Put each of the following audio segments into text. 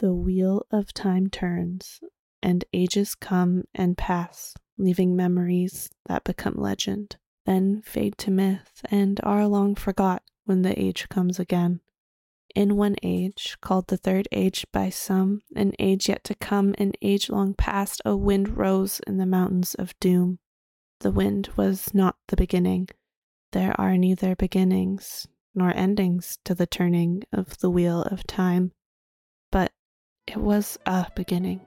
The wheel of time turns, and ages come and pass, leaving memories that become legend, then fade to myth and are long forgot when the age comes again. In one age, called the third age by some, an age yet to come, an age long past, a wind rose in the mountains of Dhoom. The wind was not the beginning. There are neither beginnings nor endings to the turning of the wheel of time, it was a beginning.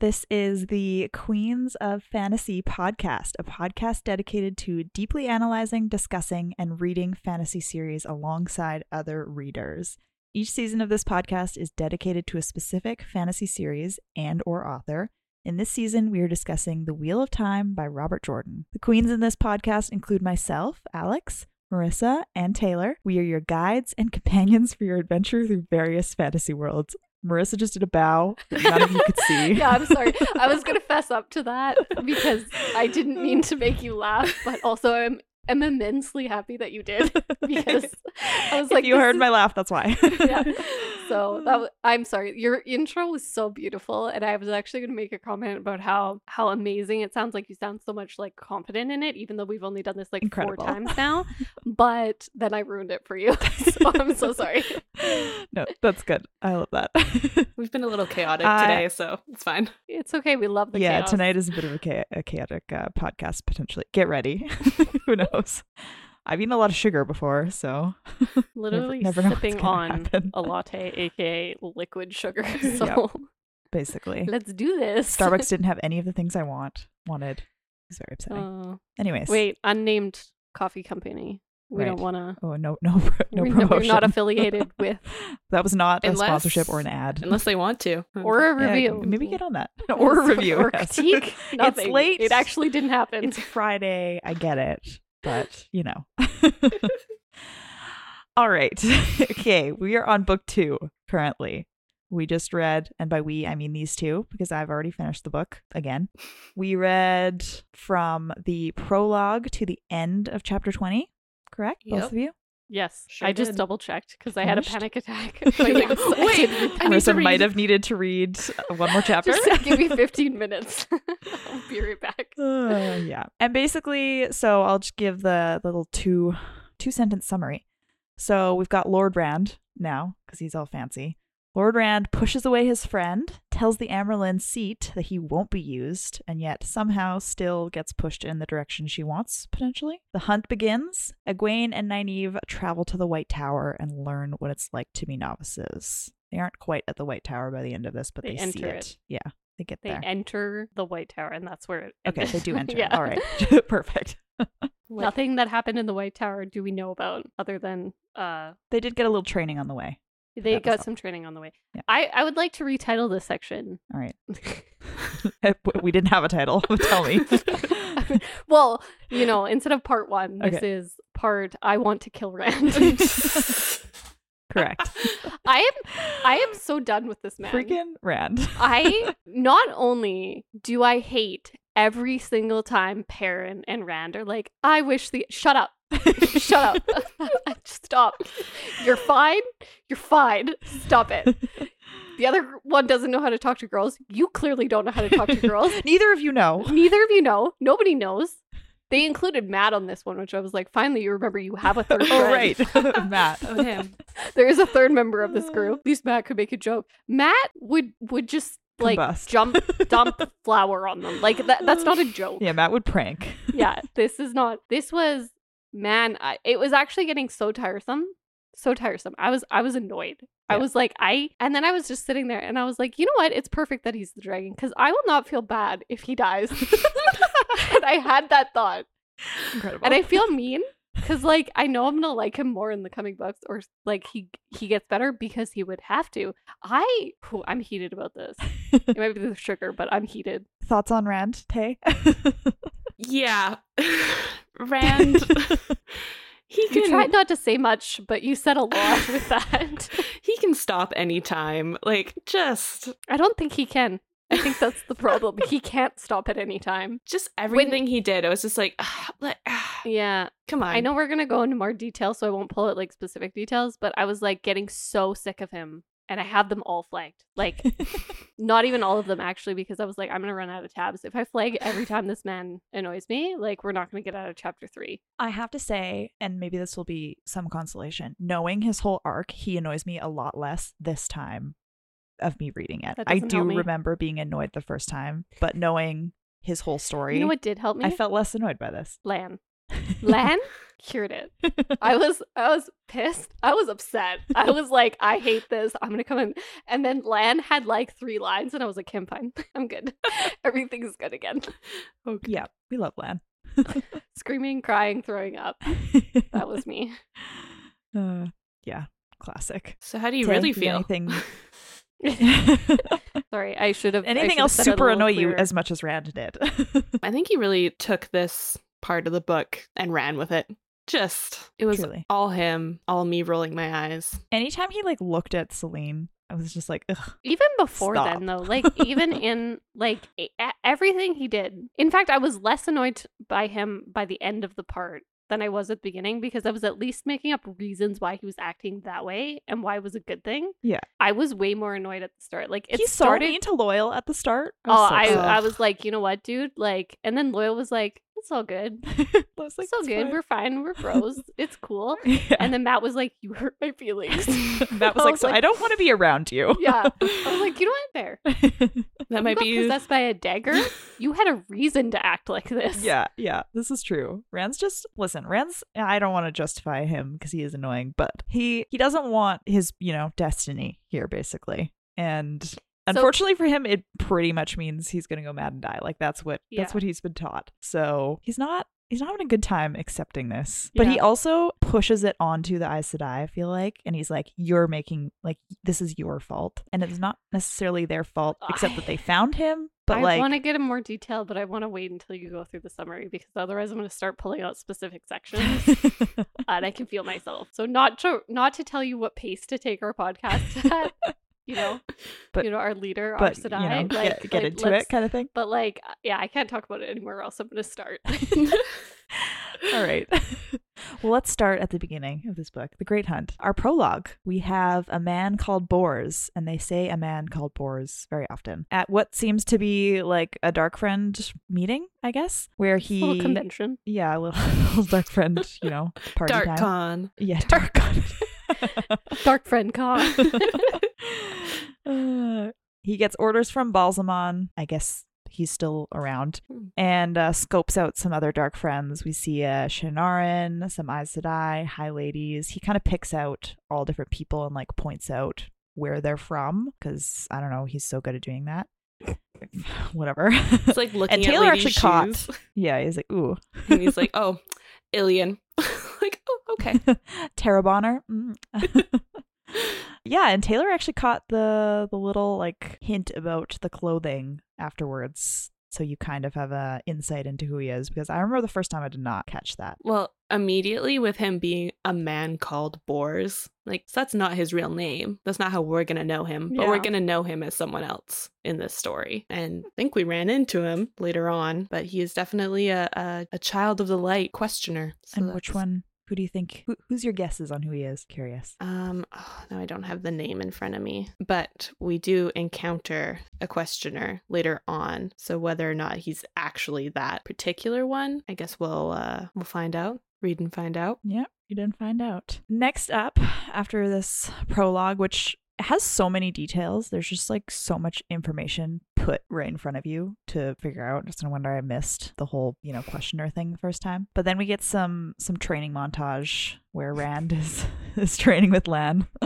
This is the Queens of Fantasy podcast, a podcast dedicated to deeply analyzing, discussing, and reading fantasy series alongside other readers. Each season of this podcast is dedicated to a specific fantasy series and or author. In this season, we are discussing The Wheel of Time by Robert Jordan. The queens in this podcast include myself, Alix, Marissa, and Taylor. We are your guides and companions for your adventure through various fantasy worlds. Marissa just did a bow that none of you could see. yeah, I'm sorry. I was gonna fess up to that because I didn't mean to make you laugh, but also I'm am immensely happy that you did because I was If like, you heard is- my laugh, that's why. yeah. So that was, I'm sorry. Your intro was so beautiful, and I was actually going to make a comment about how how amazing it sounds. Like you sound so much like confident in it, even though we've only done this like Incredible. four times now. but then I ruined it for you, so I'm so sorry. no, that's good. I love that. We've been a little chaotic I- today, so it's fine. It's okay. We love the yeah, chaos. tonight is a bit of a, cha- a chaotic uh, podcast potentially. Get ready. Who knows? I've eaten a lot of sugar before, so literally never what's sipping on happen. a latte, aka liquid sugar. So Yep. basically, let's do this. Starbucks didn't have any of the things I want wanted. It's very upsetting. Oh. Anyways, wait, unnamed coffee company. We don't want to. Oh no, no, no we're, promotion. we're not affiliated with that was not a sponsorship or an ad. Unless they want to. or a Yeah, review. maybe get on that or a review or critique. Nothing. late. It actually didn't happen. It's Friday. I get it, but you know. All right. okay, we are on book two currently. We just read, and by we, I mean these two, because I've already finished the book again. We read from the prologue to the end of chapter 20, correct? Both of you? Yes, Sure I just double checked because I had a panic attack. You're like, Yes, "Wait, did. I to Marissa might have needed to read one more chapter. Just give me 15 minutes. I'll be right back. Uh, yeah. And basically, so I'll just give the, the little two two sentence summary. So we've got Lord Rand now because he's all fancy. Lord Rand pushes away his friend, tells the Amyrlin seat that he won't be used, and yet somehow still gets pushed in the direction she wants, potentially. The hunt begins. Egwene and Nynaeve travel to the White Tower and learn what it's like to be novices. They aren't quite at the White Tower by the end of this, but They they, see it. it. Yeah, they get They there. They enter the White Tower, and that's where it. Okay, ended. they do enter. yeah. All right. Perfect. Nothing that happened in the White Tower do we know about other than uh They did get a little training on the way. They got some training on the way. Yeah. I I would like to retitle this section. All right. we didn't have a title. Tell me. well, you know, instead of part one, this Okay. is part I want to kill Rand. Correct. I am I am so done with this man. Freaking Rand. I not only do I hate every single time Perrin and Rand are like, I wish the shut up. Shut up. Stop. You're fine. You're fine. Stop it. The other one doesn't know how to talk to girls. You clearly don't know how to talk to girls. Neither of you know. Neither of you know. Nobody knows. They included Mat on this one, which I was like, finally, you remember you have a third oh, friend. Oh right, Mat. Oh, him. There is a third member of this oh. group. At least Mat could make a joke. Mat would would just like Combust. jump dump flour on them. Like that that's not a joke. Yeah, Mat would prank. yeah, this is not. This was man. I, it was actually getting so tiresome, so tiresome. I was I was annoyed. I was like I, and then I was just sitting there, and I was like, you know what? It's perfect that he's the dragon because I will not feel bad if he dies. and I had that thought, Incredible. and I feel mean Because like I know I'm gonna like him more in the coming books, or like he he gets better because he would have to. I whew, I'm heated about this. It might be the sugar, but I'm heated. Thoughts on Rand, Tay? Yeah. Rand. he You can tried not to say much, but you said a lot with that. he can stop anytime. Like just I don't think he can. I think that's the problem. he can't stop at any time. just everything he did. I was just like, "Ah, like ah, Yeah, come on. I know we're gonna go into more detail, so I won't pull out like specific details. But I was like getting so sick of him, and I have them all flagged. Like not even all of them actually, because I was like, I'm gonna run out of tabs if I flag every time this man annoys me. Like we're not gonna get out of chapter three. I have to say, and maybe this will be some consolation, knowing his whole arc, he annoys me a lot less this time of me reading it. I do remember being annoyed the first time, but knowing his whole story, You know what did help me? I felt less annoyed by this. Lan. Lan cured it. I was I was pissed. I was upset. I was like, I hate this. I'm gonna come in. And then Lan had like three lines, and I was like, I'm fine. I'm good. Everything's good again. Okay. yeah, we love Lan. Screaming, crying, throwing up. That was me. uh, yeah, classic. So how do you Tay, really feel? Anything, Sorry, I should have. Anything should else said super little annoy you as much as Rand did? I think he really took this part of the book and ran with it. Just it was Truly. all him, all me rolling my eyes. Anytime he like looked at Selene, I was just like, ugh. even before Stop. then though like even in like e- everything he did in fact i was less annoyed by him by the end of the part than i was at the beginning because i was at least making up reasons why he was acting that way and why it was a good thing Yeah. i was way more annoyed at the start like it He's so started mean to Loial at the start. oh so I, upset. I was like you know what dude like and then Loial was like it's all good was like, it's all "It's good fine." we're fine we're bros it's cool Yeah. and then Mat was like you hurt my feelings Mat was I like, so like- I don't want to be around you. yeah i was like you know what fair That might be possessed by a dagger. You had a reason to act like this. yeah, yeah, this is true. Rand's just listen. Rand's. I don't want to justify him because he is annoying, but he he doesn't want his you know destiny here basically, and. Unfortunately for him, it pretty much means he's gonna go mad and die. Like that's what that's what he's been taught. So he's not he's not having a good time accepting this. But he also pushes it onto the Aes Sedai, I feel like, and he's like, "You're making like this is your fault," and it's not necessarily their fault, except that they found him. But I like, want to get in more detail, but I want to wait until you go through the summary because otherwise I'm going to start pulling out specific sections and I can feel myself. So not to not to tell you what pace to take our podcast at, you know, But- you know our leader, but you Sedai, know, like, get, get like, into it, kind of thing. But like, uh, yeah, I can't talk about it anywhere else. I'm going to start. All right. well, let's start at the beginning of this book, The Great Hunt. Our prologue, we have a man called Bors, and they say a man called Bors very often at what seems to be like a dark friend meeting, I guess, where he. Little convention. Yeah, a little, little dark friend, you know, party Dark time. Con. Yeah, dark con. Dark friend con. Uh, he gets orders from Ba'alzamon. I guess he's still around. Hmm. And uh, scopes out some other dark friends. We see uh, Shienaran, some Aes Sedai, High Ladies. He kind of picks out all different people and like points out where they're from because I don't know. He's so good at doing that. Whatever. It's like looking And at Taylor actually caught- yeah, he's like, ooh, and he's like, "Oh, Illian." like, oh, okay. Taraboner. Mm. Yeah, and Taylor actually caught the the little like hint about the clothing afterwards. So you kind of have a insight into who he is because I remember the first time I did not catch that. Well, immediately with him being a man called Bors, like so that's not his real name. That's not how we're gonna know him. But we're gonna know him as someone else in this story. And I think we ran into him later on, but he is definitely a a, a child of the light questioner. So and which one? Who do you think? Who, who's your guesses on who he is? Curious. Um, oh, no, I don't have the name in front of me, but we do encounter a questioner later on. So whether or not he's actually that particular one, I guess we'll uh we'll find out. Read and find out. Yep. you didn't find out. Next up, after this prologue, which has so many details, there's just like so much information put right in front of you to figure out. Just no wonder I missed the whole, you know, questioner thing the first time. But then we get some some training montage where Rand is is training with Lan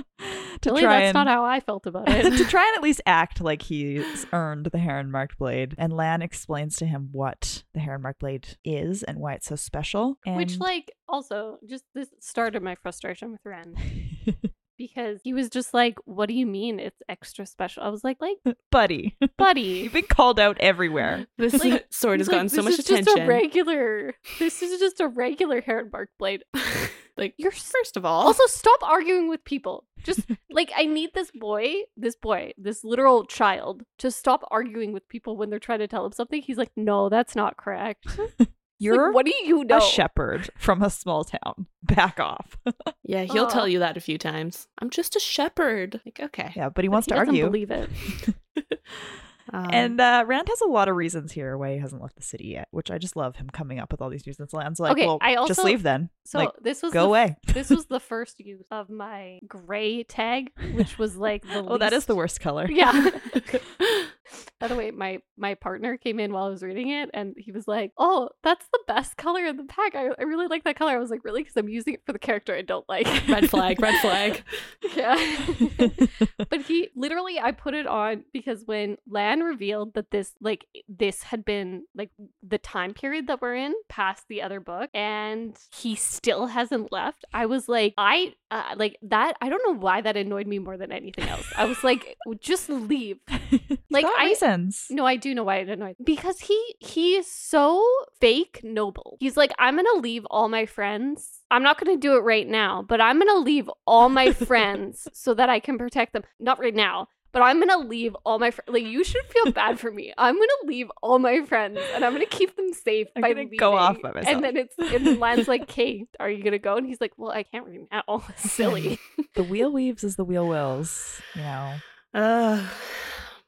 to really, try that's and not how I felt about it. to try and at least act like he's earned the Heron marked blade. And Lan explains to him what the Heron Mark blade is and why it's so special. And Which, like, also, just this started my frustration with Ren because he was just like, "What do you mean it's extra special?" I was like, "Like, buddy, buddy, you've been called out everywhere. This Like- sword has Like, gotten so much attention. this much is Just a regular. This is just a regular Heron Mark blade. like, You're first of all, Also, stop arguing with people. Just like I need this boy, this boy, this literal child, to stop arguing with people when they're trying to tell him something. He's like, "No, that's not correct." It's like, You're what do you know? a shepherd from a small town. Back off. yeah, he'll tell you that a few times. I'm just a shepherd. Like, okay. yeah, but he But wants he to doesn't argue. Believe it. Um, And uh, Rand has a lot of reasons here why he hasn't left the city yet, which I just love him coming up with all these reasons. Land's like, Okay, well, I just leave then. So like, this was go the, away. this was the first use of my gray tag, which was like the oh, that is the worst color. Yeah. By the way, my my partner came in while I was reading it, and he was like, "Oh, that's the best color in the pack. I, I really like that color." I was like, "Really?" Because I'm using it for the character I don't like. red flag, red flag. yeah. but he literally, I put it on because when Lan revealed that this like this had been like the time period that we're in past the other book, and he still hasn't left. I was like, I uh, like that. I don't know why that annoyed me more than anything else. I was like, just leave. Like, I- reasons. No, I do know why it annoyed me. because he he is so fake noble. He's like, I'm gonna leave all my friends. I'm not gonna do it right now, but I'm gonna leave all my friends so that I can protect them. Not right now. But I'm gonna leave all my friends. Like you should feel bad for me. I'm gonna leave all my friends, and I'm gonna keep them safe I'm by gonna leaving. go off by myself. And then it's and then Lan's like, "Kate, are you gonna go?" And he's like, "Well, I can't right now. Silly." the wheel weaves as the wheel wills. You know. Uh,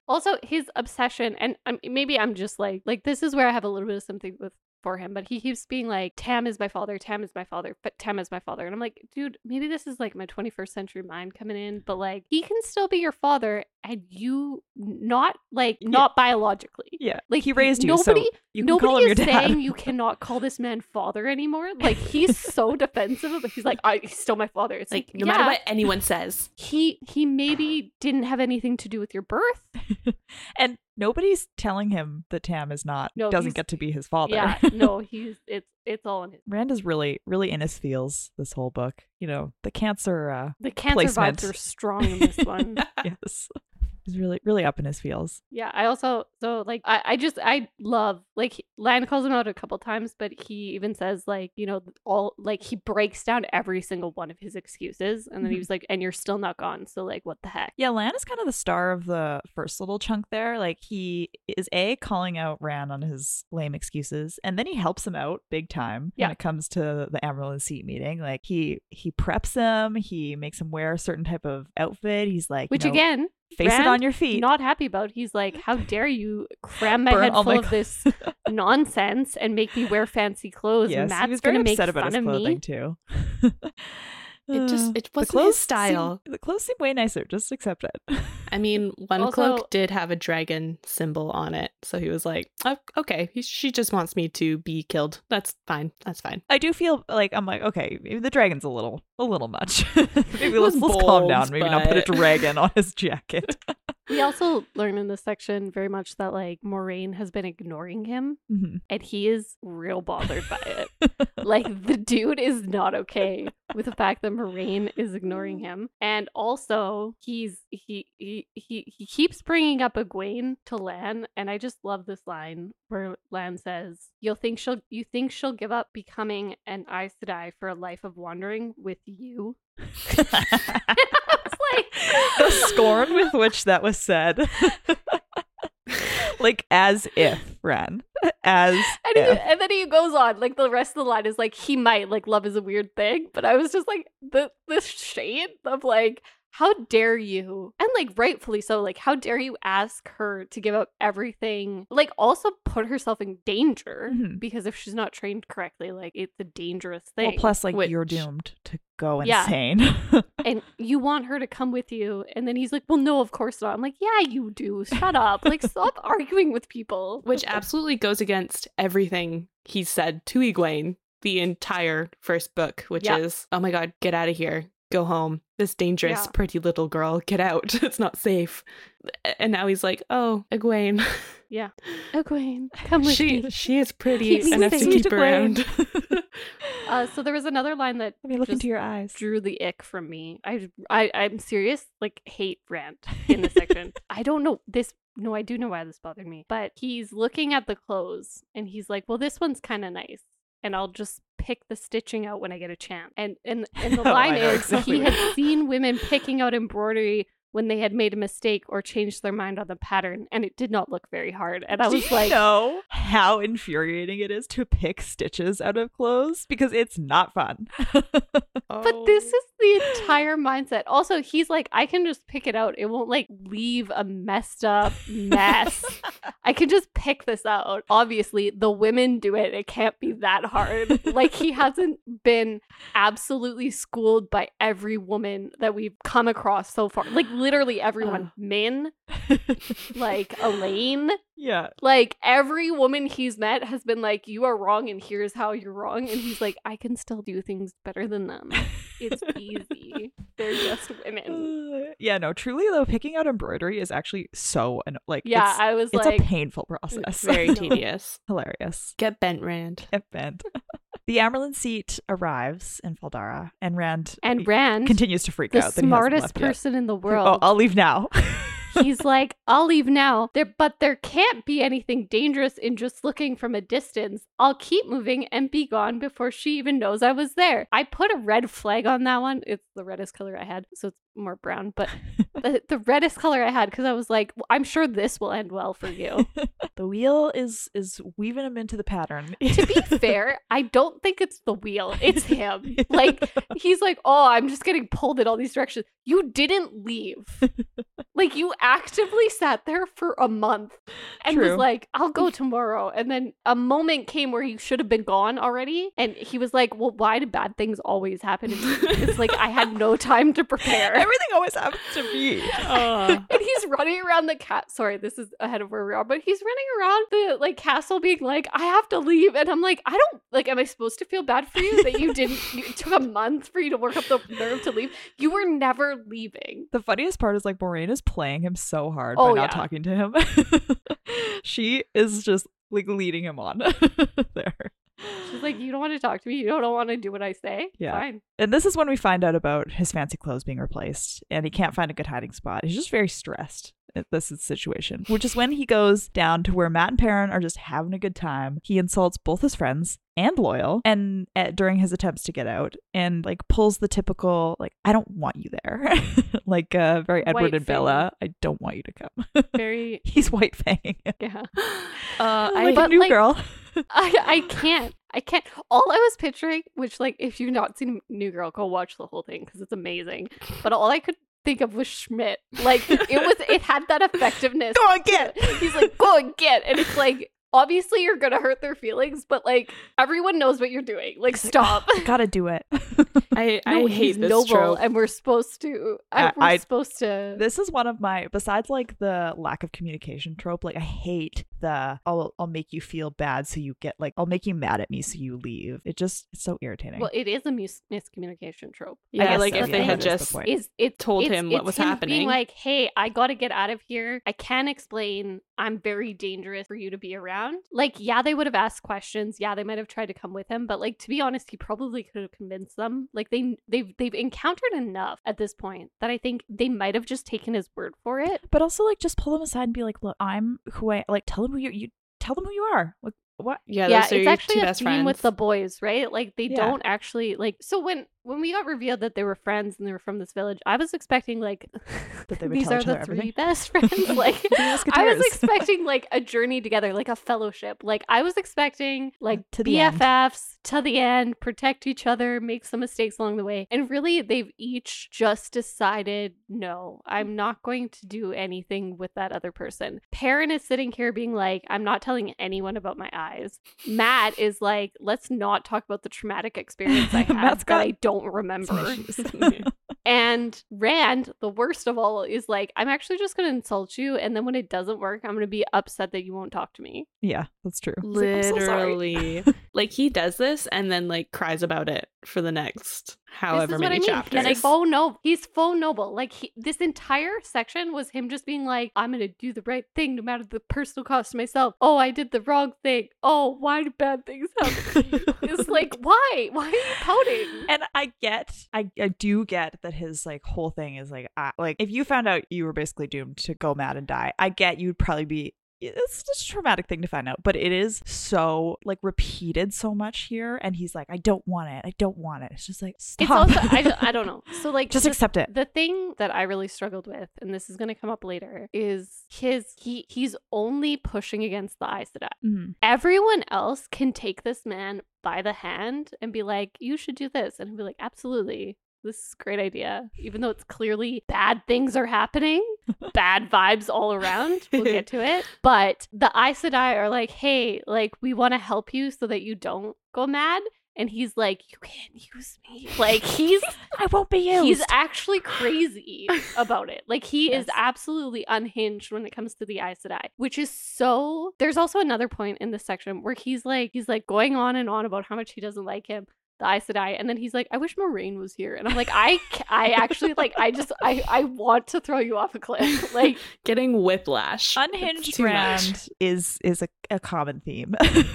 Also, his obsession, and um, maybe I'm just like, like this is where I have a little bit of something with for him, but he keeps being like, Tam is my father, Tam is my father, but Tam is my father. And I'm like, dude, maybe this is like my 21st century mind coming in, but like, he can still be your father and you not like, not biologically. Yeah. Like, he raised you. Nobody, so you can nobody call him your is saying you cannot call this man father anymore. Like, he's so defensive it. He's like, I, he's still my father. It's like, like, no yeah, matter what anyone says. He, he maybe didn't have anything to do with your birth. and nobody's telling him that Tam is not No, doesn't get to be his father. Yeah, no, he's it's it's all in his Rand is really, really in his feels this whole book. You know, the cancer uh the cancer Placement. vibes are strong in this one. yes. He's really, really up in his feels. yeah, I also so like I I just I love like he- Lan calls him out a couple times, but he even says like you know all like he breaks down every single one of his excuses, and then he Mhm. was like, and you're still not gone, so like what the heck? Yeah, Lan is kind of the star of the first little chunk there. Like he is a calling out Rand on his lame excuses, and then he helps him out big time Yeah. when it comes to the Emerald and Seat meeting. Like he he preps him, he makes him wear a certain type of outfit. He's like, you Which know, again, face it on your feet. not happy about. He's like, how dare you cram my Burn head full my of this nonsense and make me wear fancy clothes? yes, and he Mat's was gonna very make upset about fun his of clothing me. too. It just- it the wasn't his clothes style. Seem, the clothes seem way nicer. Just accept it. I mean, one Also- cloak did have a dragon symbol on it, so he was like, oh, "Okay, he, she just wants me to be killed. That's fine. That's fine." I do feel like I'm like okay, maybe the dragon's a little a little much. maybe let's let's calm down. Maybe not put a but- dragon on his jacket. We also learn in this section very much that like Moiraine has been ignoring him Mhm. and he is real bothered by it. like the dude is not okay with the fact that Moiraine is ignoring him. And also he's he he he, he keeps bringing up Egwene to Lan and I just love this line where Lan says, "You'll think she'll you think she'll give up becoming an Aes Sedai for a life of wandering with you?" Like the scorn with which that was said. like as if, Ren. As And, he, and then he goes on, like the rest of the line is like he might like love is a weird thing, but I was just like the the shade of like how dare you and like rightfully so like how dare you ask her to give up everything like also put herself in danger Mhm. because if she's not trained correctly like it's a dangerous thing Well, plus like you're doomed to go Yeah. insane. and you want her to come with you and then he's like well no of course not i'm like yeah you do shut up like stop arguing with people Which absolutely goes against everything he said to Egwene the entire first book, which Yeah. is, "Oh my god, get out of here. Go home. This dangerous, Yeah. pretty little girl, get out. It's not safe. And now he's like, oh, Egwene. Yeah. Egwene, come with she me. she is pretty Keep enough to keep around. Uh, so there was another line that Let me look into your eyes. drew the ick from me. I, I I'm serious, like hate rant in this section. I don't know this. No, I do know why this bothered me. But he's looking at the clothes and he's like, "Well, this one's kind of nice." And I'll just pick the stitching out when I get a chance. And and and the Oh, line know is exactly he had seen women picking out embroidery when they had made a mistake or changed their mind on the pattern, and it did not look very hard. And I Do was you like, know how infuriating it is to pick stitches out of clothes because it's not fun. But this oh. is the entire mindset. Also, he's like, I can just pick it out. It won't like leave a messed up mess. I can just pick this out. Obviously, the women do it. It can't be that hard. like he hasn't been absolutely schooled by every woman that we've come across so far. Like literally everyone. Min, like Elayne, yeah. like every woman he's met has been like, "You are wrong, and here's how you're wrong." And he's like, "I can still do things better than them. It's easy. They're just women." Uh, yeah, no, truly though, picking out embroidery is actually so an- like Yeah, I was it's like, a painful process. very tedious. hilarious. Get bent, Rand. Get bent. The Amyrlin seat arrives in Fal Dara, and Rand and Rand, continues to freak the out. The smartest left yet. person in the Oh, world, I'll leave now. he's like, "I'll leave now." There, but there can't be anything dangerous in just looking from a distance. I'll keep moving and be gone before she even knows I was there. I put a red flag on that one. It's the reddest color I had, so it's more brown, but the, the reddest color I had because I was like, "Well, I'm sure this will end well for you. the wheel is is weaving him into the pattern. to be fair, I don't think it's the wheel, it's him. Like, he's like, oh, I'm just getting pulled in all these directions. You didn't leave. like, you actively sat there for a month and True. was like, I'll go tomorrow. And then a moment came where he should have been gone already. And he was like, well, why do bad things always happen to me? It's like, I had no time to prepare. Everything always happens to me. Oh. and he's running around the cat. Sorry, this is ahead of where we are, but he's running around the like castle, being like, "I have to leave," and I'm like, "I don't like. Am I supposed to feel bad for you that you didn't? It took a month for you to work up the nerve to leave. You were never leaving." The funniest part is like Moiraine is playing him so hard Oh, by not yeah. talking to him. she is just like leading him on there. She's like, "You don't want to talk to me. You don't want to do what I say. Yeah. Fine." And this is when we find out about his fancy clothes being replaced and he can't find a good hiding spot. He's just very stressed at this situation, which is when he goes down to where Mat and Perrin are just having a good time. He insults both his friends and Loial and uh, during his attempts to get out and like pulls the typical like I don't want you there. like uh very Edward White and Bella, I don't want you to come. Very. He's white fanging. Yeah. Uh, I like but, a new like- girl. I, I can't. I can't. All I was picturing, which like if you've not seen New Girl, go watch the whole thing because it's amazing. But all I could think of was Schmidt. Like it was, it had that effectiveness. Go on, get. He's like, go and get, and it's like obviously you're gonna hurt their feelings, but like everyone knows what you're doing. Like stop. Gotta do it. I, I he's hate this noble, trope. and we're supposed to. I- I, we're I- supposed to. This is one of my besides like the lack of communication trope. Like I hate the I'll I'll make you feel bad so you get like I'll make you mad at me so you leave. It just it's so irritating. well, it is a mis- miscommunication trope. I Yeah, guess like the if they thing had That is the just is it told it's- him what was him happening. Being like, hey, I got to get out of here. I can't explain. I'm very dangerous for you to be around. Like, yeah, they would have asked questions. Yeah, they might have tried to come with him, but like to be honest, he probably could have convinced them. Like they they've they've encountered enough at this point that I think they might have just taken his word for it. but also like just pull them aside and be like, look, I'm who I like. Tell them who you you tell them who you are. Like what? yeah, yeah, those are it's your actually two a best theme friends. with the boys, right? Like they Yeah. don't actually like. So when when we got revealed that they were friends and they were from this village, I was expecting like That they would these tell are each the other three everything. best friends. like I was expecting like a journey together, like a fellowship. Like I was expecting like To. BFFs to the end, protect each other, make some mistakes along the way. And really, they've each just decided, no, I'm not going to do anything with that other person. Perrin is sitting here being like, I'm not telling anyone about my eyes. Matt is like, let's not talk about the traumatic experience I had that I don't remember. Some issues. And Rand, the worst of all, is like, I'm actually just going to insult you. And then when it doesn't work, I'm going to be upset that you won't talk to me. yeah, that's true. He's like, so. Literally. like he does this and then like cries about it for the next This however is what many I mean. chapters. He's faux noble. He's full noble. Like he, this entire section was him just being like, "I'm gonna do the right thing, no matter the personal cost to myself." Oh, I did the wrong thing. Oh, why do bad things happen to you? it's like, why? Why are you pouting? And I get, I, I do get that his like whole thing is like, I, like if you found out you were basically doomed to go mad and die, I get you'd probably be. It's just a traumatic thing to find out, but it is so like repeated so much here, and he's like, "I don't want it. I don't want it." It's just like, stop. It's also I, I don't know. So like just the- accept it. The thing that I really struggled with, and this is going to come up later, is his he he's only pushing against the Aes Sedai. Mhm. Everyone else can take this man by the hand and be like, "You should do this," and he'll be like, "Absolutely." This is a great idea. Even though it's clearly bad things are happening, bad vibes all around. We'll get to it. But the Aes Sedai are like, hey, like, we want to help you so that you don't go mad. And he's like, you can't use me. Like, he's I won't be used. He's actually crazy about it. Like he is absolutely unhinged when it comes to the Aes Sedai, which is so. There's also another point in this section where he's like, he's like going on and on about how much he doesn't like him, the Aes Sedai, and then he's like, I wish Moiraine was here, and I'm like, I, I actually like, I just, I, I want to throw you off a cliff. Like, Getting whiplash. Unhinged too much. Rand is is a, a common theme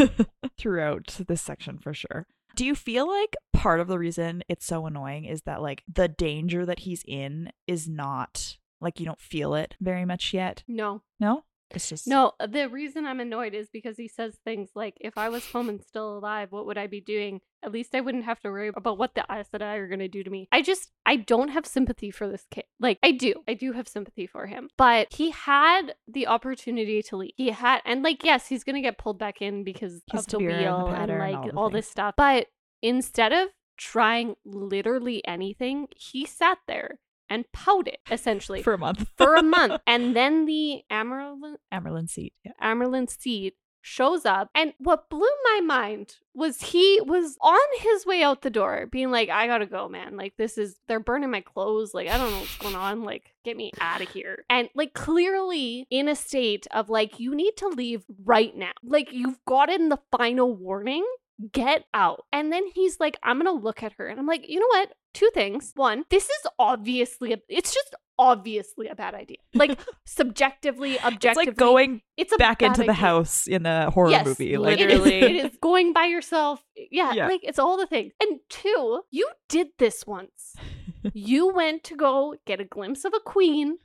throughout this section for sure. Do you feel like part of the reason it's so annoying is that like the danger that he's in is not like you don't feel it very much yet? no, No? It's just no. Uh, the reason I'm annoyed is because he says things like, if I was home and still alive, what would I be doing? At least I wouldn't have to worry about what the Aes Sedai are going to do to me. I just, I don't have sympathy for this kid. Like, I do. I do have sympathy for him. But he had the opportunity to leave. He had, and like, yes, he's going to get pulled back in because His of the ta'veren and the wheel and, and like all all this stuff. But instead of trying literally anything, he sat there and pouted, essentially. for a month. for a month. And then the Amaryllis, Amyrlin seat. Yeah. Amyrlin seed shows up. And what blew my mind was he was on his way out the door, being like, I gotta go, man. Like, this is, they're burning my clothes. Like, I don't know what's going on. Like, get me out of here. And, like, clearly in a state of, like, you need to leave right now. Like, you've gotten the final warning. Get out. And then he's like, I'm gonna look at her. And I'm like, you know what? Two things. One, this is obviously, a, it's just obviously a bad idea. Like, subjectively, objectively. It's like going it's back into the idea. house in a horror Yes, movie. Like it is- Literally. it is going by yourself. Yeah, Yeah. like it's all the things. And two, you did this once. you went to go get a glimpse of a queen,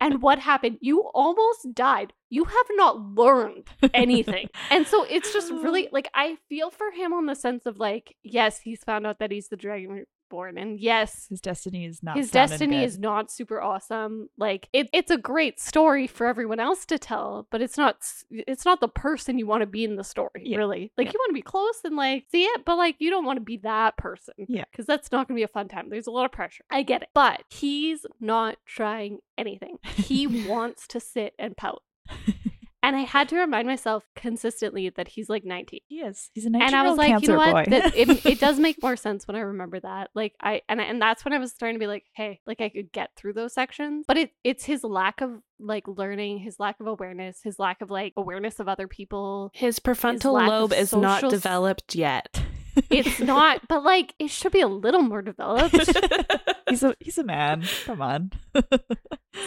and what happened? You almost died. You have not learned anything. and so it's just really like I feel for him on the sense of like, yes, he's found out that he's the dragon born, and yes, his destiny is not his destiny is not super awesome. Like it, it's a great story for everyone else to tell but it's not it's not the person you want to be in the story Yeah. really. Like Yeah. you want to be close and like see it but like you don't want to be that person Yeah. because that's not gonna be a fun time. There's a lot of pressure. I get it. But he's not trying anything. He wants to sit and pout and i had to remind myself consistently that he's like 19 He is. He's a 19 and I was like, cancer you know what? boy. That, it, it does make more sense when I remember that. Like I and and that's when I was starting to be like, hey, like I could get through those sections. But it it's his lack of like learning, his lack of awareness, his lack of like awareness of other people. His prefrontal lack of lobe is not developed yet. It's not, but like it should be a little more developed. he's a he's a man. Come on. not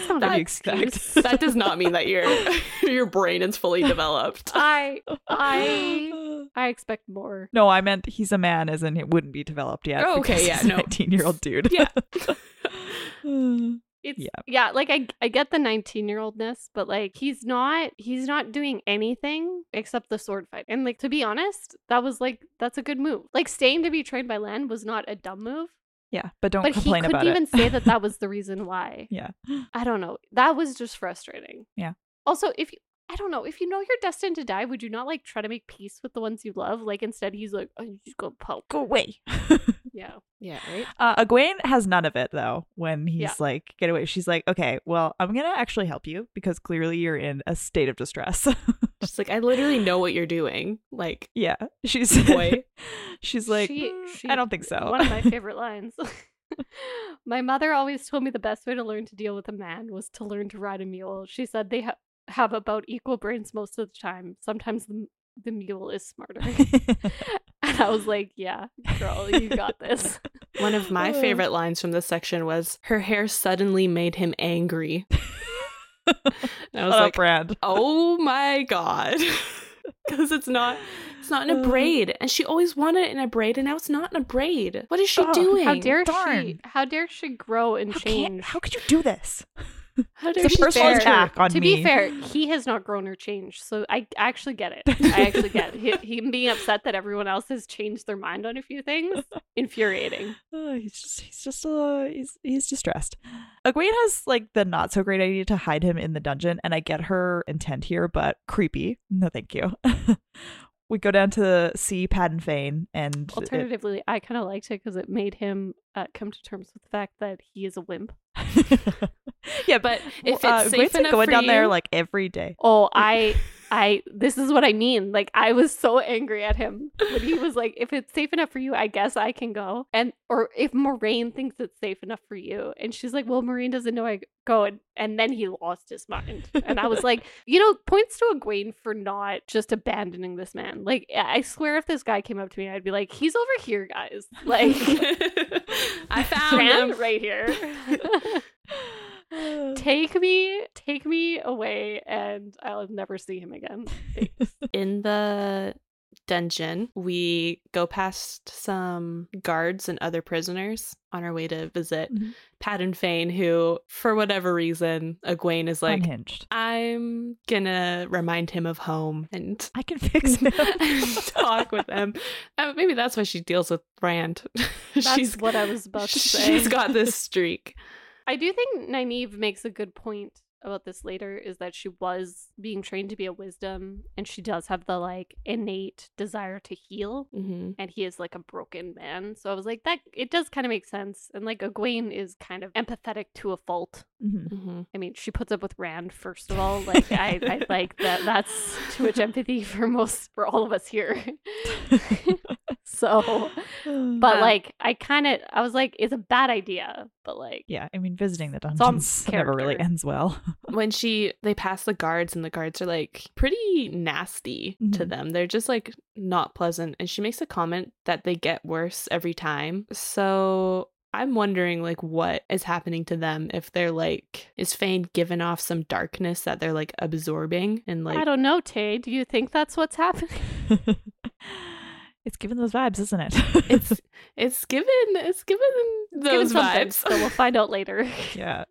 what do you expect? that does not mean that your your brain is fully developed. I I I expect more. No, I meant he's a man, as in it wouldn't be developed yet. Oh, okay, yeah, he's a no. 19 year old dude. Yeah. It's Yeah. yeah. like I I get the 19-year-oldness, but like he's not he's not doing anything except the sword fight. And like to be honest, that was like that's a good move. Like staying to be trained by Len was not a dumb move, yeah, but don't but he couldn't even say that that was the reason why. yeah. I don't know. That was just frustrating. Yeah. Also, if you I don't know, if you know you're destined to die, would you not like try to make peace with the ones you love? Like instead he's like, oh, you just go poke. Go away. Yeah. Yeah, right? Uh, Egwene has none of it though. When he's Yeah. like, "Get away," she's like, "Okay, well, I'm gonna actually help you because clearly you're in a state of distress." Just like I literally know what you're doing. Like yeah, she's Boy. she's like, She- "Mm, she- I don't think so. One of my favorite lines. my mother always told me the best way to learn to deal with a man was to learn to ride a mule. She said they ha- have about equal brains most of the time. Sometimes the, the mule is smarter. And I was like, yeah, girl, you got this. One of my Uh. favorite lines from this section was her hair suddenly made him angry. And I was Shut like, up, Rand. oh my god. Because it's not it's not in a Uh. braid. And she always wanted it in a braid and now it's not in a braid. What is she Oh, doing? How dare she? How dare she grow and How, change? how could you do this? How dare It's a she personal fair. attack on to me. be fair, he has not grown or changed, so I actually get it. I actually get it. He, him being upset that everyone else has changed their mind on a few things. Infuriating. Uh, he's just he's just uh he's he's distressed. Egwene has like the not so great idea to hide him in the dungeon, and I get her intent here, but creepy. No, thank you. we go down to see Padan Fain, and it- Alternatively, I kind of liked it because it made him uh, come to terms with the fact that he is a wimp. yeah, But if uh, it's Egwene's safe been enough going down there like every day. Oh, I, I. This is what I mean. Like I was so angry at him when he was like, "If it's safe enough for you, I guess I can go." And or if Moiraine thinks it's safe enough for you, and she's like, "Well, Moiraine doesn't know I go," and, and then he lost his mind. And I was like, you know, points to Egwene for not just abandoning this man. Like I swear, if this guy came up to me, I'd be like, "He's over here, guys." Like. I found him. right here. take me, take me away, and I'll never see him again. In the dungeon, we go past some guards and other prisoners on our way to visit Mhm. and Fain, who, for whatever reason, Egwene is like, Unhinged. I'm gonna remind him of home and I can fix him. talk with him. Uh, maybe that's why she deals with Rand. That's she's what I was about to say. She's got this streak. I do think Nynaeve makes a good point about this later is that she was being trained to be a wisdom and she does have the like innate desire to heal hmm and he is like a broken man so i was like that it does kind of make sense and like egwene is kind of empathetic to a fault Mhm. hmm I mean, she puts up with Rand first of all. Like I, I like that. That's too much empathy for most for all of us here. so, but Uh, like, I kind of, I was like, it's a bad idea. But like, yeah, I mean, visiting the on dungeons never really ends well. When she they pass the guards and the guards are like pretty nasty to Mhm. them. They're just like not pleasant. And she makes a comment that they get worse every time. So I'm wondering like what is happening to them if they're like is Fain giving off some darkness that they're like absorbing and like I don't know, Tay. Do you think that's what's happening? it's giving those vibes, isn't it? it's it's given it's given those something, vibes. So we'll find out later. yeah.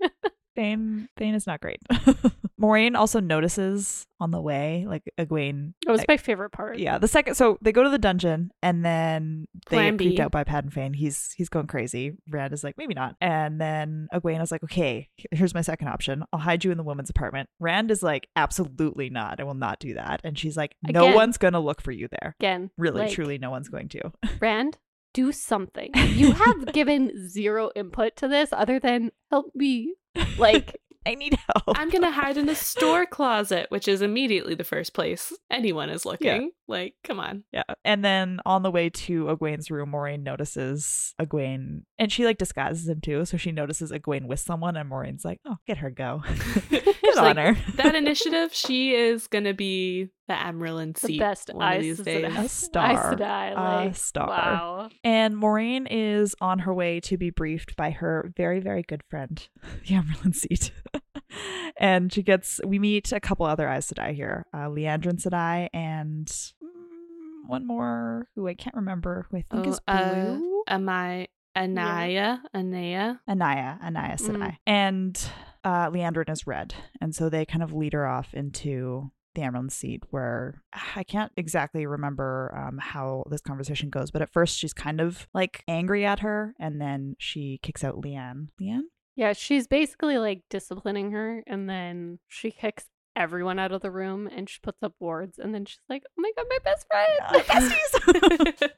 Thane Thane is not great. Moiraine also notices on the way, like Egwene. It was like- my favorite part. yeah, the second so they go to the dungeon and then they Plan get creeped out by Padan Fain. He's he's going crazy. Rand is like, maybe not. And then Egwene is like, okay, here's my second option. I'll hide you in the woman's apartment. Rand is like, absolutely not. I will not do that. And she's like, no Again. one's gonna look for you there. Again, Really, like, truly, no one's going to. Rand, do something. You have given zero input to this other than help me. Like, I need help. I'm gonna hide in a store closet, which is immediately the first place anyone is looking. Like, come on. Yeah. And then on the way to Egwene's room, Moiraine notices Egwene and she like disguises him too. So she notices Egwene with someone and Moiraine's like, oh, get her go. Good She's on like, her. that initiative, she is gonna be the Amaryllin the best one of Aes these Sedai. days. A star. Aes Sedai, A star. Wow. And Moiraine is on her way to be briefed by her very, very good friend, the Amberlin seat. and she gets, we meet a couple other Aes Sedai here uh, Liandrin Sedai and mm, one more who I can't remember, who I think Oh, is uh, Blue. Am I Anaiya? Anaiya? Anaiya, Anaiya Mm. Sedai. And uh, Liandrin is red. And so they kind of lead her off into the Emerald Seat, where I can't exactly remember um, how this conversation goes, but at first she's kind of like angry at her, and then she kicks out Leanne. Leanne? Yeah, she's basically like disciplining her, and then she kicks everyone out of the room and she puts up wards, and then she's like, "Oh my god, my best friend!"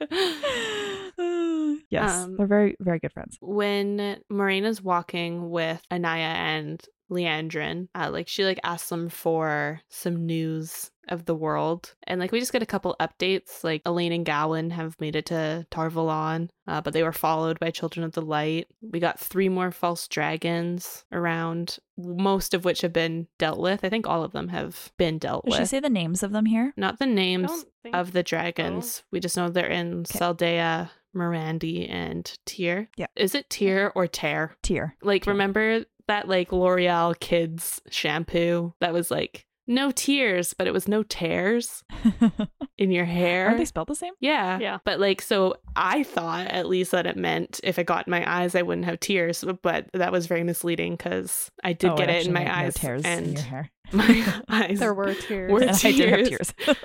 besties. yes, Um, they're very, very good friends. when Moiraine's walking with Anaya and Liandrin, uh, like she like asks them for some news of the world. And like we just get a couple updates. Like Elayne and Gawyn have made it to Tar Valon, uh, but they were followed by Children of the Light. We got three more false dragons around, most of which have been dealt with. I think all of them have been dealt Does she with. say the names of them here? Not the names think of the dragons. We just know they're in Okay. Saldaea, Murandy, and Tyr. Yeah. Is it Tyr or Tear? Tier. Like, Tyr. remember that like L'Oreal kids shampoo that was like no tears, but it was no tears in your hair? Aren't they spelled the same? yeah. Yeah. But like, so I thought at least that it meant if it got in my eyes, I wouldn't have tears, but that was very misleading because I did Oh, get it actually in my meant no eyes tears in your hair. my eyes There were tears. Were and I did have tears. tears.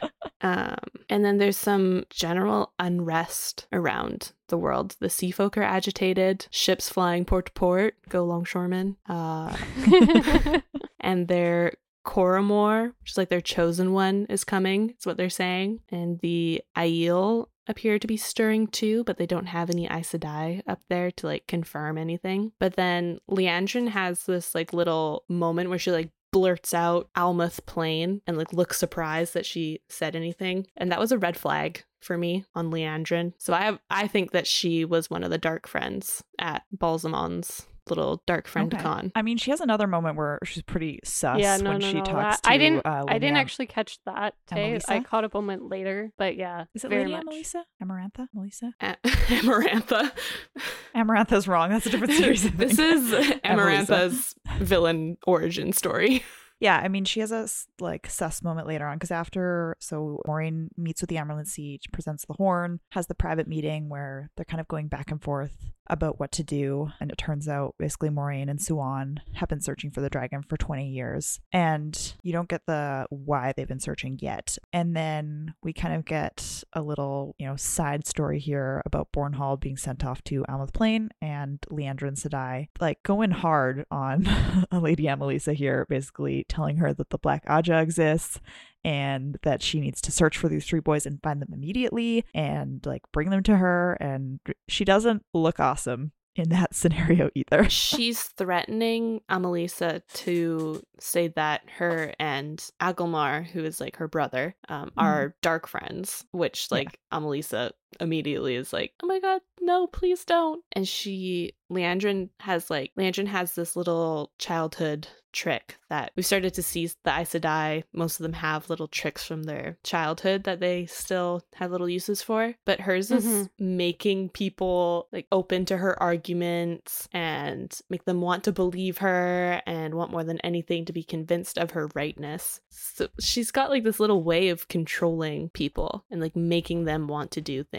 Um, and then there's some general unrest around the world. The sea folk are agitated, ships flying port to port, go longshoremen. Uh, and their Coramoor, which is like their chosen one, is coming, It's what they're saying. And the Aiel appear to be stirring too, but they don't have any Aes Sedai up there to like confirm anything. But then Liandrin has this like little moment where she like blurts out Almoth Plain and like looks surprised that she said anything. And that was a red flag for me on Liandrin. So I have I think that she was one of the dark friends at Ba'alzamon's little dark friend Okay. con. I mean, she has another moment where she's pretty sus yeah, no, when no, she no. talks that- to I didn't. uh, I didn't actually catch that. Today. I caught a moment later, but yeah, Is it very Lady. Amalisa? Amarantha? Melissa? A- Amarantha. Amarantha's wrong. That's a different series. This is Amarantha's villain origin story. Yeah, I mean, she has a like sus moment later on because after, so Moiraine meets with the Amyrlin Seat, presents the horn, has the private meeting where they're kind of going back and forth about what to do. And it turns out basically Moiraine and Siuan have been searching for the dragon for 20 years. And you don't get the why they've been searching yet. And then we kind of get a little, you know, side story here about Bornhald being sent off to Almoth Plain and Leandra and Sedai like going hard on Lady Amalisa here, basically telling her that the Black Ajah exists and that she needs to search for these three boys and find them immediately and like bring them to her. And she doesn't look awesome in that scenario either. She's threatening Amalisa to say that her and Agelmar, who is like her brother, um, are dark friends, which Yeah. like Amalisa immediately is like, oh my god, no, please don't. And she, Liandrin has like, Liandrin has this little childhood trick that we started to see the Aes Sedai. Most of them have little tricks from their childhood that they still have little uses for. But hers is Mhm. making people like open to her arguments and make them want to believe her and want more than anything to be convinced of her rightness. So she's got like this little way of controlling people and like making them want to do things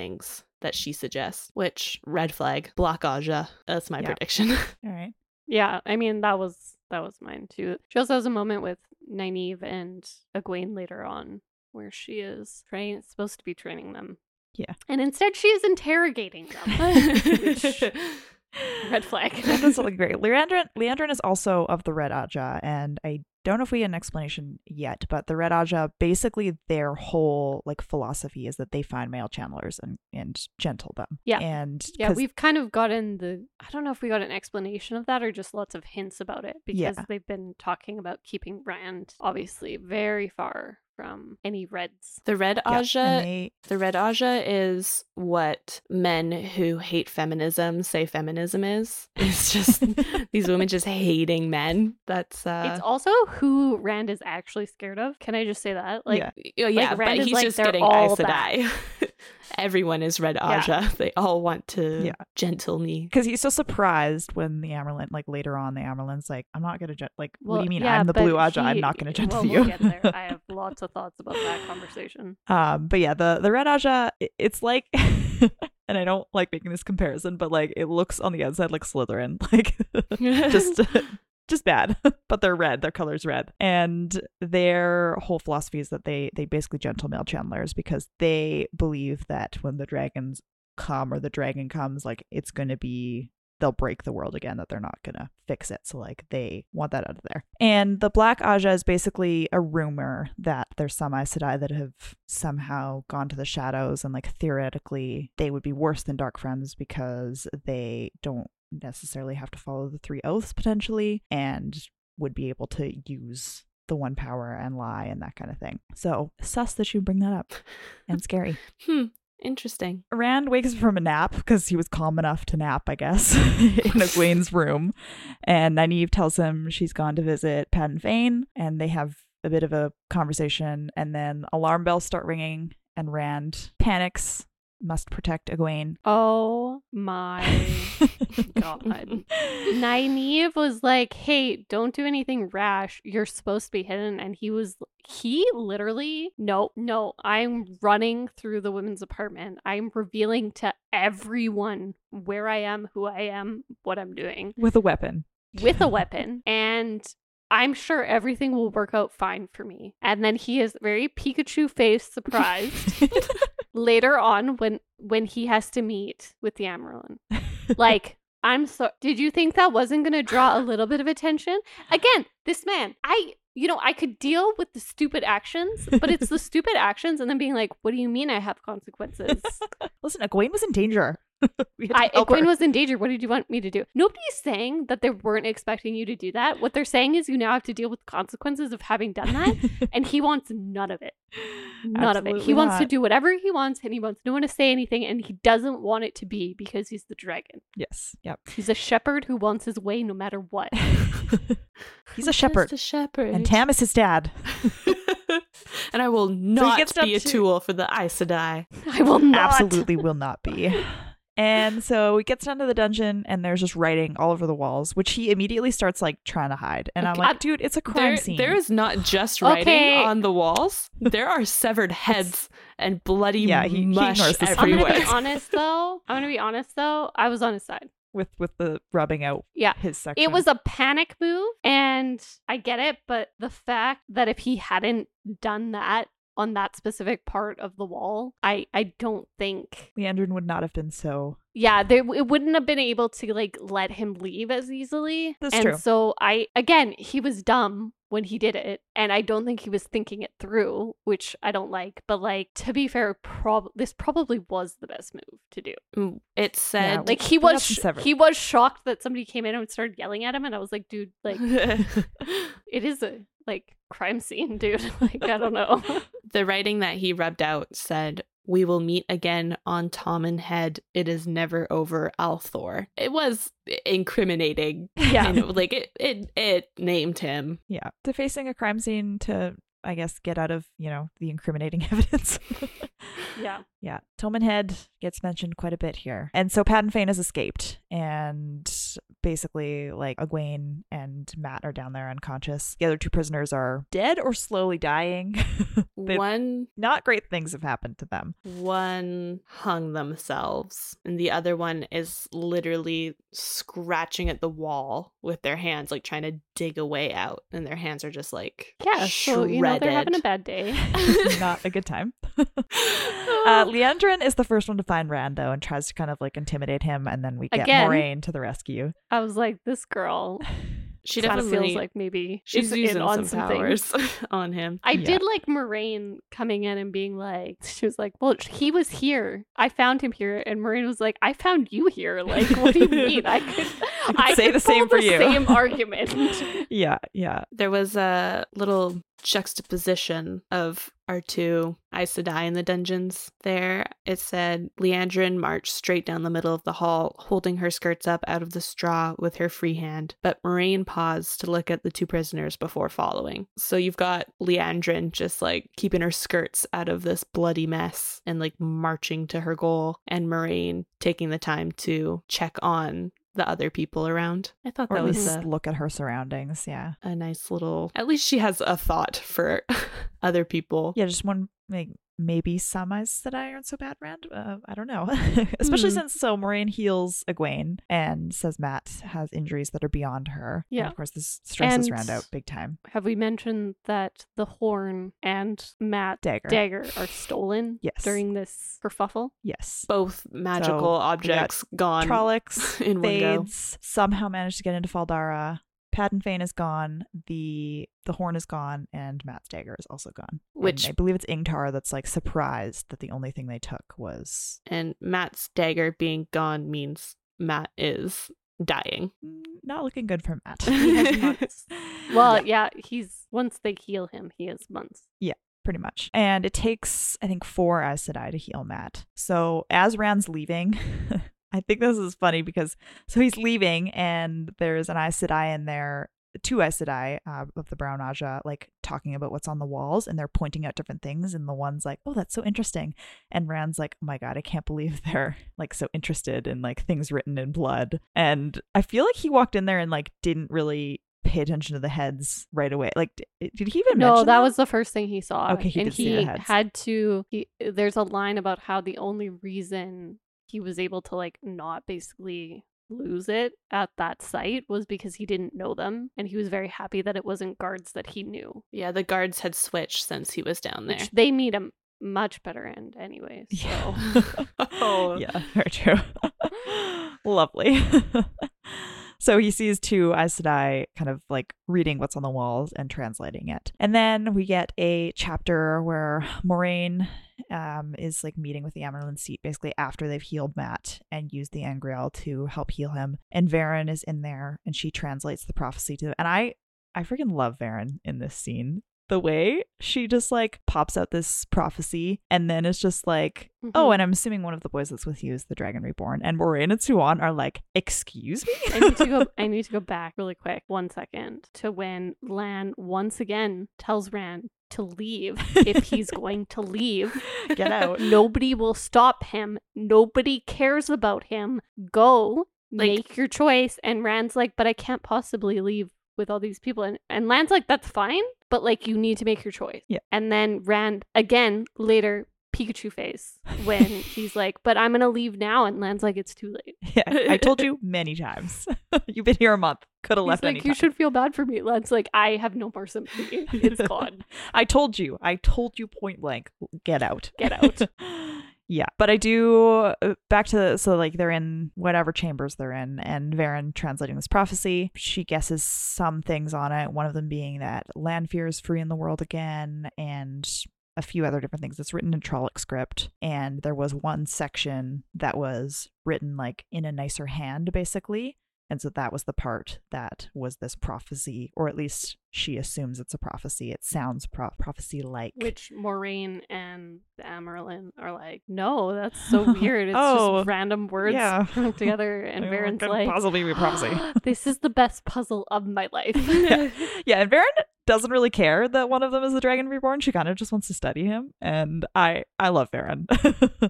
that she suggests, which red flag, block Ajah. That's my Yeah. prediction. All right. Yeah, I mean that was that was mine too. She also has a moment with Nynaeve and Egwene later on where she is train supposed to be training them. Yeah. And instead she is interrogating them. Which- Red flag. That does look great. Liandrin, Liandrin is also of the Red Ajah, and I don't know if we get an explanation yet, but the Red Ajah, basically their whole like philosophy is that they find male channelers and, and gentle them. Yeah. And yeah, we've kind of gotten the I don't know if we got an explanation of that or just lots of hints about it because Yeah. they've been talking about keeping Rand obviously very far from any reds. the red Ajah and they, The red Ajah is what men who hate feminism say feminism is. It's just these women just hating men. That's uh it's also who Rand is actually scared of. Can I just say that? Like Yeah. oh, yeah, Rand but is he's like, just getting all to Sedai. Everyone is red Yeah. Ajah. They all want to Yeah. gentle me. because he's so surprised when the Amyrlin, like later on, the Amyrlin's like, I'm not gonna gen- like. what do you mean? yeah, I'm the blue Ajah. I'm not gonna gentle well, you. We'll get there. I have lots of thoughts about that conversation. Um, but yeah, the the red Ajah, i- it's like, and I don't like making this comparison, but like it looks on the outside like Slytherin, like just just bad. but they're red. Their color's red, and their whole philosophy is that they they basically gentle male channelers because they believe that when the dragons come or the dragon comes, like it's going to be they'll break the world again that they're not gonna fix it so like they want that out of there and the black Ajah is basically a rumor that there's some Aes Sedai that have somehow gone to the shadows and like theoretically they would be worse than dark friends because they don't necessarily have to follow the three oaths potentially and would be able to use the one power and lie and that kind of thing. So sus that you bring that up and scary. Hmm. Interesting. Rand wakes from a nap because he was calm enough to nap, I guess, in Egwene's room. And Nynaeve tells him she's gone to visit Padan Fain, and they have a bit of a conversation. And then alarm bells start ringing, and Rand panics, must protect Egwene. Oh my God. Nynaeve was like, hey, don't do anything rash. You're supposed to be hidden. And he was, he literally, no, no, I'm running through the women's apartment. I'm revealing to everyone where I am, who I am, what I'm doing With a weapon. with a weapon. And I'm sure everything will work out fine for me. And then he is very Pikachu face surprised later on when when he has to meet with the Amaranth. Like, I'm so did you think that wasn't gonna draw a little bit of attention? Again, this man, I you know, I could deal with the stupid actions, but it's the stupid actions and then being like, what do you mean I have consequences? Listen, Egwene was in danger. I, her. was in danger. What did you want me to do? Nobody's saying that they weren't expecting you to do that. What they're saying is you now have to deal with consequences of having done that, and he wants none of it. None of it. He Absolutely wants to do whatever he wants, and he wants no one to say anything, and he doesn't want it to be because he's the dragon. Yes. Yep. He's a shepherd who wants his way no matter what. He's a shepherd. A shepherd. And Tam is his dad. and I will not up be a to- tool for the Aes Sedai. I will not. Absolutely will not be. And so he gets down to the dungeon and there's just writing all over the walls, which he immediately starts like trying to hide. And I'm Okay. like, dude, it's a crime There, scene. there is not just writing Okay. on the walls. There are severed heads and bloody Yeah, he- he mush ignores this I'm gonna be honest though. I'm gonna be honest though. I was on his side. with with the rubbing out Yeah. his section. It was a panic move, and I get it, but the fact that if he hadn't done that on that specific part of the wall, I I don't think. Liandrin would not have been so. Yeah, they it wouldn't have been able to like let him leave as easily. That's and true. so I again, he was dumb when he did it, and I don't think he was thinking it through, which I don't like. But like to be fair, prob- this probably was the best move to do. It said Like he was sh- he was shocked that somebody came in and started yelling at him, and I was like, dude, like it is a like crime scene, dude. like I don't know. the writing that he rubbed out said, "We will meet again on Toman Head. It is never over, al'Thor." It was incriminating. yeah. And like it, it, it named him. Yeah, defacing a crime scene to, I guess, get out of you know the incriminating evidence. Yeah. Yeah, Toman Head gets mentioned quite a bit here. And so Padan Fain has escaped, and basically, like, Egwene and Mat are down there unconscious. The other two prisoners are dead or slowly dying. They- One Not great things have happened to them. one hung themselves and the other one is literally scratching at the wall with their hands like trying to dig a way out and their hands are just like Yeah. So you know they're having a bad day. Not a good time. uh, Liandrin is the first one to find Rand, though, and tries to kind of like intimidate him, and then we get Again. Moiraine to the rescue. I was like, this girl she kind of definitely feels like maybe she's using on some something. powers on him I Yeah. did like Moiraine coming in and being like, she was like, well, he was here. I found him here. And Moiraine was like, I found you here. Like, what do you mean? I could, I say the same pull for the you." Same argument. Yeah, yeah. there was a little juxtaposition of our two Aes Sedai in the dungeons there. It said Liandrin marched straight down the middle of the hall, holding her skirts up out of the straw with her free hand, but Moiraine paused to look at the two prisoners before following. So you've got Liandrin just like keeping her skirts out of this bloody mess and like marching to her goal, and Moiraine taking the time to check on the other people around. I thought Or that at was least a look at her surroundings. Yeah. a nice little at least she has a thought for other people Yeah, just one like maybe some that I aren't so bad, Rand. Uh, I don't know. Especially Hmm. since so Moiraine heals Egwene and says Mat has injuries that are beyond her. And Yeah. of course, this stresses And- Rand out big time. Have we mentioned that the horn and Mat Dagger. dagger are stolen Yes. during this kerfuffle? Yes. both magical So, objects gone Trollocs, in one somehow managed to get into Fal Dara. Padan Fain is gone. The the horn is gone, and Mat's dagger is also gone. And Which- I believe it's Ingtar that's like surprised that the only thing they took was and Mat's dagger being gone means Mat is dying mm, not looking good for Mat. He has not- Well, yeah, he's Once they heal him, he is months. Yeah pretty much. And it takes, I think, four Aes Sedai to heal Mat. So as Rand's leaving, I think this is funny because so he's leaving and there's an Aes Sedai in there, two Aes Sedai uh, of the Brown Ajah, like talking about what's on the walls and they're pointing out different things. And the one's like, oh, that's so interesting. And Rand's like, oh my God, I can't believe they're like so interested in like things written in blood. And I feel like he walked in there and like didn't really pay attention to the heads right away. Like, d- did he even No, mention that was the first thing he saw. Okay, he and did see the he had to. He, there's a line about how the only reason he was able to like not basically lose it at that site was because he didn't know them, and he was very happy that it wasn't guards that he knew, Yeah, the guards had switched since he was down there. which they meet a much better end anyway. So. Yeah. Oh. yeah, very true. Lovely. So he sees two Aes Sedai kind of like reading what's on the walls and translating it. And then we get a chapter where Moiraine um, is like meeting with the Amyrlin seat basically after they've healed Mat and used the Angreal to help heal him. And Verin is in there and she translates the prophecy to him. and I I freaking love Verin in this scene. The way she just like pops out this prophecy and then it's just like, oh, Mhm. and I'm assuming one of the boys that's with you is the Dragon Reborn. And Moiraine and Siuan are like, excuse me? I need to go. I need to go back really quick, one second, to when Lan once again tells Rand to leave if he's going to leave. Get out. Nobody will stop him. Nobody cares about him. Go Like- make your choice. And Rand's like, but I can't possibly leave with all these people. And and Lan's like, that's fine, but like you need to make your choice. Yeah. And then Rand again later. Pikachu face when he's like, but I'm gonna leave now, and Lan's like, it's too late. Yeah, I told you many times. You've been here a month. Could have left like, you should feel bad for me. Lan's like, I have no more sympathy. It's gone. I told you. I told you point blank. Get out. Get out. Yeah, but I do uh, back to the, so like they're in whatever chambers they're in, and Verin translating this prophecy. She guesses some things on it. One of them being that Lanfear is free in the world again, and a few other different things. It's written in Trolloc script, and there was one section that was written like in a nicer hand, basically. And so that was the part that was this prophecy, or at least she assumes it's a prophecy. It sounds pro- prophecy like. Which Moiraine and the Amyrlin are like, no, that's so weird. It's Oh, just random words yeah. together. And It Verin's like, possibly be prophecy. Ah, this is the best puzzle of my life. Yeah. yeah, and Verin doesn't really care that one of them is the Dragon Reborn. She kind of just wants to study him, and I I love Verin.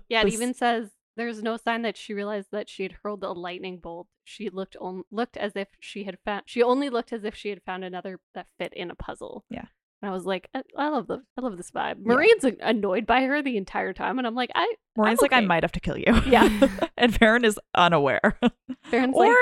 Yeah, it This- even says there's no sign that she realized that she had hurled a lightning bolt. She looked on looked as if she had found. She only looked as if she had found another that fit in a puzzle. Yeah. And I was like, I, I love the I love this vibe. Moiraine's annoyed by her the entire time, and I'm like, I Moiraine's I'm like, I might have to kill you. Yeah. and Verin is unaware. Verin's or like,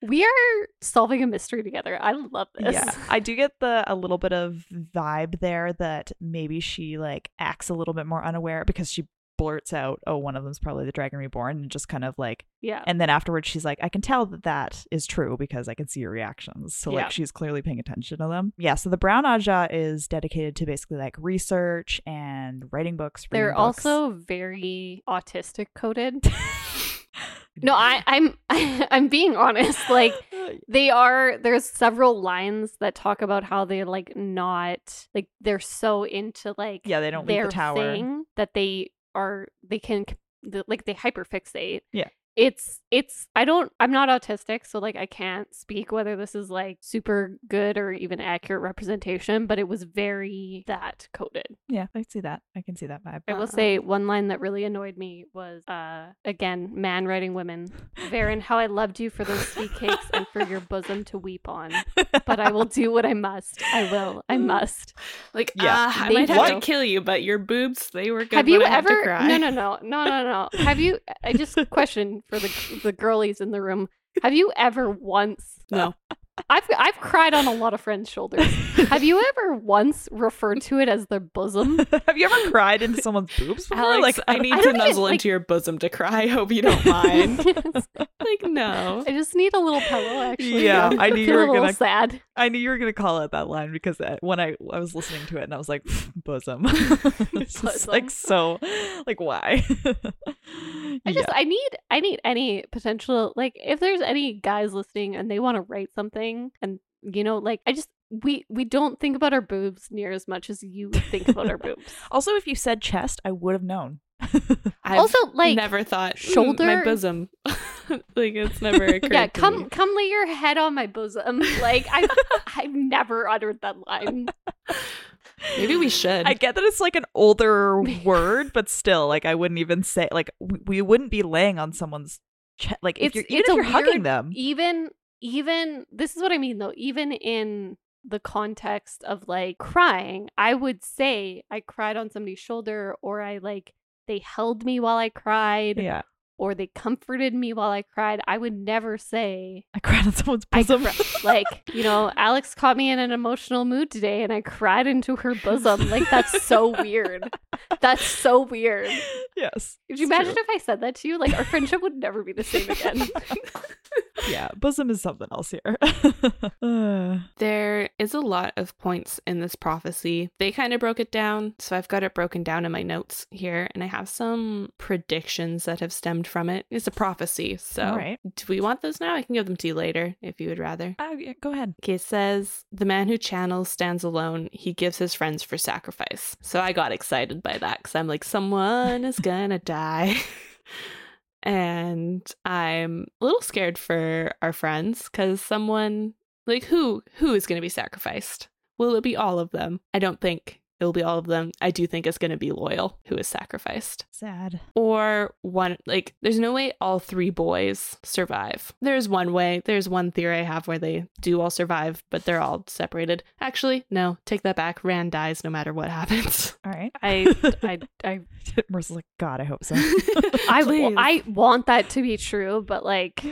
we are solving a mystery together. I love this. yeah, I do get the a little bit of vibe there that maybe she like acts a little bit more unaware because she blurts out, "Oh, one of them's probably the Dragon Reborn," and just kind of like yeah. And then afterwards, she's like, I can tell that that is true because I can see your reactions. So, Yeah. like, she's clearly paying attention to them. Yeah. So, the Brown Ajah is dedicated to basically like research and writing books. They're books. also very autistic coded. no, I, I'm I'm being honest. Like they are there's several lines that talk about how they're like not like they're so into like yeah, they don't leave the tower. thing that they are they can like they hyperfixate. Yeah. It's it's I don't I'm not autistic so like I can't speak whether this is like super good or even accurate representation but it was very that coded. Yeah, I see that. I can see that vibe. I will Uh-uh. say one line that really annoyed me was uh again man writing women. Verin, how I loved you for those sweet cakes and for your bosom to weep on. But I will do what I must. I will. I must. Like, Yeah. ah, I Thank might have to kill you, but your boobs, they were good. have you I to ever cry. no no no no no no have you i just question for the the girlies in the room have you ever once No. I've i've cried on a lot of friends shoulders have you ever once referred to it as their bosom Have you ever cried into someone's boobs before? Alix, like, I need I to even, nuzzle like- into your bosom to cry. I hope you don't mind. Yes. like, no. i just need a little pillow actually Yeah, I knew you were gonna- sad I knew you were gonna call it that line because uh, when I I was listening to it and I was like bosom. it's just like so like why? I just I need I need any potential like if there's any guys listening and they want to write something and you know like I just we we don't think about our boobs near as much as you think about our boobs. Also, if you said chest, I would have known. I've also, like never thought "Mm, shoulder- my bosom. like it's never occurred. yeah, to come me. come lay your head on my bosom. Like I I've never uttered that line. Maybe we should. I get that it's like an older word, but still, like I wouldn't even say like we, wouldn't be laying on someone's chest. Like if It's- you're even if you're hugging weird- them, even even this is what I mean though, even in the context of like crying, I would say I cried on somebody's shoulder or I like they held me while I cried. Yeah, or they comforted me while I cried. I would never say I cried on someone's bosom. cri- like, you know, Alix caught me in an emotional mood today and I cried into her bosom. Like that's so weird. That's so weird. yes, Could you imagine true. if I said that to you? Like our friendship would never be the same again. yeah, bosom is something else here. There is a lot of points in this prophecy. They kind of broke it down. So I've got it broken down in my notes here, and I have some predictions that have stemmed from it. It's a prophecy. So All right. do we want those now? I can give them to you later if you would rather. uh, yeah, go ahead. Okay, it says, The man who channels stands alone. He gives his friends for sacrifice. So I got excited by that because I'm like, someone is gonna die. and I'm a little scared for our friends because someone, like, who who is gonna be sacrificed? Will it be all of them? I don't think it'll be all of them. I do think it's gonna be Loial who is sacrificed Sad. or one like there's no way all three boys survive there's one way there's one theory i have where they do all survive but they're all separated actually no take that back rand dies no matter what happens All right. I I I Mercer's like, God, I hope so. I, Please. I want that to be true, but like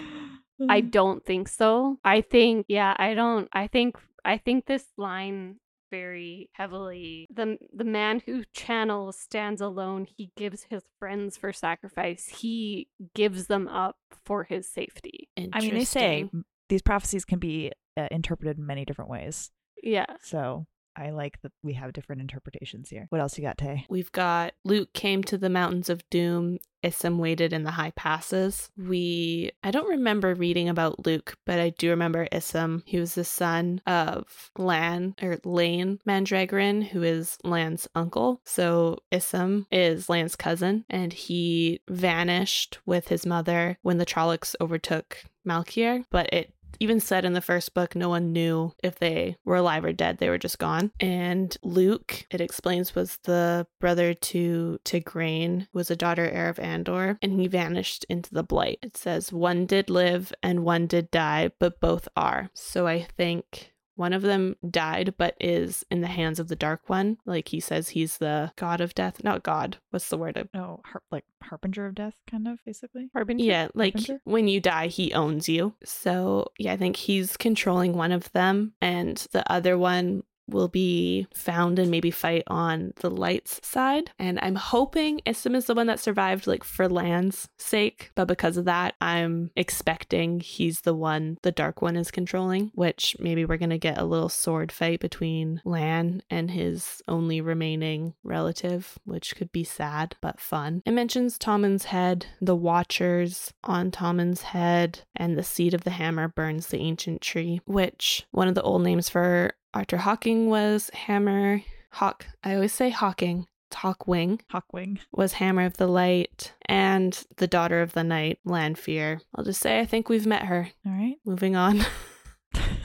I don't think so. I think yeah, I don't I think I think this line very heavily. The the man who channels stands alone he gives his friends for sacrifice he gives them up for his safety. I mean, they say these prophecies can be uh, interpreted in many different ways. yeah. So I like that we have different interpretations here. What else you got, Tay? We've got Luc came to the mountains of doom. Isam waited in the high passes. We I don't remember reading about Luc, but I do remember Isam. He was the son of Lan or Lain Mandragoran, who is Lan's uncle. So Isam is Lan's cousin, and he vanished with his mother when the Trollocs overtook Malkier. But it even said in the first book, no one knew if they were alive or dead. They were just gone. And Luc, it explains, was the brother to Tigraine, was a daughter heir of Andor, and he vanished into the blight. It says one did live and one did die, but both are. So I think one of them died, but is in the hands of the Dark One. Like he says, he's the god of death. Not god. What's the word? Oh, har- like harbinger of death, kind of basically. Harbinger? Yeah, like Harbinger? when you die, he owns you. So, yeah, I think he's controlling one of them, and the other one will be found and maybe fight on the light's side. And I'm hoping Isam is the one that survived, like for Lan's sake. But because of that, I'm expecting he's the one the dark one is controlling, which maybe we're going to get a little sword fight between Lan and his only remaining relative, which could be sad but fun. It mentions Toman's head, the Watchers on Toman's head, and the seed of the hammer burns the ancient tree, which one of the old names for Artur Hawking was Hammer Hawk. I always say Hawking. It's Hawkwing Hawkwing. was Hammer of the Light, and the Daughter of the Night, Lanfear. I'll just say I think we've met her. All right. Moving on.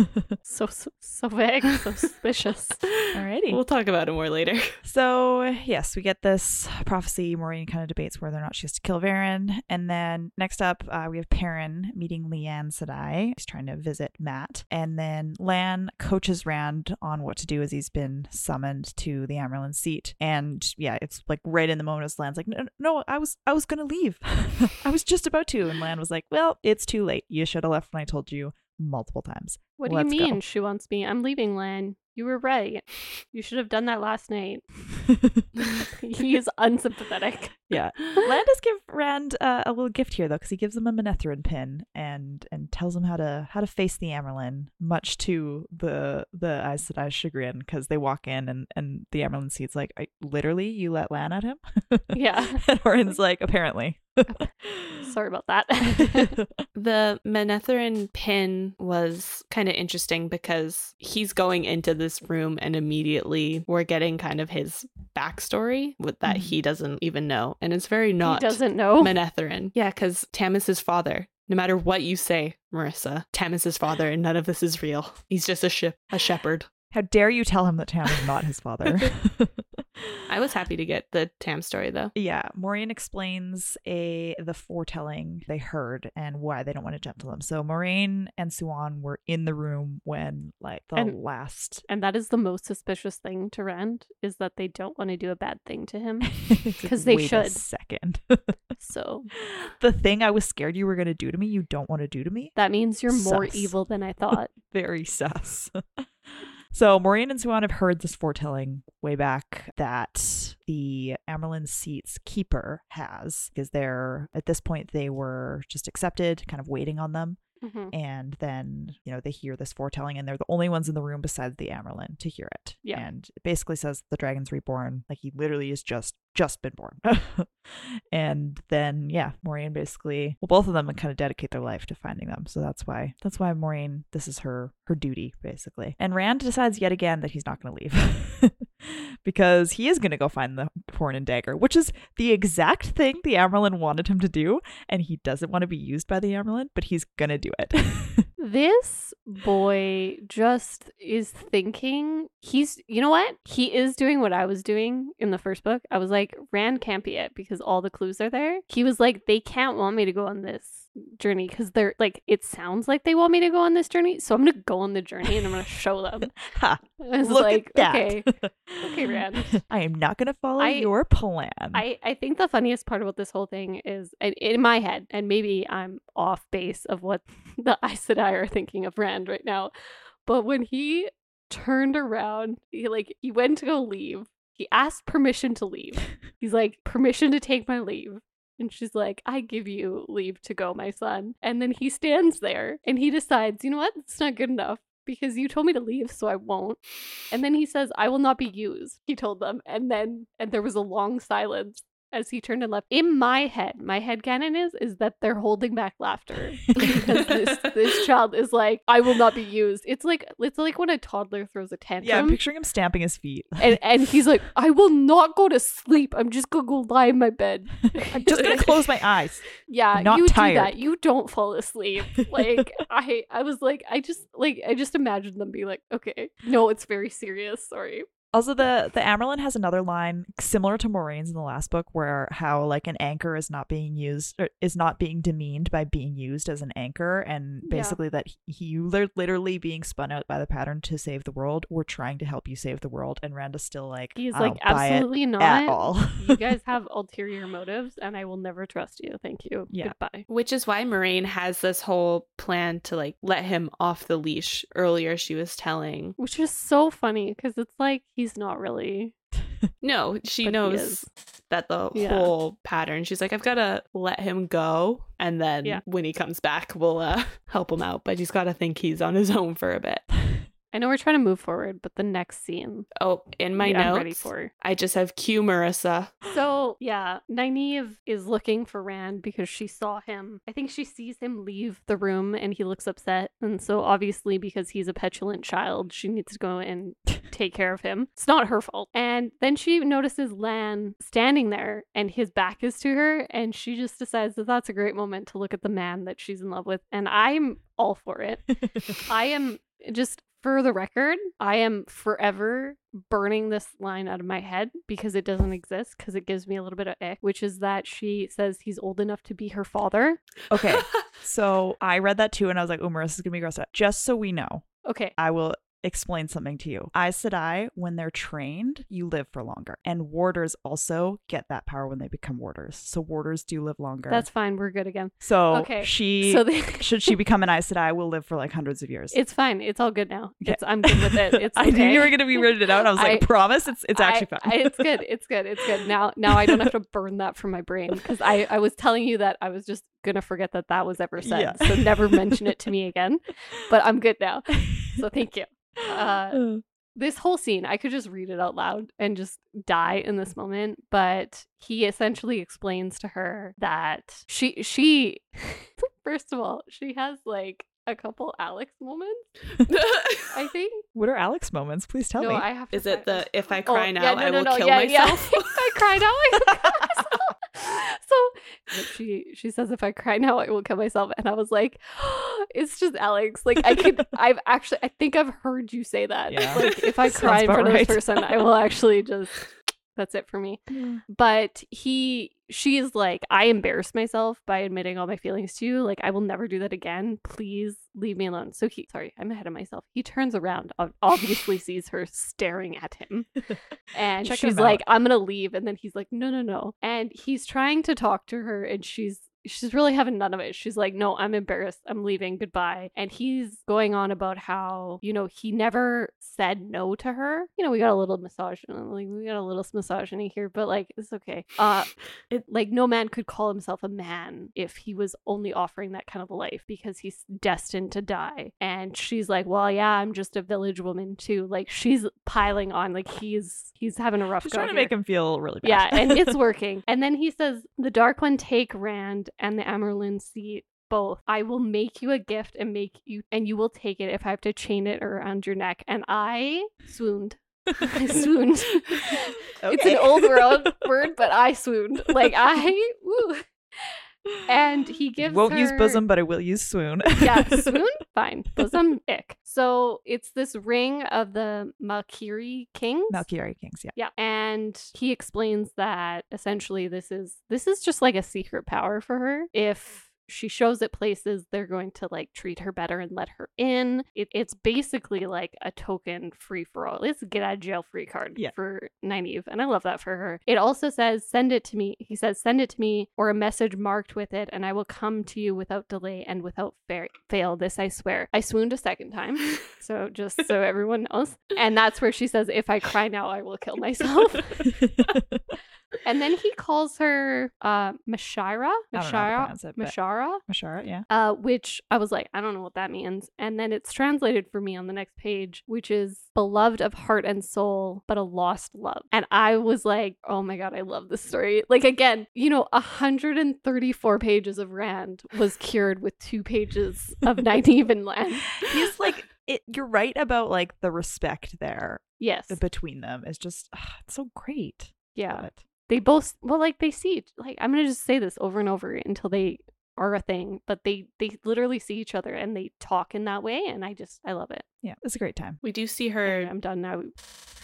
So, so, so vague, so suspicious. Alrighty. we'll talk about it more later. So yes, we get this prophecy. Moiraine kind of debates whether or not she has to kill Verin, and then next up uh, we have Perrin meeting Leane Sedai. He's trying to visit Mat, and then Lan coaches Rand on what to do as he's been summoned to the Amyrlin seat. And yeah, it's like right in the moment as Lan's like, no, no, I was, I was gonna leave. I was just about to, and Lan was like, well, it's too late. You should have left when I told you multiple times. What do Let's you go. mean she wants me? I'm leaving, Lan. You were right. You should have done that last night. he is unsympathetic. Yeah. Landis give Rand uh, a little gift here though, because he gives him a Manetheren pin and and tells him how to how to face the Amyrlin, much to the the Aes Sedai's chagrin, because they walk in and and the Amyrlin seat's like, I, literally, you let Lan at him. Yeah. and Orin's like, apparently. Sorry about that. The Manetheren pin was kind of interesting because he's going into this room and immediately we're getting kind of his backstory with that Mhm. he doesn't even know. And it's very he not doesn't know. Manetheren. Yeah, because Tam is his father. No matter what you say, Marissa, Tam is his father and none of this is real. He's just a ship a shepherd. How dare you tell him that Tam is not his father? I was happy to get the Tam story though. Yeah, Moiraine explains a the foretelling they heard and why they don't want to jump to them. So Moiraine and Siuan were in the room when like the And- last and that is the most suspicious thing to Rand is that they don't want to do a bad thing to him. because they "Wait a should." second. So the thing I was scared you were gonna do to me, you don't want to do to me. that means you're more evil than I thought. Very sus. So Moiraine and Siuan have heard this foretelling way back that the Amyrlin seat's keeper has, because they're at this point they were just accepted, kind of waiting on them. Mhm. and then you know they hear this foretelling and they're the only ones in the room besides the Amyrlin to hear it Yeah. and it basically says the dragon's reborn like he literally is just just been born. And then yeah Moiraine basically well both of them kind of dedicate their life to finding them. So that's why that's why Moiraine this is her her duty basically. And Rand decides yet again that he's not going to leave because he is going to go find the horn and dagger which is the exact thing the Amyrlin wanted him to do and he doesn't want to be used by the Amyrlin, but he's gonna do it. This boy just is thinking he's you know what? He is doing what I was doing in the first book. I was like, Rand can't be it because all the clues are there. He was like, they can't want me to go on this journey because they're like it sounds like they want me to go on this journey. So I'm gonna go on the journey and I'm gonna show them. ha, I was look like, at that. okay. Okay, Rand. I am not gonna follow I- your plan. I, I think the funniest part about this whole thing is in, my head, and maybe I'm off base of what the Aes Sedai are thinking of Rand right now, but when he turned around, he like he went to go leave. He asked permission to leave. He's like, permission to take my leave. And she's like, I give you leave to go, my son. And then he stands there and he decides, you know what? It's not good enough because you told me to leave, so I won't. And then he says, I will not be used, he told them. And then, and there was a long silence as he turned and left. In my head, my head canon is, is that they're holding back laughter because this, this child is like, I will not be used. It's like, it's like when a toddler throws a tantrum. yeah, I'm picturing him stamping his feet. and, and he's like, I will not go to sleep. I'm just gonna go lie in my bed. I'm just gonna close my eyes. Yeah, I'm not you tired. do that. You don't fall asleep. Like I, I was like, I just like, I just imagined them being like, okay, no, it's very serious. Sorry. Also, the the Amyrlin has another line similar to Moiraine's in the last book, where how like an anchor is not being used or is not being demeaned by being used as an anchor, and Yeah. basically that he, you li- literally being spun out by the pattern to save the world. We're trying to help you save the world, and Randa's still like He's I like, don't buy it absolutely not. at all. you guys have ulterior motives, and I will never trust you. Thank you. Yeah. Goodbye. Which is why Moiraine has this whole plan to like let him off the leash. Earlier, she was telling. Which is so funny because it's like he's not really. No, she But knows that the Yeah. whole pattern. She's like, I've got to let him go, and then Yeah. when he comes back, we'll uh, help him out. But he's got to think he's on his own for a bit. I know we're trying to move forward, but the next scene, Oh, in my yeah, notes, I'm ready for. I just have Q Marissa. So yeah, Nynaeve is looking for Rand because she saw him. I think she sees him leave the room and he looks upset. And so obviously because he's a petulant child, she needs to go and take care of him. It's not her fault. And then she notices Lan standing there and his back is to her and she just decides that that's a great moment to look at the man that she's in love with. And I'm all for it. I am just for the record, I am forever burning this line out of my head because it doesn't exist because it gives me a little bit of ick, which is that she says he's old enough to be her father. okay, so I read that too, and I was like, "Oh, Marissa's gonna be gross." out. Just so we know, Okay. I will explain something to you. Aes Sedai, when they're trained, you live for longer. And warders also get that power when they become warders. So warders do live longer. That's fine. We're good again. so okay. she So they, should she become an Aes Sedai will live for like hundreds of years. it's fine. It's all good now. Okay. It's I'm good with it. It's I knew you were gonna be weirded out. I was like, I- promise it's it's actually fine. I- it's good. It's good. It's good. Now now I don't have to burn that from my brain because I I was telling you that I was just gonna forget that that was ever said. Yeah. So never mention it to me again. But I'm good now. So thank you. Uh, this whole scene, I could just read it out loud and just die in this moment. But he essentially explains to her that she she first of all she has like a couple Alix moments. I think. what are Alix moments? Please tell no, me. I have. To Is it the if I Oh, cry yeah, now, no, I no, will no, kill yeah, myself? Yeah. if I cry now, I will kill myself. so she she says, if I cry now, I will kill myself. And I was like, it's just Alix. Like I could, I've actually, I think I've heard you say that. Yeah. Like if I cry in front of this person, I will actually just. That's it for me. But he, she's like, I embarrassed myself by admitting all my feelings to you. Like, I will never do that again. Please leave me alone. So he, sorry, I'm ahead of myself. He turns around, obviously sees her staring at him. And Check she's him like. I'm going to leave. And then he's like, no, no, no. And he's trying to talk to her and she's, She's really having none of it. She's like, no, I'm embarrassed. I'm leaving. Goodbye. And he's going on about how, you know, he never said no to her. You know, we got a little misogyny, like we got a little misogyny here, but like it's okay. Uh it like no man could call himself a man if he was only offering that kind of a life because he's destined to die. And she's like, Well, yeah, I'm just a village woman too. Like she's piling on, like he's he's having a rough She's trying to here. make him feel really bad. Yeah, and it's working. And then he says, The Dark One take Rand and the Amyrlin seat both. I will make you a gift and make you and you will take it if I have to chain it around your neck. And I swooned. I swooned. It's an old world word, but I swooned. Like I woo. And he gives Won't use bosom, but I will use swoon. yeah, swoon, fine. Bosom, ick. So it's this ring of the Malkieri kings. Malkieri Kings, yeah. Yeah, and he explains that essentially this is this is just like a secret power for her. If she shows it places, they're going to like treat her better and let her in. It, it's basically like a token free for all. It's a get out of jail free card Yeah. for Nynaeve, and I love that for her. It also says, "Send it to me." He says, "Send it to me," or a message marked with it, and I will come to you without delay and without fa- fail. This I swear. I swooned a second time, so just so everyone knows. And that's where she says, "If I cry now, I will kill myself." and then he calls her uh Mashira, I don't know how to Mashira, it, Mashara, Mashara, yeah. uh, which I was like, I don't know what that means. And then it's translated for me on the next page, which is beloved of heart and soul, but a lost love. And I was like, oh my God, I love this story. Like, again, you know, 134 pages of Rand was cured with two pages of Nynaeve and Lan. He's like, it, you're right about like the respect there Yes. between them. is just, ah, it's so great. Yeah. It. They both well like they see like i'm gonna just say this over and over until they are a thing but they they literally see each other and they talk in that way and i just i love it Yeah, it's a great time. We do see Anyway, her i'm done now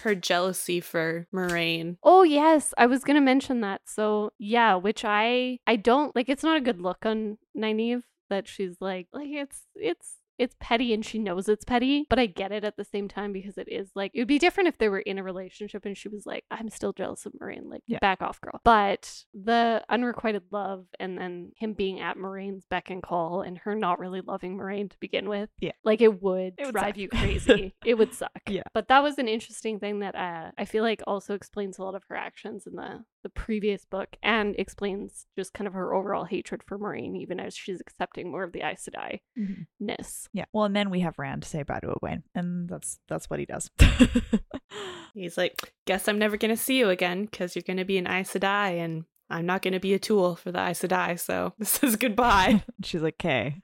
her jealousy for Moiraine. oh yes i was gonna mention that so yeah which i i don't like it's not a good look on Nynaeve that she's like like it's it's it's petty and she knows it's petty, but I get it at the same time because it is like it would be different if they were in a relationship and she was like, I'm still jealous of Moiraine, like Yeah. back off, girl. But the unrequited love and then him being at Moiraine's beck and call and her not really loving Moiraine to begin with, Yeah. like it would, It would drive suck. you crazy. it would suck. Yeah. But that was an interesting thing that uh, I feel like also explains a lot of her actions in the the previous book and explains just kind of her overall hatred for Moiraine, even as she's accepting more of the Aes Sedai mm-hmm. ness. Yeah. Well, and then we have Rand say bye to Egwene, and that's that's what he does. He's like, guess I'm never gonna see you again because you're gonna be an Aes Sedai and I'm not gonna be a tool for the Aes Sedai. So this is goodbye. She's like, "Okay,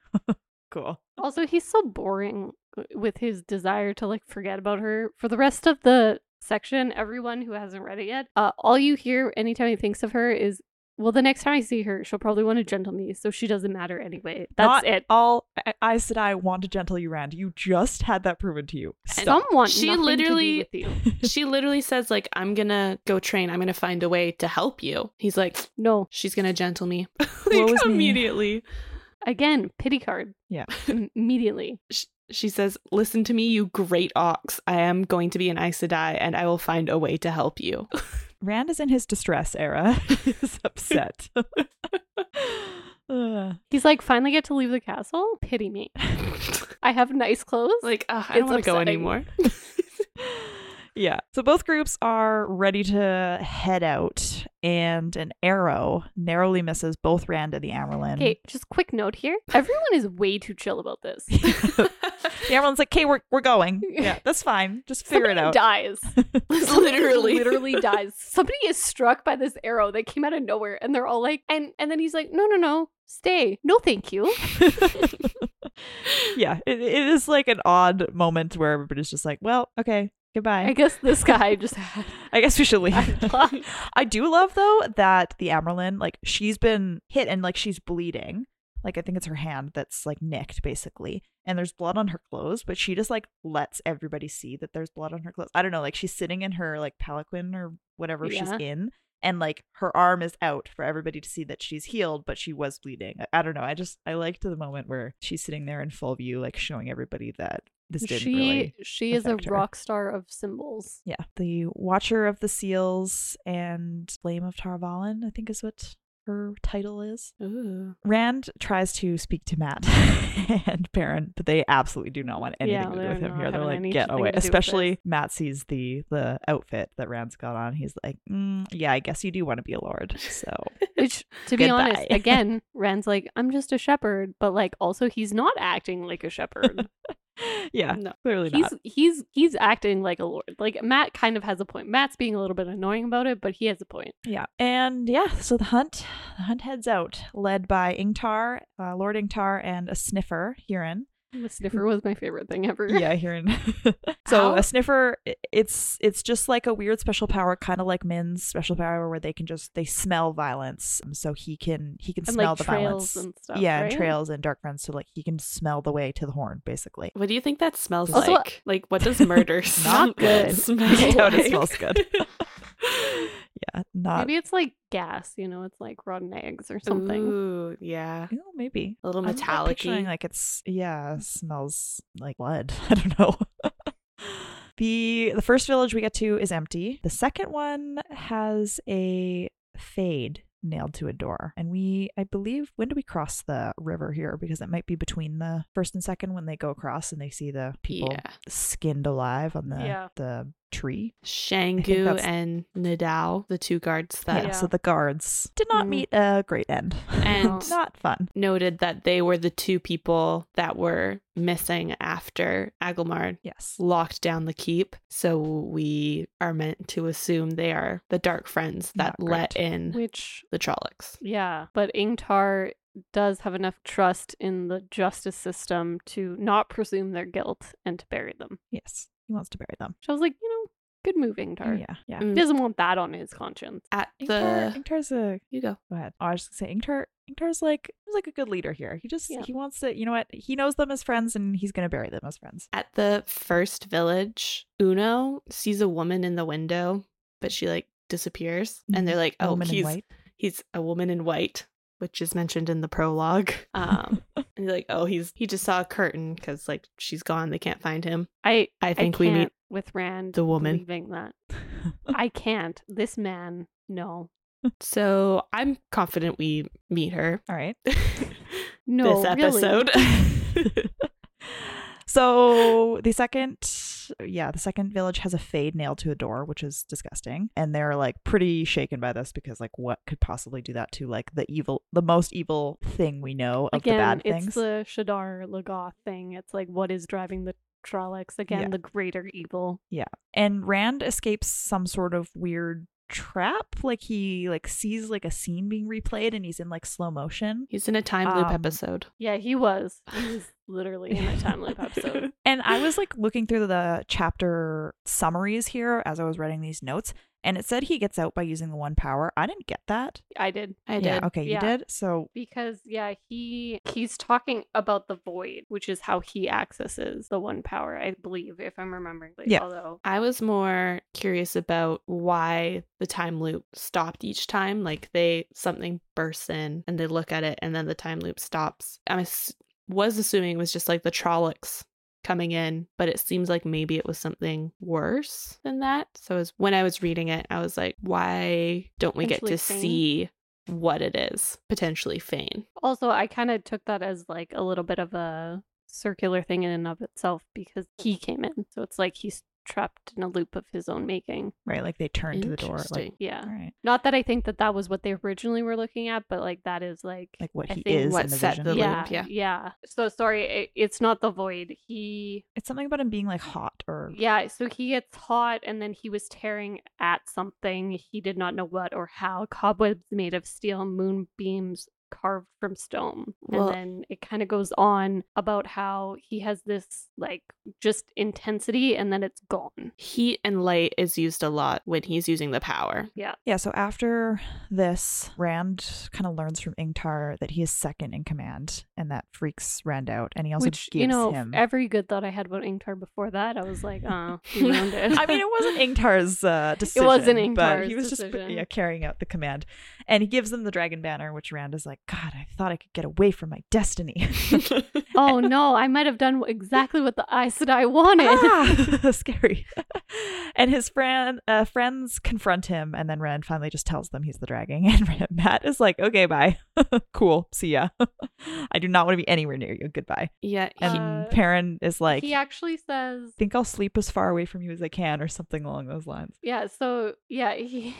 cool." Also, he's so boring with his desire to like forget about her. For the rest of the section, everyone who hasn't read it yet, uh, all you hear anytime he thinks of her is, "Well, the next time I see her, she'll probably want to gentle me, so she doesn't matter anyway." That's Not it. All I- said I want to gentle you, Rand. You just had that proven to you. Stop. Some want She literally- to with you. she literally says like, I'm gonna go train. I'm gonna find a way to help you. He's like, No, she's gonna gentle me. Like, is me. immediately. again, pity card. Yeah. Immediately. Sh- She says, Listen to me, you great ox. I am going to be an Aes Sedai and I will find a way to help you. Rand is in his distress era. He's upset. He's like, finally get to leave the castle? Pity me. I have nice clothes. like, "Ugh, I don't want to go anymore. yeah. So both groups are ready to head out, and an arrow narrowly misses both Rand and the Amyrlin. Okay, just quick note here. Everyone is way too chill about this. The Amyrlin's like, "Okay, we're we're going. Yeah, that's fine. Just figure it out." dies. Literally. literally dies. Somebody is struck by this arrow that came out of nowhere, and they're all like, and and then he's like, no, no, no, stay. No, thank you. yeah, it, it is like an odd moment where everybody's just like, "Well, okay, goodbye." I guess this guy just had. I guess we should leave. I do love though that the Amyrlin, like she's been hit and like she's bleeding. Like I think it's her hand that's like nicked basically. And there's blood on her clothes, but she just like lets everybody see that there's blood on her clothes. I don't know, like she's sitting in her like palanquin or whatever she's in and like her arm is out for everybody to see that she's healed, but she was bleeding. I, I don't know. I just I liked the moment where she's sitting there in full view like showing everybody that this didn't She really she is a her. rock star of symbols. yeah, the Watcher of the Seals and Flame of Tar Valon, I think is what her title is. Ooh. Rand tries to speak to Mat and Baron, but they absolutely do not want anything Yeah, to do with him here. They're like, get away. to do with Especially. Mat sees the the outfit that Rand's got on. He's like, mm, yeah, I guess you do want to be a lord. So Which, to be honest, again, Rand's like, I'm just a shepherd, but like also he's not acting like a shepherd. yeah, No. clearly he's not. he's he's acting like a lord. Like Mat kind of has a point. Mat's being a little bit annoying about it, but he has a point. Yeah, and yeah, so the hunt the hunt heads out, led by Ingtar, uh, Lord Ingtar, and a sniffer, Hurin. The sniffer was my favorite thing ever. yeah hearing so How? a sniffer it's it's just like a weird special power kind of like min's special power where they can just they smell violence um, so he can he can and smell like the trails violence and stuff. yeah right? and trails and dark friends so like he can smell the way to the horn basically What do you think that smells Also- like? Like, what does murder smell good. smell I doubt it like? smells good. Yeah not Maybe it's like gas. You know, it's like rotten eggs or something. Ooh, yeah. you know, maybe A little I'm, like, metallic like it's yeah smells like blood i don't know the the first village we get to is empty the second one has a fade nailed to a door and we i believe when do we cross the river here because it might be between the first and second when they go across and they see the people Yeah. skinned alive on the Yeah. the tree Changu and Nidao, the two guards that yeah, Yeah. so the guards did not Mhm. meet a great end And- not fun noted that they were the two people that were missing after Agelmar yes locked down the keep. So we are meant to assume they are the dark friends that Not let great. in Which, the Trollocs. yeah, but Ingtar does have enough trust in the justice system to not presume their guilt and to bury them. yes he wants to bury them So I was like, you know, good moving, Tar. yeah yeah He Mm. doesn't want that on his conscience. At Ingtar, the Ingtar's a you go. go ahead. Oh, I was just gonna say Ingtar Ingtar's like he's like a good leader here. He just Yeah. he wants to you know what he knows them as friends and he's gonna bury them as friends. At the first village, Uno sees a woman in the window, but she like disappears, and they're like, A "Oh, woman in he's white. he's a woman in white," which is mentioned in the prologue. Um, and you're like, "Oh, he's he just saw a curtain because like she's gone, they can't find him." I I think I we can't meet with Rand the woman. believing that. I can't. This man, no, So I'm confident we meet her All right. no, this really. So the second yeah, the second village has a fade nailed to a door, which is disgusting. And they're like pretty shaken by this because like what could possibly do that to like the evil the most evil thing we know of Again, the bad it's things. the Shadar Logoth thing. It's like what is driving the Trollocs again, Yeah. the greater evil. Yeah. And Rand escapes some sort of weird trap. Like he like sees like a scene being replayed and he's in like slow motion. He's in a time loop Um, episode. Yeah, he was. He was literally in a time loop episode. And I was like looking through the chapter summaries here as I was writing these notes, and it said he gets out by using the one power. I didn't get that. I did. I yeah, did. okay, you did. So Because yeah, he he's talking about the void, which is how he accesses the one power, I believe, if I'm remembering. Like, Yeah. Although I was more curious about why the time loop stopped each time. Like they something bursts in and they look at it and then the time loop stops. I was was assuming it was just like the Trollocs coming in, but it seems like maybe it was something worse than that. So as when I was reading it, I was like, why don't we get to see what it is? Potentially Fain. Also, I kind of took that as like a little bit of a circular thing in and of itself because he came in. So it's like he's trapped in a loop of his own making. Right, like they turn to the door. Like, Yeah. all right, Not that I think that that was what they originally were looking at, but like that is like like what I he think is what in the set vision. the yeah, loop, yeah. yeah. So sorry, it, it's not the void. He It's something about him being like hot or yeah, so he gets hot and then he was tearing at something. He did not know what or how. Cobwebs made of steel, moonbeams carved from stone. Well- and then it kind of goes on about how he has this like just intensity and then it's gone. Heat and light is used a lot when he's using the power. Yeah, Yeah. so after this, Rand kind of learns from Ingtar that he is second in command, and that freaks Rand out. And he also Which, gives you know, him. every good thought I had about Ingtar before that, I was like, oh, he ruined it. I mean, it wasn't Ingtar's uh, decision. wasn't but he was decision. just yeah, carrying out the command. And he gives them the dragon banner, which Rand is like, God, I thought I could get away from my destiny. oh no, I might have done exactly what the Aes Sedai wanted. ah, scary. and his friend, uh, friends confront him, and then Rand finally just tells them he's the dragon. And Rand, Mat is like, "Okay, bye, cool, see ya. I do not want to be anywhere near you. Goodbye." yeah, And Uh, Perrin is like, he actually says, I "Think I'll sleep as far away from you as I can," or something along those lines. yeah, so yeah, he.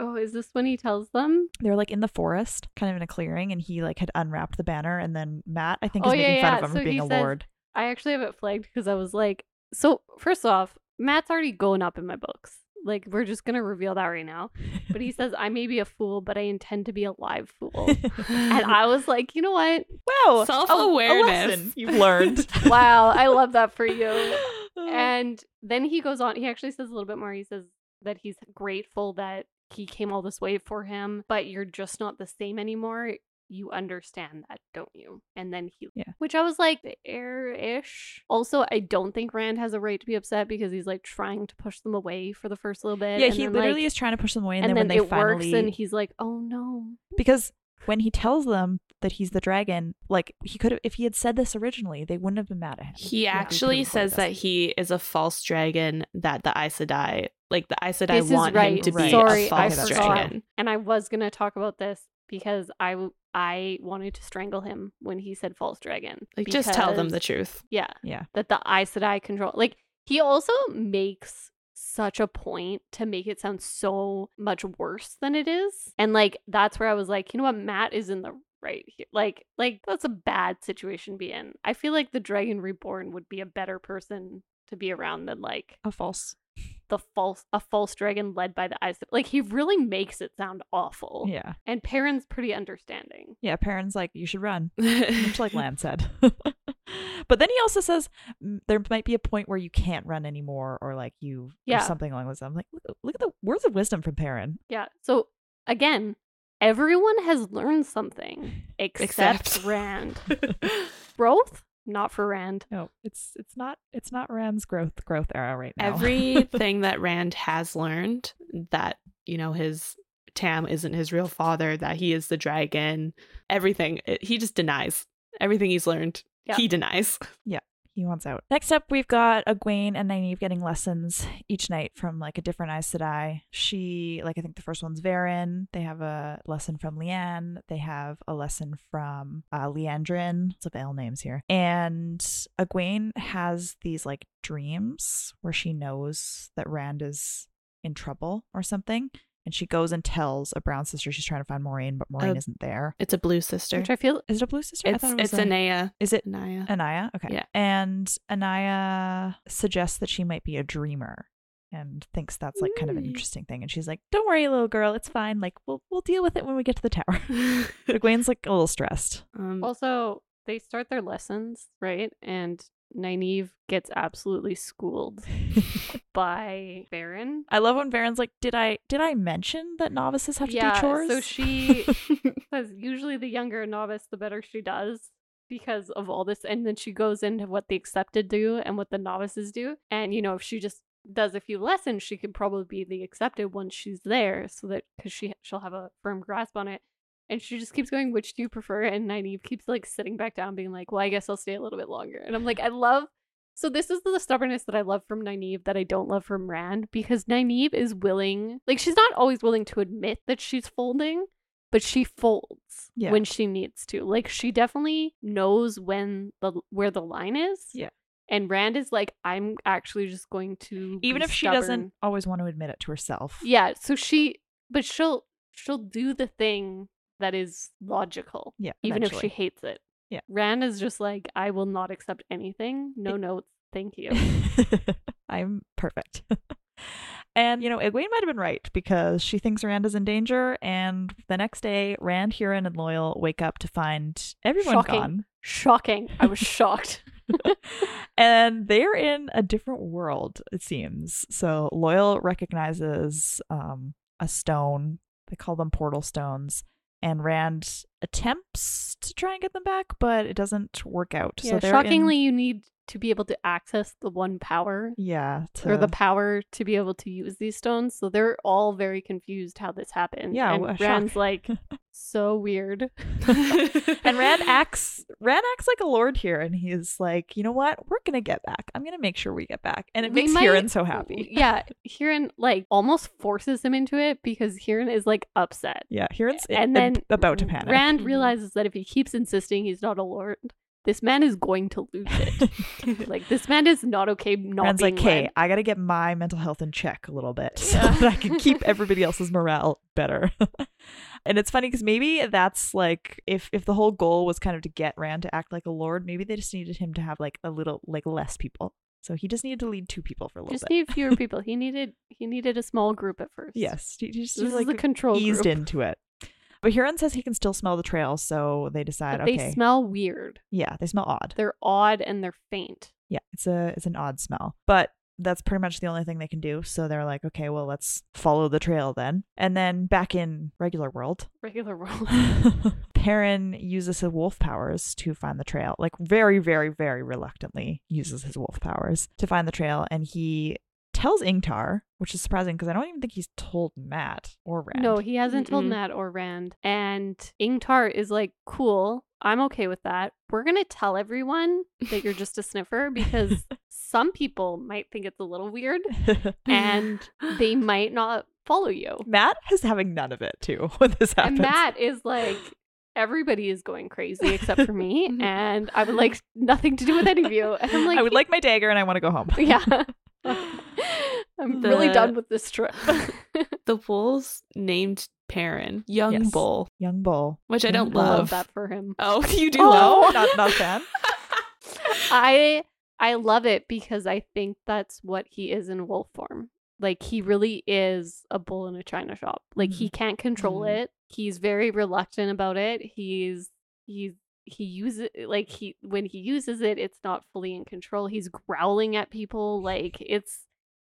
Oh, is this when he tells them? They're like in the forest, kind of in a clearing, and he like had unwrapped the banner, and then Mat, I think, Oh, is yeah, making fun yeah. of him So for being a says- lord. I actually have it flagged because I was like, so first off, Mat's already going up in my books. Like, we're just gonna reveal that right now. But he says, I may be a fool, but I intend to be a live fool. and I was like, you know what? wow, Self-awareness. you've learned. Wow, I love that for you. And then he goes on, he actually says a little bit more. He says that he's grateful that he came all this way for him, but you're just not the same anymore. You understand that, don't you? And then he, Yeah. which I was like, air ish. Also, I don't think Rand has a right to be upset because he's like trying to push them away for the first little bit. yeah, and he then, literally like- is trying to push them away, and, and then, then, when they it finally, works, and he's like, oh no. because when he tells them that he's the dragon, like he could have, if he had said this originally, they wouldn't have been mad at him. He Yeah. actually says that he is a false dragon that the Aes Sedai, like the Aes Sedai This is want him right. to be Right. Sorry, a I false forgot. dragon. And I was gonna talk about this because I, I wanted to strangle him when he said false dragon. Like just tell them the truth. Yeah, Yeah. that the Aes Sedai control. Like he also makes such a point to make it sound so much worse than it is, and like that's where I was like, you know what, Mat is in the right here. Like, like that's a bad situation to be in. I feel like the Dragon Reborn would be a better person to be around than like A false. the false a false dragon led by the Aes. Like he really makes it sound awful. Yeah. And Perrin's pretty understanding. Yeah. Perrin's like, you should run. much like Lan said. but then he also says there might be a point where you can't run anymore, or like you, Yeah. or something along those lines. I'm like, look, look at the words of wisdom from Perrin. Yeah. So again, everyone has learned something except, Except. Rand. Growth, not for Rand. No, it's it's not it's not Rand's growth growth era right now. Everything that Rand has learned that, you know, his Tam isn't his real father, that he is the dragon, everything, it- he just denies. Everything he's learned, Yeah. he denies. Yeah. He wants out. Next up, we've got Egwene and Nynaeve getting lessons each night from like a different Aes Sedai. She, like, I think the first one's Verin. They have a lesson from Leane. They have a lesson from uh, Liandrin. Lots of L names here. And Egwene has these like dreams where she knows that Rand is in trouble or something. And she goes and tells a brown sister she's trying to find Moiraine, but Moiraine Uh, isn't there. It's a blue sister. Which I feel Is it a blue sister? I It's thought it was it's a- Anaiya. Is it Anaiya. Anaiya? Okay. Yeah. And Anaiya suggests that she might be a dreamer and thinks that's like kind of an Mm. interesting thing. And she's like, Don't worry, little girl, it's fine. Like we'll we'll deal with it when we get to the tower. But Egwene's like a little stressed. um, also they start their lessons, right? And Nynaeve gets absolutely schooled by Verin. I love when Verin's like, Did I did I mention that novices have to yeah, do chores? so she says usually the younger a novice, the better she does because of all this. And then she goes into what the accepted do and what the novices do. And, you know, if she just does a few lessons, she could probably be the accepted once she's there so that because she, she'll have a firm grasp on it. And she just keeps going, which do you prefer? And Nynaeve keeps like sitting back down, being like, well, I guess I'll stay a little bit longer. And I'm like, I love. So this is the stubbornness that I love from Nynaeve that I don't love from Rand because Nynaeve is willing, like she's not always willing to admit that she's folding, but she folds Yeah. when she needs to. Like she definitely knows when the where the line is. Yeah. And Rand is like, I'm actually just going to Even if she stubborn. doesn't always want to admit it to herself. Yeah, so she but she'll she'll do the thing that is logical. Yeah. Even if she hates it. Yeah. Rand is just like, I will not accept anything. No notes. Thank you. I'm perfect. and, you know, Egwene might have been right because she thinks Rand is in danger. And the next day, Rand, Hurin, and Loial wake up to find everyone Shocking. gone. Shocking. I was shocked. and they're in a different world, it seems. So Loial recognizes um, a stone. They call them portal stones. And Rand attempts to try and get them back, but it doesn't work out. Yeah, so they're in- shockingly, you need to be able to access the one power yeah, or the power to be able to use these stones. So they're all very confused how this happened. Yeah, and. Rand's like, so weird. and Rand acts Rand acts like a lord here, and he's like, you know what? We're gonna get back. I'm gonna make sure we get back, and it We makes might- Hurin so happy. Yeah, Hurin like almost forces him into it because Hurin is like upset. Yeah, Hurin's i- and then about to panic. Rand Mhm. realizes that if he keeps insisting he's not a lord, this man is going to lose it. like this man is not okay not being like, "Okay, led." I gotta get my mental health in check a little bit so Yeah. that I can keep everybody else's morale better." and it's funny because maybe that's like if if the whole goal was kind of to get Rand to act like a lord, maybe they just needed him to have like a little like less people. So he just needed to lead two people for a little Just bit. need fewer people. He needed he needed a small group at first. yes, he just This is like the control eased group. into it. But Hurin says he can still smell the trail, so they decide, But they okay, smell weird. yeah, they smell odd. They're odd and they're faint. Yeah, it's a it's an odd smell. But that's pretty much the only thing they can do. So they're like, okay, well, let's follow the trail then. And then back in regular world, Regular world. Perrin uses his wolf powers to find the trail. Like very, very, very reluctantly uses his wolf powers to find the trail, and he tells Ingtar, which is surprising because I don't even think he's told Mat or Rand. No, he hasn't told Mm-mm. Mat or Rand. And Ingtar is like, cool, I'm okay with that. We're going to tell everyone that you're just a sniffer because some people might think it's a little weird and they might not follow you. Mat is having none of it too when this happens. And Mat is like, everybody is going crazy except for me. Mm-hmm. and I would like nothing to do with any of you. And I'm like, I would like my dagger and I want to go home. yeah. I'm really done with this trip. the wolves named Perrin Young Yes. Bull, Young Bull. which I don't love love. that for him. Oh, you do Oh. love? not not a fan. I I love it because I think that's what he is in wolf form. Like he really is a bull in a china shop. Like he can't control Mhm. it. He's very reluctant about it. He's he's he uses like he when he uses it, it's not fully in control. He's growling at people like it's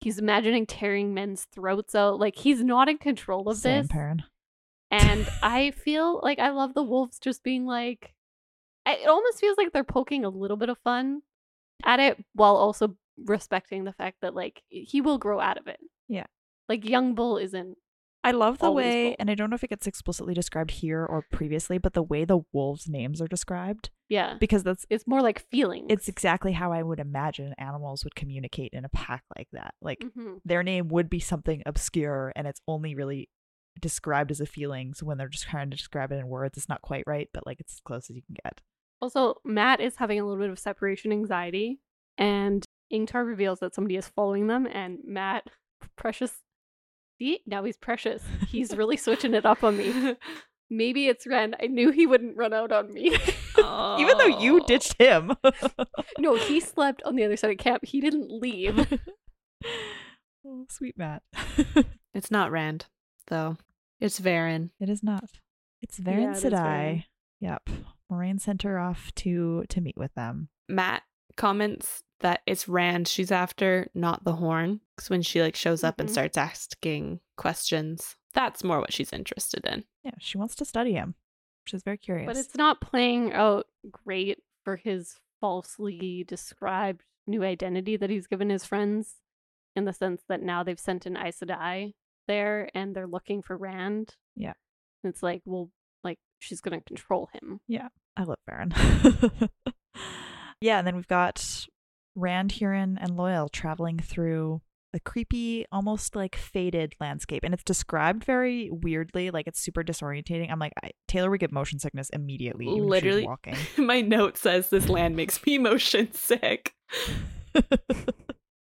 he's imagining tearing men's throats out. Like he's not in control of Same this. Perrin. And I feel like I love the wolves just being like, I- it almost feels like they're poking a little bit of fun at it while also respecting the fact that like he will grow out of it. Yeah. Like young bull isn't. I love the Always way, and I don't know if it gets explicitly described here or previously, but the way the wolves' names are described, Yeah. because that's It's more like feelings. it's exactly how I would imagine animals would communicate in a pack like that. Like Mhm. their name would be something obscure, and it's only really described as a feeling. So when they're just trying to describe it in words, it's not quite right, but like it's as close as you can get. Also, Mat is having a little bit of separation anxiety, and Ingtar reveals that somebody is following them, and Mat, precious. See, now he's precious. He's really switching it up on me. Maybe it's Ren. I knew he wouldn't run out on me. Even though you Oh. ditched him. no, he slept on the other side of camp. He didn't leave. oh, sweet Mat. It's not Rand, though. It's Verin. It is not. It's Yeah, Verin it is Sedai. Verin. Yep. Moiraine sent her off to to meet with them. Mat comments that it's Rand she's after, not the horn. Because when she like shows up and Mhm. starts asking questions, that's more what she's interested in. Yeah, she wants to study him. She's very curious. but it's not playing out great for his falsely described new identity that he's given his friends in the sense that now they've sent an Aes Sedai there and they're looking for Rand. Yeah. It's like, well, like she's gonna control him. Yeah. I love Verin. yeah, and then we've got Rand, Hurin, and Loial traveling through a creepy, almost like faded landscape. And it's described very weirdly, like it's super disorientating. I'm like, I, Taylor would get motion sickness immediately. even if she Literally. walking. My note says this land makes me motion sick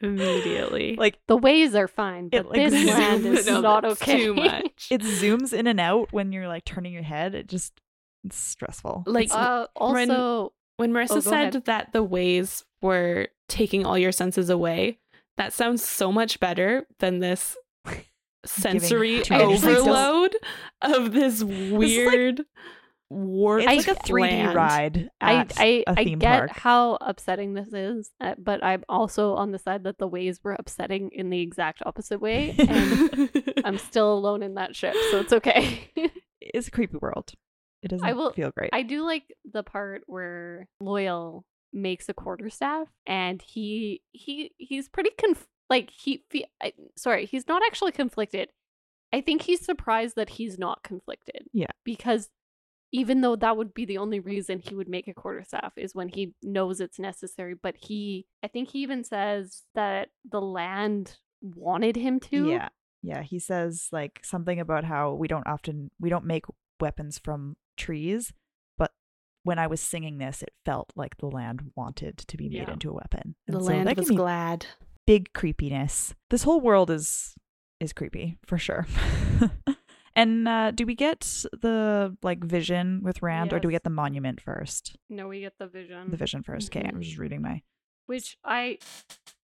immediately. like The ways are fine, It, but like, this land is No, not okay. Too much. it zooms in and out when you're like turning your head. It just it's stressful. Like, It's- uh, also, when Marissa Oh, said ahead. that the ways were taking all your senses away, that sounds so much better than this sensory too many senses. overload of this weird warped it's like a 3D land. ride. I At I, a I theme get park. how upsetting this is, uh, but I'm also on the side that the ways were upsetting in the exact opposite way, and I'm still alone in that ship, so it's okay. It's a creepy world. It doesn't I will- feel great. I do like the part where Loial makes a quarterstaff, and he he he's pretty conf- like he fe- I, sorry he's not actually conflicted. I think he's surprised that he's not conflicted. Yeah. because even though that would be the only reason he would make a quarterstaff is when he knows it's necessary, but he I think he even says that the land wanted him to. Yeah. Yeah. He says like something about how we don't often we don't make weapons from trees, when I was singing this, it felt like the land wanted to be made Yeah. into a weapon. The so land was glad. big creepiness. This whole world is is creepy for sure. and uh do we get the like vision with Rand or do we get the monument first? No, we get the vision. The vision first. Okay, I'm Mhm. just reading my Which I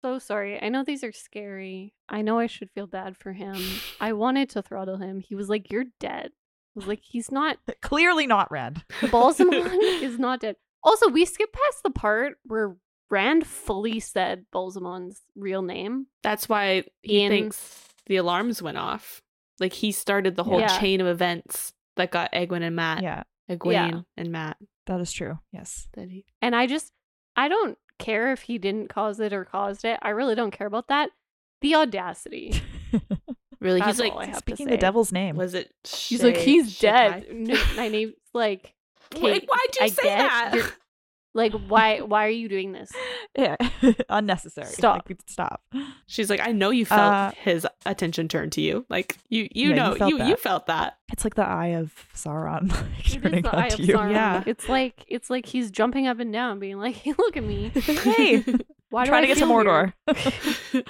so sorry. I know these are scary. I know I should feel bad for him. I wanted to throttle him. He was like, "You're dead." Was like, "He's not. clearly not Rand. Ba'alzamon is not dead." Also, we skipped past the part where Rand fully said Ba'alzamon's real name. That's why he In- thinks the alarms went off. Like he started the whole Yeah. chain of events that got Egwene and Mat. Yeah, Egwene and Mat. that is true. Yes. He And I just I don't care if he didn't cause it or caused it. I really don't care about that. The audacity. really That's he's like all I have to Speaking say. the devil's name. was it He's like, Shay- he's dead. No, my name's like, Wait, Kate, why'd you I say that? like, why? Why are you doing this? yeah, unnecessary. Stop. Like, stop. She's like, I know you felt Uh, his attention turn to you. Like you, you Yeah, you know, felt you, you, felt that. It's like the eye of Sauron like, It is turning the eye onto of you. Sauron. Yeah. It's like it's like he's jumping up and down, being like, "Hey, look at me! hey, Why do trying I to get to feel weird?" Mordor.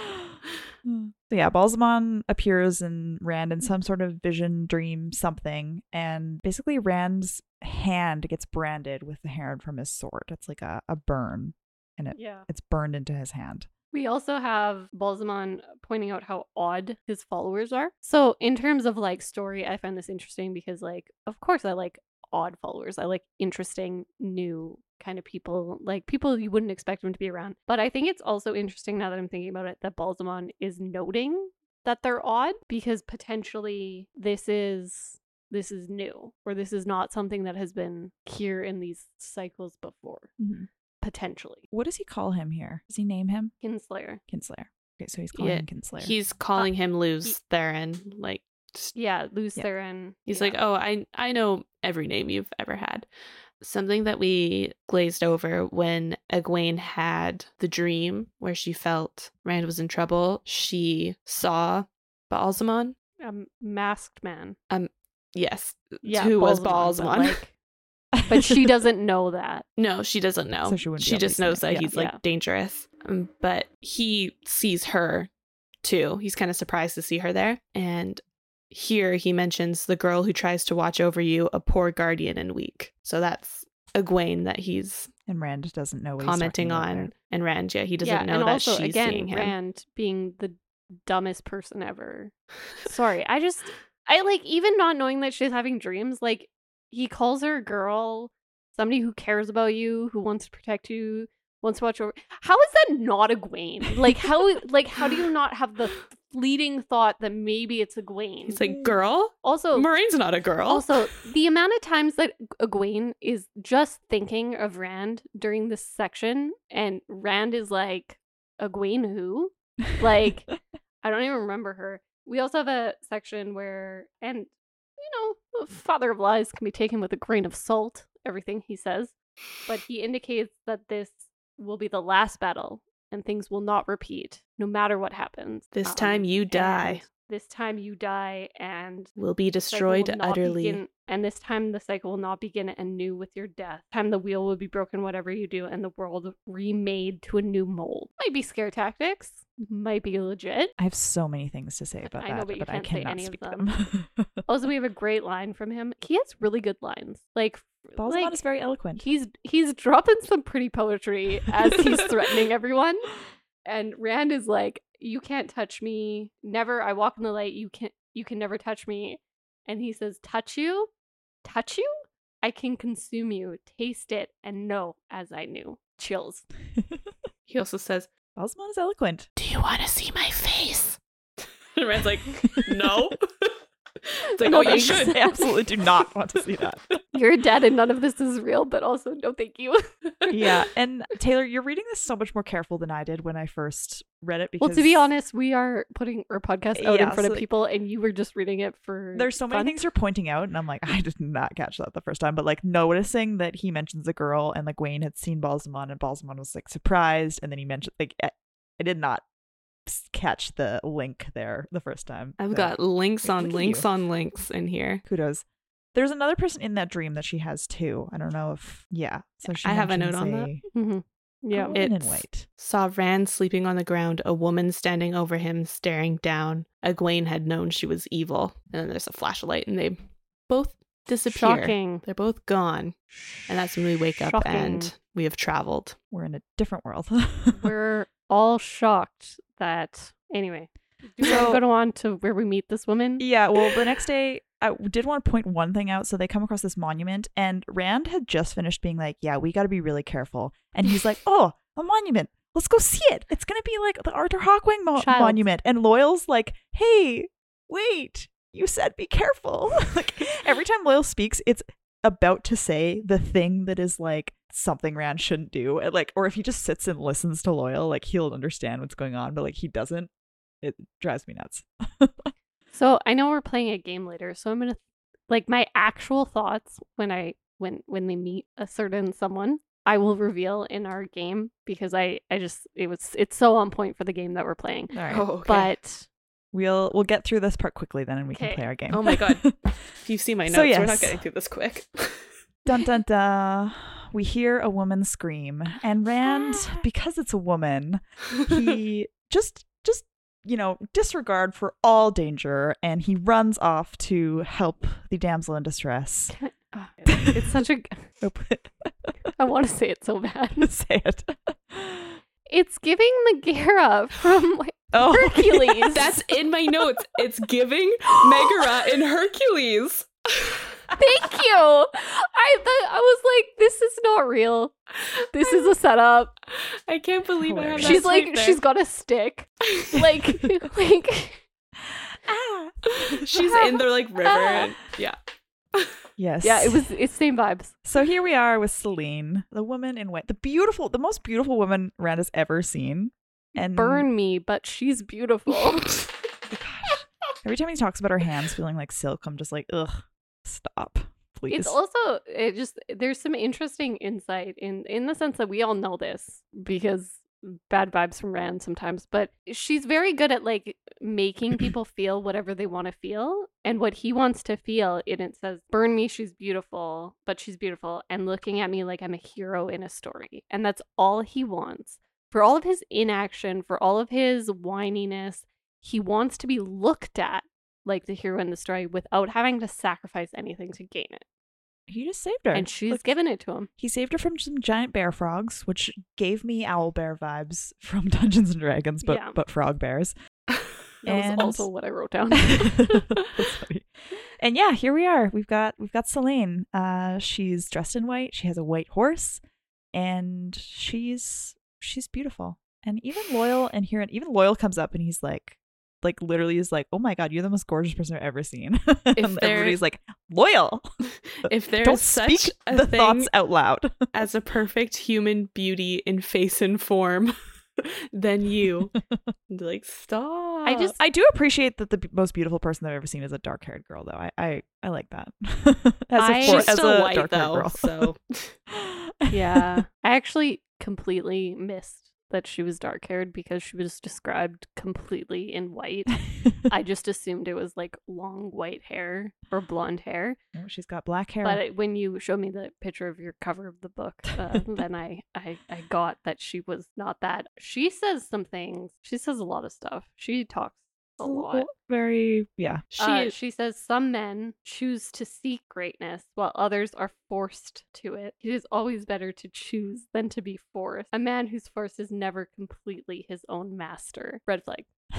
Hmm. so yeah, Ba'alzamon appears in Rand in some sort of vision, dream, something, and basically Rand's hand gets branded with the heron from his sword. It's like a, a burn, and it Yeah. it's burned into his hand. We also have Ba'alzamon pointing out how odd his followers are. So, in terms of like story, I find this interesting because, like, of course, I like odd followers. I like interesting, new kind of people, like people you wouldn't expect them to be around. But I think it's also interesting now that I'm thinking about it that Ba'alzamon is noting that they're odd because potentially this is this is new or this is not something that has been here in these cycles before mm-hmm. potentially What does he call him here? Does he name him kinslayer Kinslayer? Okay, so he's calling Yeah, him Kinslayer. He's uh, calling him Lews Therin. Like Yeah, Lews Yeah. Therin. he's yeah. like, oh, I I know every name you've ever had. Something that we glazed over when Egwene had the dream where she felt Rand was in trouble. She saw Ba'alzamon. a masked man. Um, yes, Yeah, who was Ba'alzamon, but, Ba'alzamon? like- but she doesn't know that. No, she doesn't know. So she wouldn't she just knows that Yeah. he's like Yeah. dangerous. Um, but he sees her too. He's kind of surprised to see her there. And here he mentions the girl who tries to watch over you, a poor guardian and weak. So that's Egwene that he's and Rand doesn't know what commenting he's talking about on. there. And Rand, yeah, he doesn't yeah, know and that also she's again, seeing him. Rand being the dumbest person ever. Sorry, I just I like even not knowing that she's having dreams. Like he calls her a girl, somebody who cares about you, who wants to protect you, to watch over. How is that not Egwene? Like how like how do you not have the fleeting thought that maybe it's Egwene? He's like, girl? also Moiraine's not a girl. Also, the amount of times that Egwene is just thinking of Rand during this section, and Rand is like, Egwene who? Like, I don't even remember her. We also have a section where, and you know, father of lies can be taken with a grain of salt, everything he says. But he indicates that this will be the last battle and things will not repeat no matter what happens. This Um, time you die. This time you die and Will be cycle will destroyed utterly. begin- and this time the cycle will not begin anew with your death. Time the wheel will be broken, whatever you do, and the world remade to a new mold. Might be scare tactics. Might be legit. I have so many things to say about I know, that, but you I can't say cannot any of speak them. them. Also, we have a great line from him. He has really good lines. Like, Ba'alzamon like is very eloquent. he's he's dropping some pretty poetry as he's threatening everyone. And Rand is like, "You can't touch me. Never. I walk in the light. You can you can never touch me." And he says, "Touch you, touch you. I can consume you, taste it, and know as I knew." Chills. He also says, Balsamon is eloquent. Do you want to see my face? And Rand's like, No. it's like, No oh, you should. I absolutely do not want to see that. You're dead, and none of this is real. But also, no, thank you. yeah, and Taylor, you're reading this so much more careful than I did when I first read it. Because well, to be honest, we are putting our podcast out Yeah, in front so, of people, and you were just reading it for. there's so many fun. things you're pointing out, and I'm like, I did not catch that the first time. But like noticing that he mentions a girl, and like Wayne had seen Ba'alzamon, and Ba'alzamon was like surprised, and then he mentioned like I, I did not catch the link there the first time. I've So, got links on links on links in here. kudos. There's another person in that dream that she has too. I don't know if yeah. So she I have a note mentions on that. a- Mhm. Yeah. a in It's- white. Saw Rand sleeping on the ground, a woman standing over him, staring down. Egwene had known she was evil. And then there's a flashlight, and they both disappear. Shocking. They're both gone. And that's when we wake up and we have traveled. We're in a different world. We're all shocked that. Anyway, do you So- want to go on to where we meet this woman? Yeah, well, the next day, I did want to point one thing out. So they come across this monument, and Rand had just finished being like, Yeah, we got to be really careful. And he's like, Oh, a monument. Let's go see it. It's going to be like the Arthur Hawkwing mo- monument. And Loial's like, Hey, wait, you said be careful. like every time Loial speaks, it's about to say the thing that is like something Rand shouldn't do. And, Like, or if he just sits and listens to Loial, like he'll understand what's going on, but like he doesn't. It drives me nuts. So I know we're playing a game later, so I'm gonna like my actual thoughts when I when when they meet a certain someone. I will reveal in our game because I I just it was it's so on point for the game that we're playing. All right. Oh, okay. But We'll we'll get through this part quickly then and we can play our game. Oh my God. if you see my notes, So, we're not getting through this quick. dun dun dun. We hear a woman scream. And Rand, because it's a woman, he just just you know, disregard for all danger and he runs off to help the damsel in distress. uh, it's such a Oh, want to say it so bad. Say it. It's giving Megara from like Oh, Hercules. yes. That's in my notes. It's giving Megara in Hercules. Thank you. I thought I was like, this is not real. This is a setup. I can't believe I have that She's like, there. she's got a stick. Like, like Ah. she's in the like river. And, yeah. Yes. yeah, it was it's same vibes. So here we are with Selene, the woman in white, the beautiful, the most beautiful woman Rand has ever seen. And Burn me, but she's beautiful. Gosh. Every time he talks about her hands feeling like silk, I'm just like, ugh, stop, please. It's also it just there's some interesting insight in in the sense that we all know this because bad vibes from Rand sometimes, but she's very good at like making people feel whatever they want to feel and what he wants to feel. And it says, "Burn me, she's beautiful, but she's beautiful," and looking at me like I'm a hero in a story, and that's all he wants. For all of his inaction, for all of his whininess, he wants to be looked at like the hero in the story without having to sacrifice anything to gain it. he just saved her, And she's Look, given it to him. He saved her from some giant bear frogs, which gave me owl bear vibes from Dungeons and Dragons, but Yeah. but frog bears. That And- was also what I wrote down. And yeah, here we are. We've got we've got Selene. Uh, she's dressed in white. She has a white horse, and she's she's beautiful. And even Loial and here, and even Loial comes up and he's like, like literally is like, oh my god, you're the most gorgeous person I've ever seen. and there- everybody's like, Loial. If there's Don't such speak a the thing thoughts out loud. as a perfect human beauty in face and form, than you. Like, stop. I just- I do appreciate that the b- most beautiful person I've ever seen is a dark haired girl, though. I I, I like that. as I- a, She's for- as still a white dark-haired though, girl. so yeah. I actually completely missed that she was dark haired because she was described completely in white. I just assumed it was like long white hair or blonde hair. Oh, she's got black hair. But it- when you showed me the picture of your cover of the book, uh, then I, I I got that she was not that. She says some things. She says a lot of stuff. She talks a lot. Very yeah. she Uh, she says some men choose to seek greatness while others are forced to it. It is always better to choose than to be forced. A man whose force is never completely his own master. Red flag.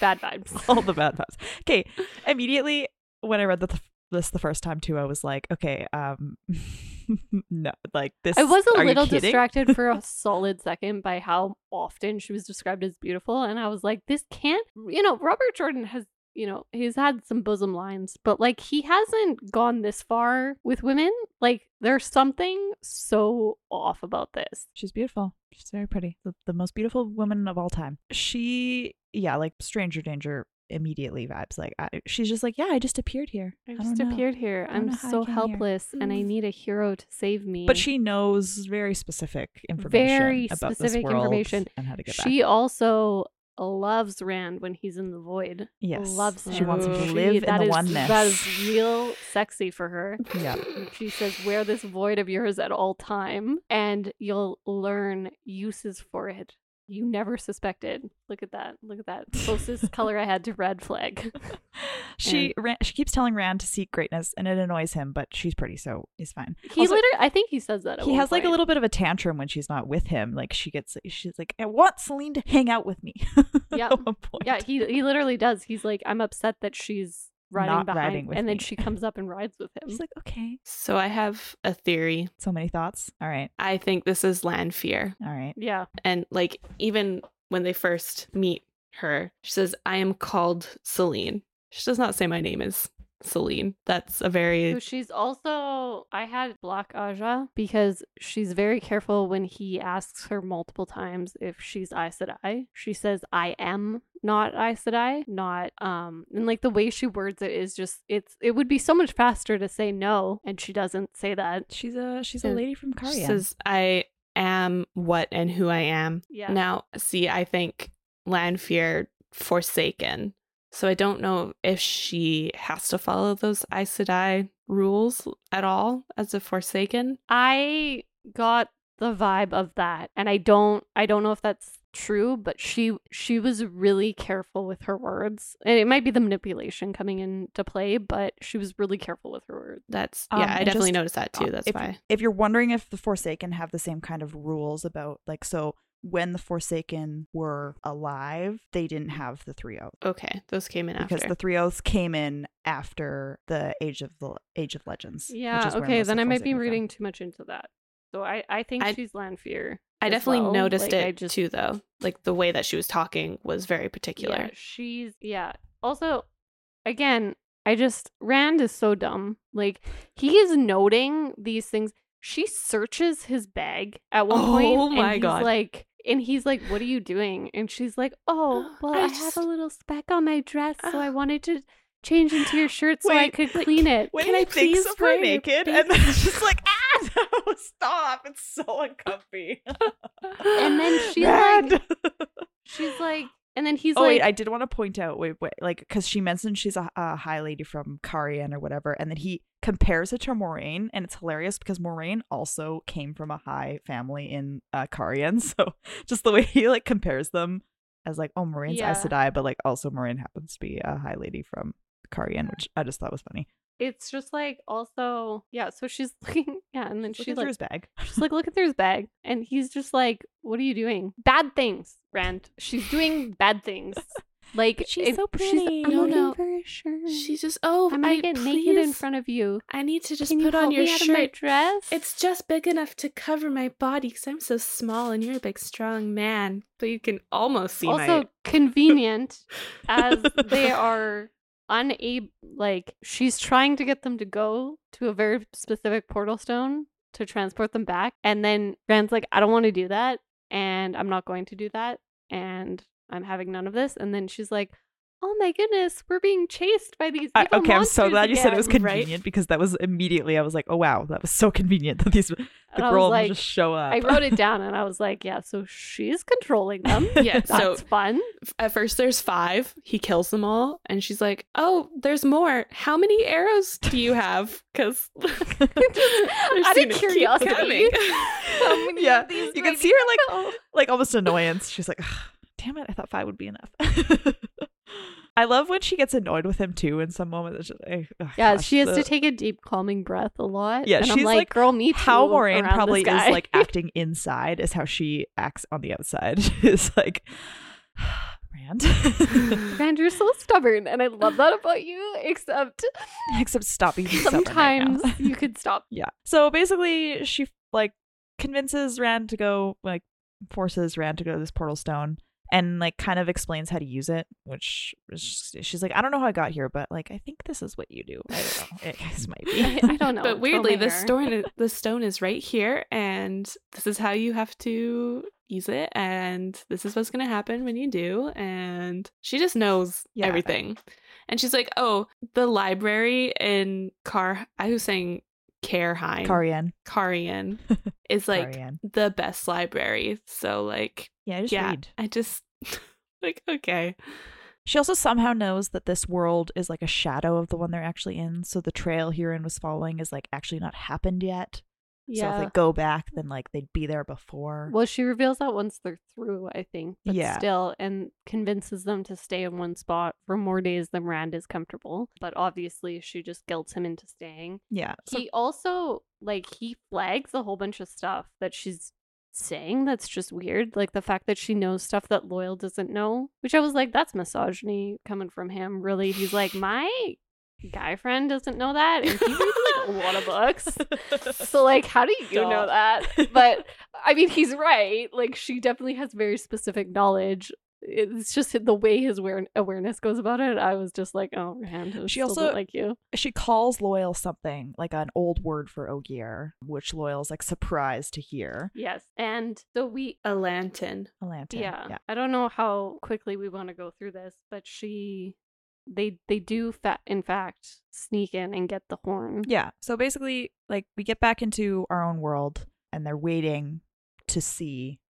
Bad vibes. all the bad vibes. Okay, immediately when I read the, this the first time too, I was like, okay, um, no, like this. I was a little distracted for a solid second by how often she was described as beautiful, and I was like, "This can't." You know, Robert Jordan has, you know, he's had some bosom lines, but like he hasn't gone this far with women. Like, there's something so off about this. She's beautiful. She's very pretty. The, the most beautiful woman of all time. She, yeah, like stranger danger immediately vibes. Like I, she's just like, yeah, I just appeared here. I don't just know." appeared here. I I'm I so came here." helpless, and I Mm. need a hero to save me. But she knows very specific information Very about this specific world information. and how to get she also loves Rand when he's in the void. Yes. loves him. She wants him to She- live in the is- oneness. That is real sexy for her. Yeah. She says, "Wear this void of yours at all time, and you'll learn uses for it you never suspected." Look at that! Look at that! Closest color I had to red flag. She Ran, she keeps telling Rand to seek greatness, and it annoys him. But she's pretty, so he's fine. He Also, literally, I think he says that. At he has like a little bit of a tantrum when she's not with him. Like she gets, she's like, "I want Selene to hang out with me." Yeah. Point. Yeah, he he literally does. He's like, "I'm upset that she's riding Not behind," riding with and then she comes up and rides with him. She's like, "Okay." So I have a theory. So many thoughts. All right, I think this is Lanfear. all right. yeah, And like even when they first meet her, she says, I am called Selene. She does not say my name is Selene. That's a very So she's also I had Black Ajah because she's very careful when he asks her multiple times if she's Aes Sedai. She says I am not Aes Sedai, not um and like the way she words it is just it's it would be so much faster to say no and she doesn't say that. She's a she's a lady from she says I am what and who I am. Yeah. Now, see, I think Lanfear forsaken. So I don't know if she has to follow those Aes Sedai rules at all as a forsaken. I got the vibe of that and I don't I don't know if that's true but she she was really careful with her words and it might be the manipulation coming into play but she was really careful with her words That's Um, yeah, I definitely just, noticed that too. That's if, why. If you're wondering if the Forsaken have the same kind of rules about like so when the Forsaken were alive, they didn't have the three oaths Okay, those came in because after. the three oaths came in after the Age of the Age of Legends. Yeah, okay, then I might be are from. reading too much into that. So I, I think I- she's Lanfear. I definitely well. noticed Like, it I just, too, though. Like the way that she was talking was very particular. Yeah, she's yeah. Also, again, I just Rand is so dumb. Like he is noting these things. She searches his bag at one point, Oh and my he's God. Like, and he's like, "What are you doing?" And she's like, "Oh, well, I I, just- have a little speck on my dress, so I wanted to change into your shirt so I could clean it." When Can I please of her naked, and then it's just like, ah, no, stop! It's so uncomfy. And then she's Rand! like- She's like, and then he's oh like, wait, I did want to point out, wait, wait, like because she mentioned she's a, a high lady from Cairhien or whatever, and then he compares it to Moiraine, and it's hilarious because Moiraine also came from a high family in uh, Cairhien, so just the way he like compares them as like, oh, Moiraine's Yeah. Aes Sedai, but like also Moiraine happens to be a high lady from Cairhien, which I just thought was funny. It's just like also yeah. So she's looking, yeah, and then Looking she through like his bag. She's like, look at through his bag. And he's just like, what are you doing? Bad things, Rand. She's doing bad things. Like, she's if- so she's- pretty. I'm No, looking no. for a shirt. She's just oh, I'm gonna I get please, naked in front of you. I need to just Can you put on your me out of my shirt. dress? It's just big enough to cover my body because I'm so small and you're a big, strong man. But you can almost see also my. convenient as they are unable. Like, she's trying to get them to go to a very specific portal stone to transport them back. And then Rand's like, I don't want to do that. and I'm not going to do that, and I'm having none of this. And then she's like, "Oh my goodness, we're being chased by these." I, okay, I'm so glad you said it was again." convenient because that was immediately I was like, oh wow, that was so convenient that these the And girl like, just show up. I wrote it down, and I was like, "Yeah, so she's controlling them. Yeah, That's so fun." at first there's five. He kills them all, and she's like, "Oh, there's more. How many arrows do you have?" Because Out of curiosity, Yeah, you can see her, like, like almost annoyance. She's like, damn it, I thought five would be enough. I love when she gets annoyed with him too. In some moments, it's just, eh, Yeah, gosh, she has the- to take a deep, calming breath a lot. Yeah, and I'm she's like, like, girl, me too. how Moiraine probably is like acting inside is how she acts on the outside. is like, Rand. Rand, you're so stubborn, and I love that about you. Except Except stop being stubborn right sometimes you could stop. Yeah. So basically, she like convinces Rand to go, like forces Rand to go to this portal stone, and like kind of explains how to use it. Which is- she's like, I don't know how I got here, but like I think this is what you do. I don't know. It guys might be. I, I don't know. But weirdly, Curl the stone the stone is right here, and this is how you have to use it, and this is what's gonna happen when you do. And she just knows Yeah. everything. And she's like, "Oh, the library in Car." I was saying Careheim. Cairhien. Cairhien is like Cairhien. the best library. So like, Yeah, just yeah, read. I just like okay. She also somehow knows that this world is like a shadow of the one they're actually in. So the trail Hurin was following is like actually not happened yet. Yeah. So if they go back, then like they'd be there before. Well, she reveals that once they're through, I think. But Yeah. still, and convinces them to stay in one spot for more days than Rand is comfortable. But obviously, she just guilts him into staying. yeah. So he also, like, he flags a whole bunch of stuff that she's saying that's just weird. Like the fact that she knows stuff that Loial doesn't know, which I was like, that's misogyny coming from him. Really, he's like, my guy friend doesn't know that, and he reads like a lot of books. So like, how do you know that? But I mean, he's right. Like, she definitely has very specific knowledge. It's just the way his aware- awareness goes about it. I was just like, oh, Rand, I She also- like you. she calls Loial something like an old word for Ogier, which Loial's like surprised to hear. Yes, and so we A lantern. A lantern. yeah. yeah. I don't know how quickly we want to go through this, but she, they they do fa- in fact sneak in and get the horn. Yeah. So basically, like we get back into our own world and they're waiting to see.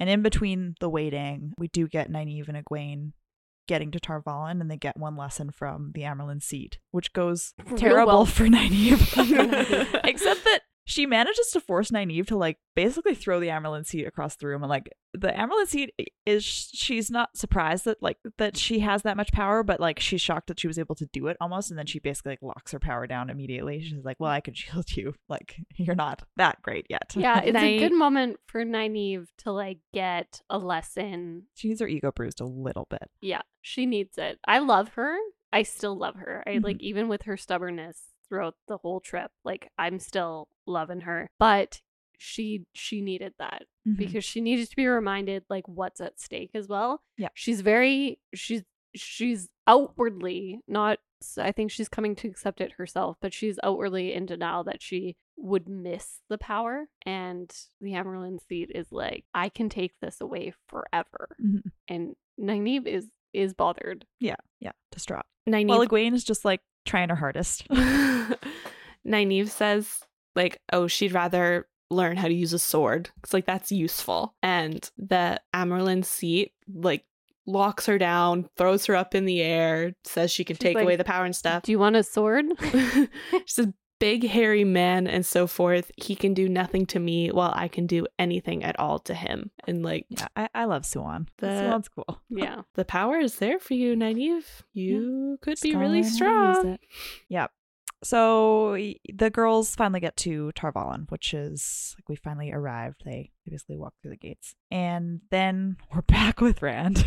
And in between the waiting, we do get Nynaeve and Egwene getting to Tar Valon and they get one lesson from the Amyrlin seat, which goes terrible well. for. Nynaeve. Except that she manages to force Nynaeve to like basically throw the Amyrlin seat across the room and like the Amyrlin seat is she's not surprised that like that she has that much power, but like she's shocked that she was able to do it almost and then she basically like locks her power down immediately. She's like, Well, I can shield you. Like you're not that great yet. Yeah, it's a good moment for Nynaeve to like get a lesson. she needs her ego bruised a little bit. Yeah, she needs it. I love her. I still love her. I Mhm. like even with her stubbornness throughout the whole trip, like I'm still loving her. But she she needed that Mm-hmm. because she needed to be reminded like what's at stake as well. Yeah. She's very she's she's outwardly not I think she's coming to accept it herself, but she's outwardly in denial that she would miss the power and the Amyrlin seat is like I can take this away forever. Mhm. And Nynaeve is is bothered. Yeah, yeah, distraught. Nynaeve, Well, Egwene is just like trying her hardest. Nynaeve says, like, oh, she'd rather learn how to use a sword. It's like that's useful. And the Amyrlin seat, like, locks her down, throws her up in the air, says she can She's take like, away the power and stuff. Do you want a sword? she a big, hairy man and so forth. He can do nothing to me while I can do anything at all to him. And, like, yeah, I, I love Siuan. The- Siuan's cool. yeah. the power is there for you, Nynaeve. You could be really learn how to use strong. Yep. So the girls finally get to Tar Valon, which is like we finally arrived. They, they basically walk through the gates, and then we're back with Rand.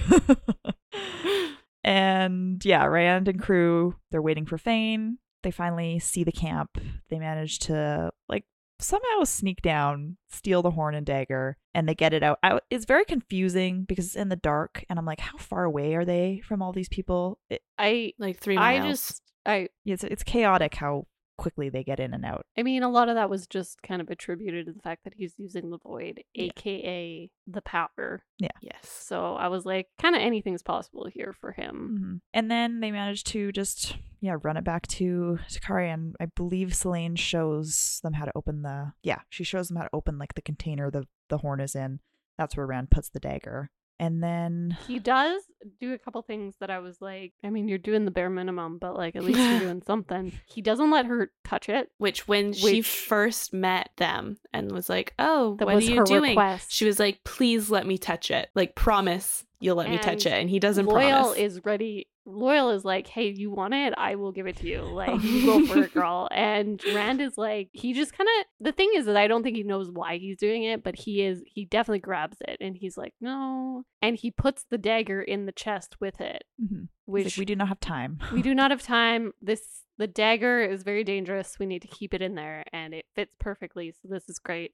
and yeah, Rand and crew they're waiting for Fain. They finally see the camp. They manage to like somehow sneak down, steal the horn and dagger, and they get it out. I, it's very confusing because it's in the dark, and I'm like, how far away are they from all these people? It, I Like three miles. I just I it's it's chaotic how quickly they get in and out. I mean, a lot of that was just kind of attributed to the fact that he's using the void, Yeah. aka the power. Yeah. Yes. So I was like, kind of anything's possible here for him. Mhm. And then they manage to just yeah run it back to Takari, and I believe Selene shows them how to open the yeah she shows them how to open like the container the the horn is in. That's where Rand puts the dagger, and then He does do a couple things that I was like, I mean, you're doing the bare minimum, but like at least you're doing something. He doesn't let her touch it. Which when she first met them and was like, "Oh, That what was are you her doing?" request. She was like, "Please let me touch it. Like, promise you'll let me touch it." And And he doesn't Loial promise. is ready. Loial is like, hey, you want it? I will give it to you. Like, you go for it, girl. And Rand is like, he just kind of. The thing is that I don't think he knows why he's doing it, but he is. He definitely grabs it, and he's like, no. And he puts the dagger in the chest with it, mhm, which like, we do not have time. we do not have time. This the dagger is very dangerous. We need to keep it in there, and it fits perfectly. So this is great.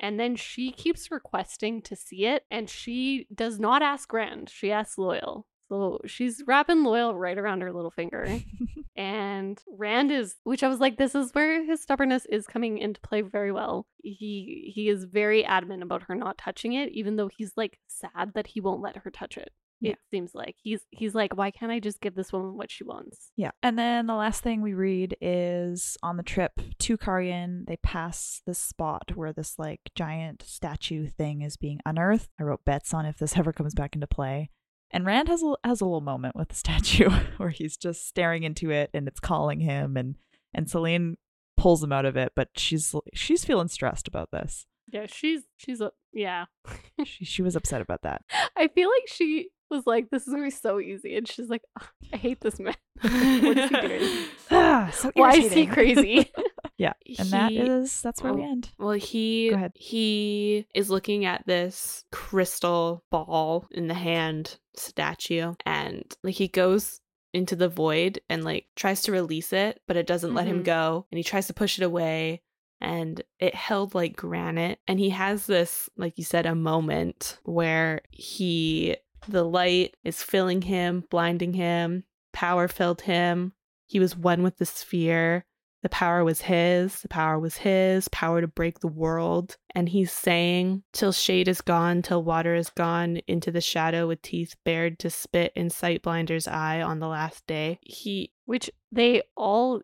And then she keeps requesting to see it, and she does not ask Rand. She asks Loial. So she's wrapping Loial right around her little finger. and Rand is, which I was like, this is where his stubbornness is coming into play very well. He he is very adamant about her not touching it, even though he's like sad that he won't let her touch it. Yeah. It seems like he's he's like, why can't I just give this woman what she wants? Yeah. And then the last thing we read is on the trip to Cairhien, they pass this spot where this like giant statue thing is being unearthed. I wrote bets on if this ever comes back into play. And Rand has a, has a little moment with the statue where he's just staring into it and it's calling him and and Selene pulls him out of it, but she's she's feeling stressed about this. Yeah, she's she's a yeah. She she was upset about that. I feel like she was like, "This is gonna be so easy," and she's like, "Ugh, "I hate this man. what is he doing? Ah, so Why is he crazy?" Yeah. And that He- is that's where we oh. end. Well, he he is looking at this crystal ball in the hand statue, and like he goes into the void and like tries to release it, but it doesn't let him Mhm. go, and he tries to push it away, and it held like granite, and he has this like you said a moment where he the light is filling him, blinding him, power filled him. He was one with the sphere. The power was his, the power was his, power to break the world. And he's saying, Till shade is gone, till water is gone, into the shadow with teeth bared to spit in sight blinder's eye on the last day. He Which they all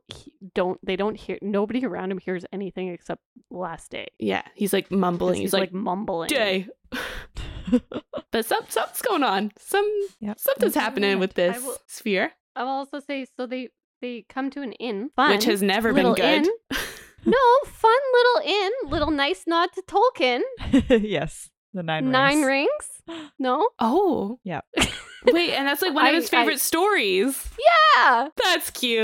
don't. They don't hear. Nobody around him hears anything except last day. yeah, he's like mumbling. He's, like, mumbling. day. but some something's going on. Some Yep. something's That's where we happening with this I will- sphere, I'll also say so. They they come to an inn. Fun, which has never been good. inn. no, fun little inn. Little nice nod to Tolkien. yes. The nine rings. Nine rings. rings. No. oh, Yeah. wait, and that's like one of I- his favorite stories. Yeah. That's cute.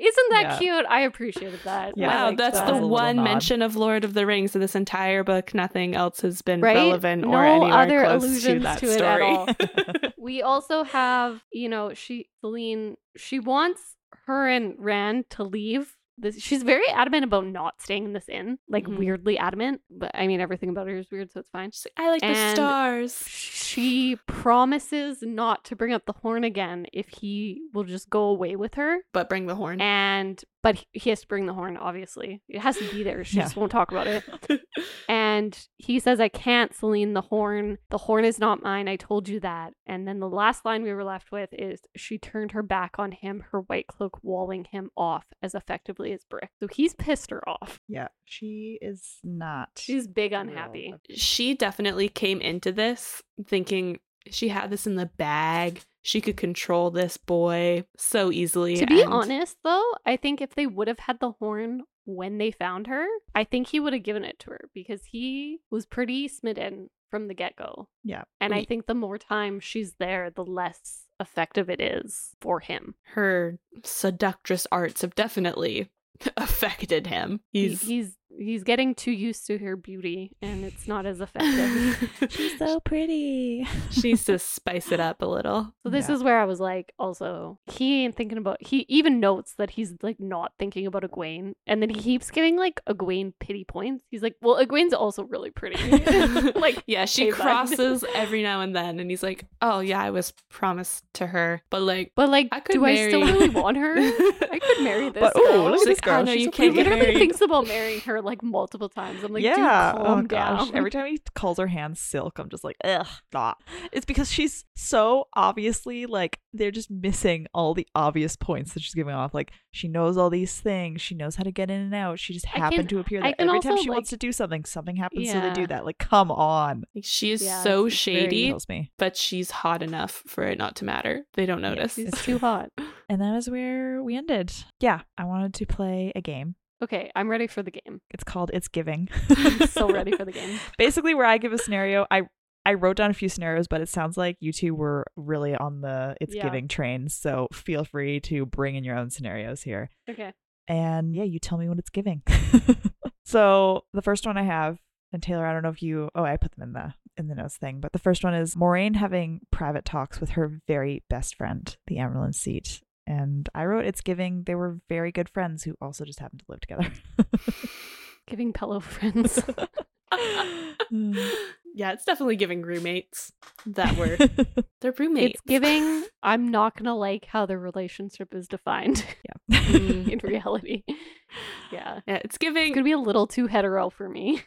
Isn't that Yeah. cute? I appreciated that. Yeah. Wow, that's that. the As a little one mention of Lord of the Rings in this entire book. Nothing else has been Right? relevant or No anywhere other close to allusions that to it at story. all. We also have, you know, she Selene. She wants her and Rand to leave. This, she's very adamant about not staying in this inn, like Mhm. weirdly adamant. But I mean, everything about her is weird, so it's fine. She's like, I like the stars. She promises not to bring up the horn again if he will just go away with her. But bring the horn. And but he- he has to bring the horn. Obviously, it has to be there. She Yeah. just won't talk about it. And he says, I can't, Selene, the horn. The horn is not mine. I told you that. And then the last line we were left with is she turned her back on him, her white cloak walling him off as effectively as brick. So he's pissed her off. Yeah. She is not. She's big unhappy. about she definitely came into this thinking she had this in the bag. She could control this boy so easily. To be and- honest, though, I think if they would have had the horn when they found her, I think he would have given it to her because he was pretty smitten from the get go. Yeah. And I think the more time she's there, the less effective it is for him. her seductress arts have definitely affected him. He's he's he's getting too used to her beauty and it's not as effective. She's so pretty. she needs to spice it up a little. So this Yeah. is where I was like, also, he ain't thinking about. He even notes that he's like not thinking about Egwene, and then he keeps giving like Egwene pity points. He's like, well, Egwene's also really pretty. like, yeah, she hey, bud. crosses every now and then, and he's like, "Oh yeah, I was promised to her, but like, but like, I could do I still really want her? I could marry this But girl. oh, look at She's this girl. "Oh, no, She's you so can't he literally married." thinks about marrying her like multiple times. I'm like, yeah. dude, oh calm gosh. down. Every time he calls her hand silk, I'm just like, ugh, stop. It's because she's so obviously like they're just missing all the obvious points that she's giving off. Like she knows all these things. She knows how to get in and out. She just happened can- to appear there. can Every time also, she wants to do something, something happens so they do that. Like, come on. she is Yeah, so it's- it's very- shady, kills me. but she's hot enough for it not to matter. They don't notice. She's It's too hot. And that is where we ended. Yeah, I wanted to play a game. Okay, I'm ready for the game. It's called It's Giving. I'm so ready for the game. Basically, where I give a scenario, I I wrote down a few scenarios, but it sounds like you two were really on the It's Yeah. Giving train. So feel free to bring in your own scenarios here. Okay. And yeah, you tell me what it's giving. so the first one I have, and Taylor, I don't know if you oh I put them in the in the notes thing, but the first one is Moiraine having private talks with her very best friend, the Amyrlin Seat. And I wrote it's giving they were very good friends who also just happened to live together. Giving pillow friends. yeah, it's definitely giving roommates that were they're roommates. It's giving. I'm not gonna like how the relationship is defined yeah. In reality. Yeah, Yeah, it's giving it's gonna be a little too hetero for me.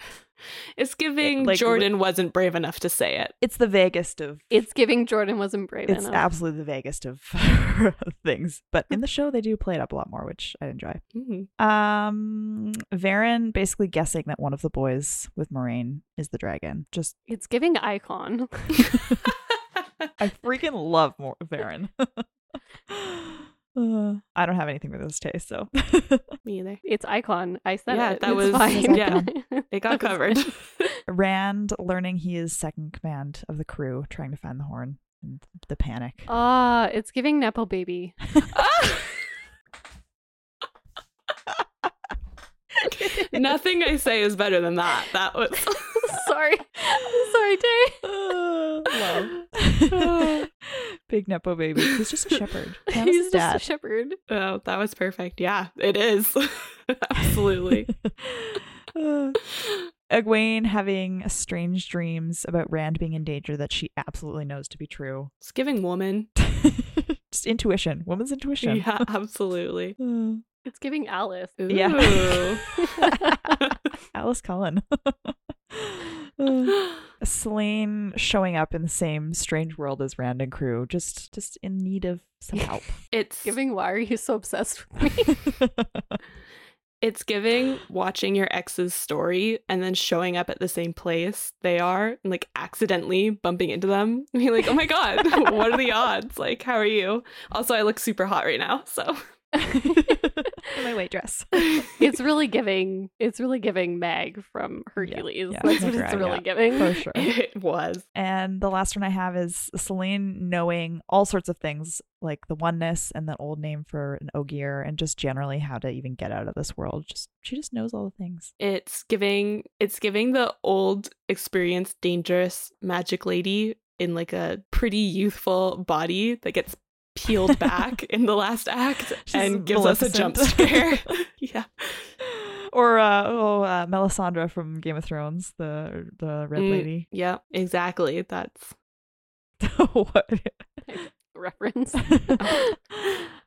It's giving like, Jordan wasn't brave enough to say it. it's the vaguest of It's giving Jordan wasn't brave enough. it's enough. absolutely the vaguest of things. But in the show they do play it up a lot more, which I enjoy. Mhm. Um Verin basically guessing that one of the boys with Moiraine is the dragon. Just It's giving icon. I freaking love Mor- Verin. Uh, I don't have anything with this taste, so Me either. It's icon. I said Yeah, it. that It's was- fine. yeah, It got covered. Rand learning he is second command of the crew, trying to find the horn and the panic. Ah, it's giving Nepo baby. Nothing I say is better than that. That was sorry, sorry, Tay. love. Big Nepo baby. He's just a shepherd. He's just a shepherd. Oh, that was perfect. Yeah, it is. Absolutely. Uh, Egwene having strange dreams about Rand being in danger that she absolutely knows to be true. It's giving woman. Just intuition, woman's intuition. Yeah, absolutely. It's giving Alice. Yeah. Alice Cullen. Selene showing up in the same strange world as Rand and crew, just just in need of some help. it's giving. Why are you so obsessed with me? it's giving watching your ex's story and then showing up at the same place they are and like accidentally bumping into them and being like, oh my god, what are the odds? Like, how are you? Also, I look super hot right now, so In my white dress. it's really giving. It's really giving Meg from Hercules. yeah, That's what it's really yeah. giving. For sure. it was. And the last one I have is Selene knowing all sorts of things, like the oneness and the old name for an Ogier, and just generally how to even get out of this world. Just she just knows all the things. It's giving it's giving the old experienced dangerous magic lady in like a pretty youthful body that gets peeled back in the last act She's and gives us a jump scare. yeah. Or uh, oh, uh, Melisandre from Game of Thrones, the the red Mm, lady. Yeah, exactly. That's what? Reference. Uh,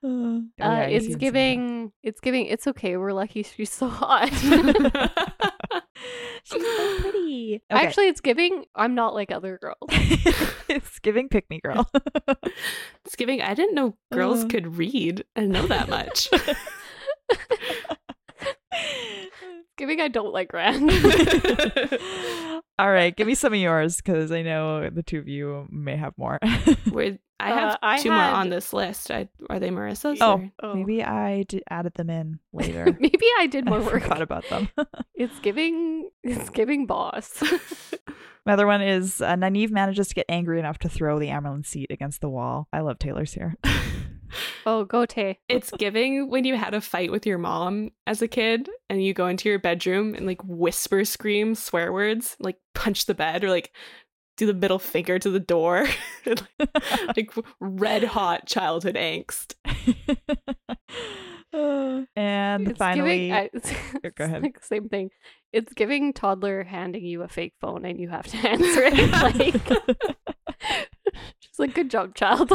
oh, yeah, uh, I it's you haven't seen that. giving. It's giving. It's okay. We're lucky she's so hot. She's so pretty. Okay. Actually, it's giving. I'm not like other girls. it's giving pick me girl. it's giving I didn't know girls Uh. could read and know that much. giving. I don't like Rand. All right, give me some of yours because I know the two of you may have more. Where I Uh, have I two more on this list. I, are they Marissa's? Oh. or- Oh. Maybe I d- added them in later. Maybe I did more I work. forgot about them. It's giving. It's giving boss. My other one is uh, Nynaeve manages to get angry enough to throw the Amyrlin seat against the wall. I love Taylor's here. Oh, go Tay. It's giving when you had a fight with your mom as a kid and you go into your bedroom and like whisper scream swear words, like punch the bed or like do the middle finger to the door. like red hot childhood angst. and It's finally, giving, I, Here, go it's ahead. Like same thing. It's giving toddler handing you a fake phone and you have to answer it. like, she's like, "Good job, child."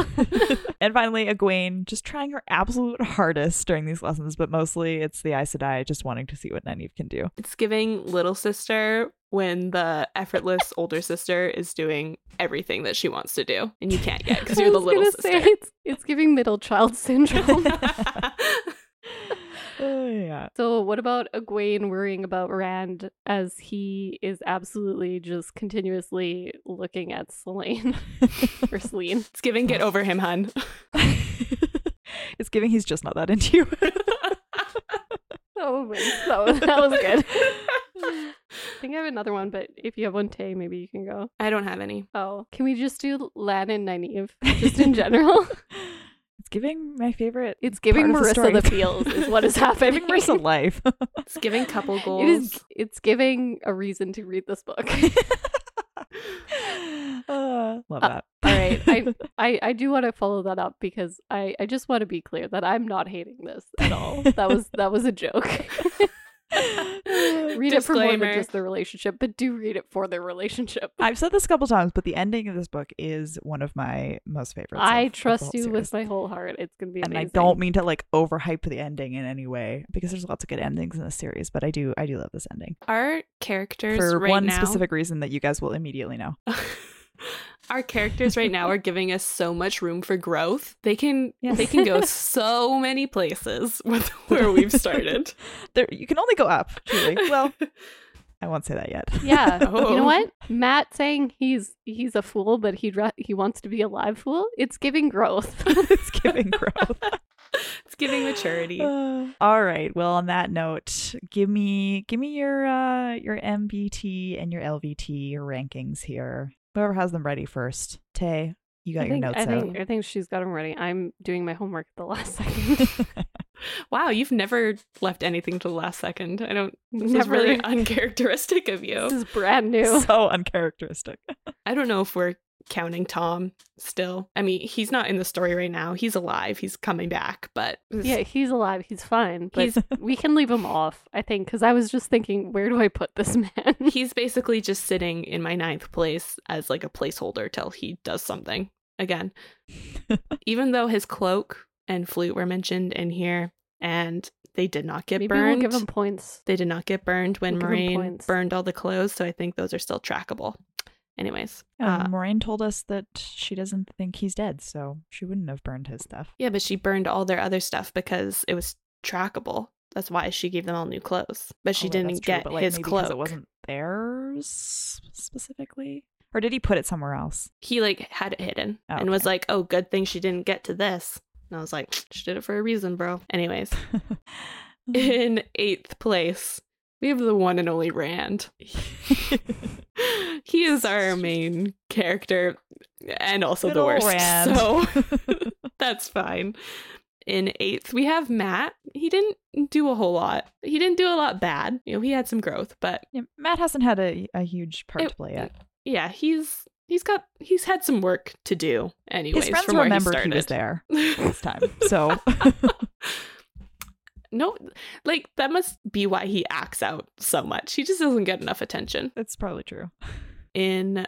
and finally, Egwene just trying her absolute hardest during these lessons, but mostly it's the Aes Sedai just wanting to see what Nynaeve can do. It's giving little sister when the effortless older sister is doing everything that she wants to do and you can't get because you're the little sister. say it's it's giving middle child syndrome. Oh, yeah. so, what about Egwene worrying about Rand as he is absolutely just continuously looking at Selene or Celine? it's giving get over him, hun. it's giving he's just not that into you. Oh, that was, that was good. I think I have another one, but if you have one, Tay, maybe you can go. I don't have any. Oh, can we just do Lan and Nynaeve, just in general? Giving my favorite. It's giving Marissa the, story. feels, is what is happening. giving Marissa life. It's giving couple goals. It is. It's giving a reason to read this book. Uh, love Uh, that. All right, I, I I do want to follow that up because I I just want to be clear that I'm not hating this at all. That was that was a joke. Uh, read it for more than just the relationship, but do read it for the relationship. I've said this a couple times, but the ending of this book is one of my most favorites. I of- of trust whole you series. with my whole heart. It's gonna be amazing. and amazing. I don't mean to like overhype the ending in any way because there's lots of good endings in this series, but I do I do love this ending Our characters for right one now, specific reason that you guys will immediately know. our characters right now are giving us so much room for growth. They can Yes. they can go so many places with where we've started. There, you can only go up. Truly. Well, I won't say that yet. Yeah, you Oh. know what? Mat saying he's he's a fool, but he would he wants to be a live fool. It's giving growth. it's giving growth. it's giving maturity. Uh, all right. Well, on that note, give me give me your uh your MBT and your LVT rankings here. Whoever has them ready first. Tay, you got I your think, notes I out. think I think she's got them ready. I'm doing my homework at the last second. Wow, you've never left anything to the last second. I don't. This is really uncharacteristic of you. this is brand new. so uncharacteristic. I don't know if we're counting Tom still. I mean, he's not in the story right now. He's alive. He's coming back, but Yeah, he's alive. He's fine. But He's- we can leave him off, I think, because I was just thinking, where do I put this man? he's basically just sitting in my ninth place as like a placeholder till he does something again. Even though his cloak and flute were mentioned in here, and they did not get Maybe burned. we'll give him points. They did not get burned when We'll give 'em Moiraine points. burned all the clothes, so I think those are still trackable. Anyways, Um, uh, Maureen told us that she doesn't think he's dead, so she wouldn't have burned his stuff. yeah, but she burned all their other stuff because it was trackable. That's why she gave them all new clothes, but she Although didn't true, get but, like, his cloak. it wasn't theirs specifically, or did he put it somewhere else? He like had it hidden Oh, and was like, "Oh, good thing she didn't get to this." And I was like, "She did it for a reason, bro." Anyways, in eighth place, we have the one and only Rand. he is our main character and also Good the worst. Rand. So that's fine. In eighth, we have Mat. He didn't do a whole lot. He didn't do a lot bad. You know, he had some growth, but Yeah, Mat hasn't had a, a huge part It- to play yet. yeah, he's he's got he's had some work to do. Anyways, His friends from where he remembered he, was there this time, so no, like that must be why he acts out so much. He just doesn't get enough attention. it's probably true. In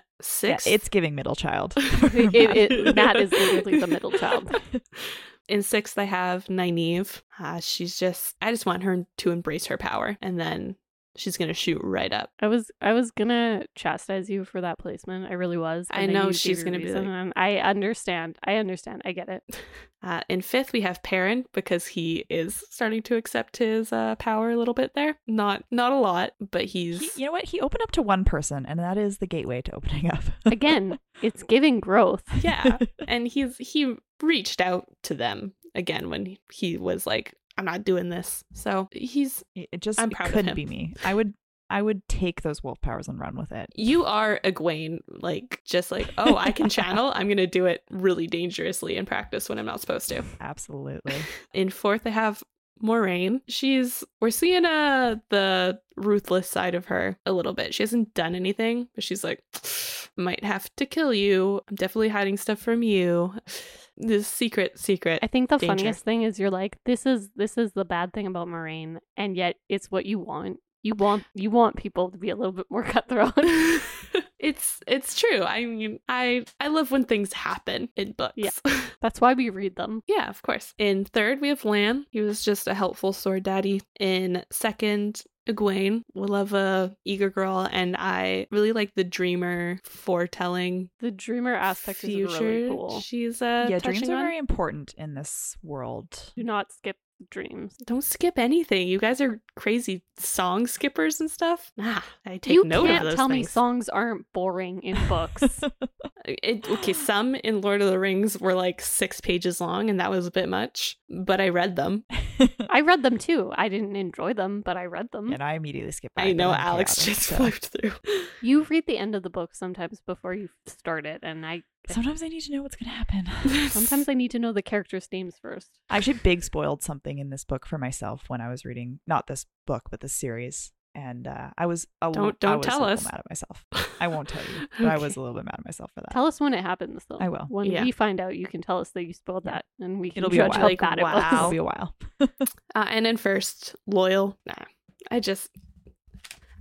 Yeah, it's giving middle child. It, it, Mat is literally the middle child. In sixth, I have Nynaeve. Uh, she's just, I just want her to embrace her power, and then she's gonna shoot right up. I was I was gonna chastise you for that placement. I really was. I know she's gonna be like- I understand. I understand. I get it. Uh, in fifth, we have Perrin because he is starting to accept his uh, power a little bit there. Not, not a lot, but he's. He, you know what? He opened up to one person, and that is the gateway to opening up. Again, it's giving growth. yeah, and he's he reached out to them again when he was like, "I'm not doing this." So he's it just I'm proud couldn't be me. I would. I would take those wolf powers and run with it. You are Egwene, like just like, oh, I can channel. I'm gonna do it really dangerously in practice when I'm not supposed to. Absolutely. In fourth, I have Moiraine. She's we're seeing uh the ruthless side of her a little bit. She hasn't done anything, but she's like, might have to kill you. I'm definitely hiding stuff from you. This secret, secret. I think the danger. funniest thing is you're like, this is this is the bad thing about Moiraine, and yet it's what you want. You want you want people to be a little bit more cutthroat. it's it's true. I mean, I I love when things happen in books. Yeah. That's why we read them. Yeah, of course. In third, we have Lan. He was just a helpful sword daddy. In second, Egwene. We love a eager girl, and I really like the dreamer foretelling The dreamer aspect future. is really cool. She's uh, yeah, dreams are on. very important in this world. Do not skip dreams. Don't skip anything. You guys are crazy song skippers and stuff. Nah, I take you note can't of those tell me songs aren't boring in books. It, okay, some in Lord of the Rings were like six pages long, and that was a bit much. But I read them. I read them too. I didn't enjoy them, but I read them. and I immediately skip. I know Alix chaotic, just so- flipped through. You read the end of the book sometimes before you start it, and I Sometimes I need to know what's gonna happen. sometimes I need to know the characters' names first. I actually big spoiled something in this book for myself when I was reading not this book but this series, and uh, I was a l- Don't- I don't was tell a little us. mad at myself. I won't tell you, but I was a little bit mad at myself for that. Tell us when it happens, though. I will. When Yeah. we find out, you can tell us that you spoiled Yeah. that, and we can It'll be a judge while. how Like, bad it wow. was. It'll be a while. Uh, and then first, Loial. Nah, I just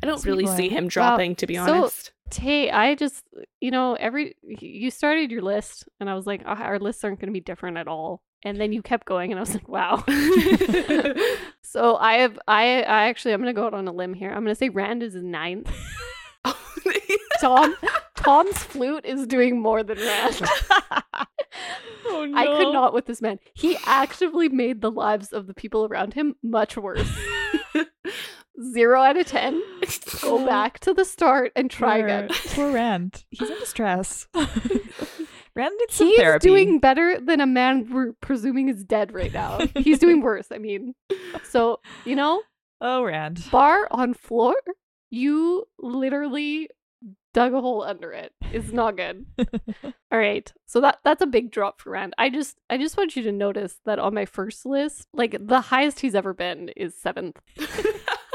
I don't Sweet really boy. see him Well, dropping. to be so- Tay, I just, you know, every you started your list, and I was like, "Ah, our lists aren't going to be different at all. And then you kept going, and I was like, wow. so I have, I, I actually, I'm going to go out on a limb here. I'm going to say Rand is ninth. Tom, Tom's flute is doing more than Rand. oh, no. I could not with this man. He actively made the lives of the people around him much worse. Zero out of ten. Go back to the start and try Poor- again. Poor Rand. He's in distress. Rand needs some therapy. He's therapy. doing better than a man we're presuming is dead right now. He's doing worse. I mean, so you know, Oh, Rand. bar on floor. You literally dug a hole under it. It's not good. All right. So that that's a big drop for Rand. I just I just want you to notice that on my first list, like the highest he's ever been is seventh.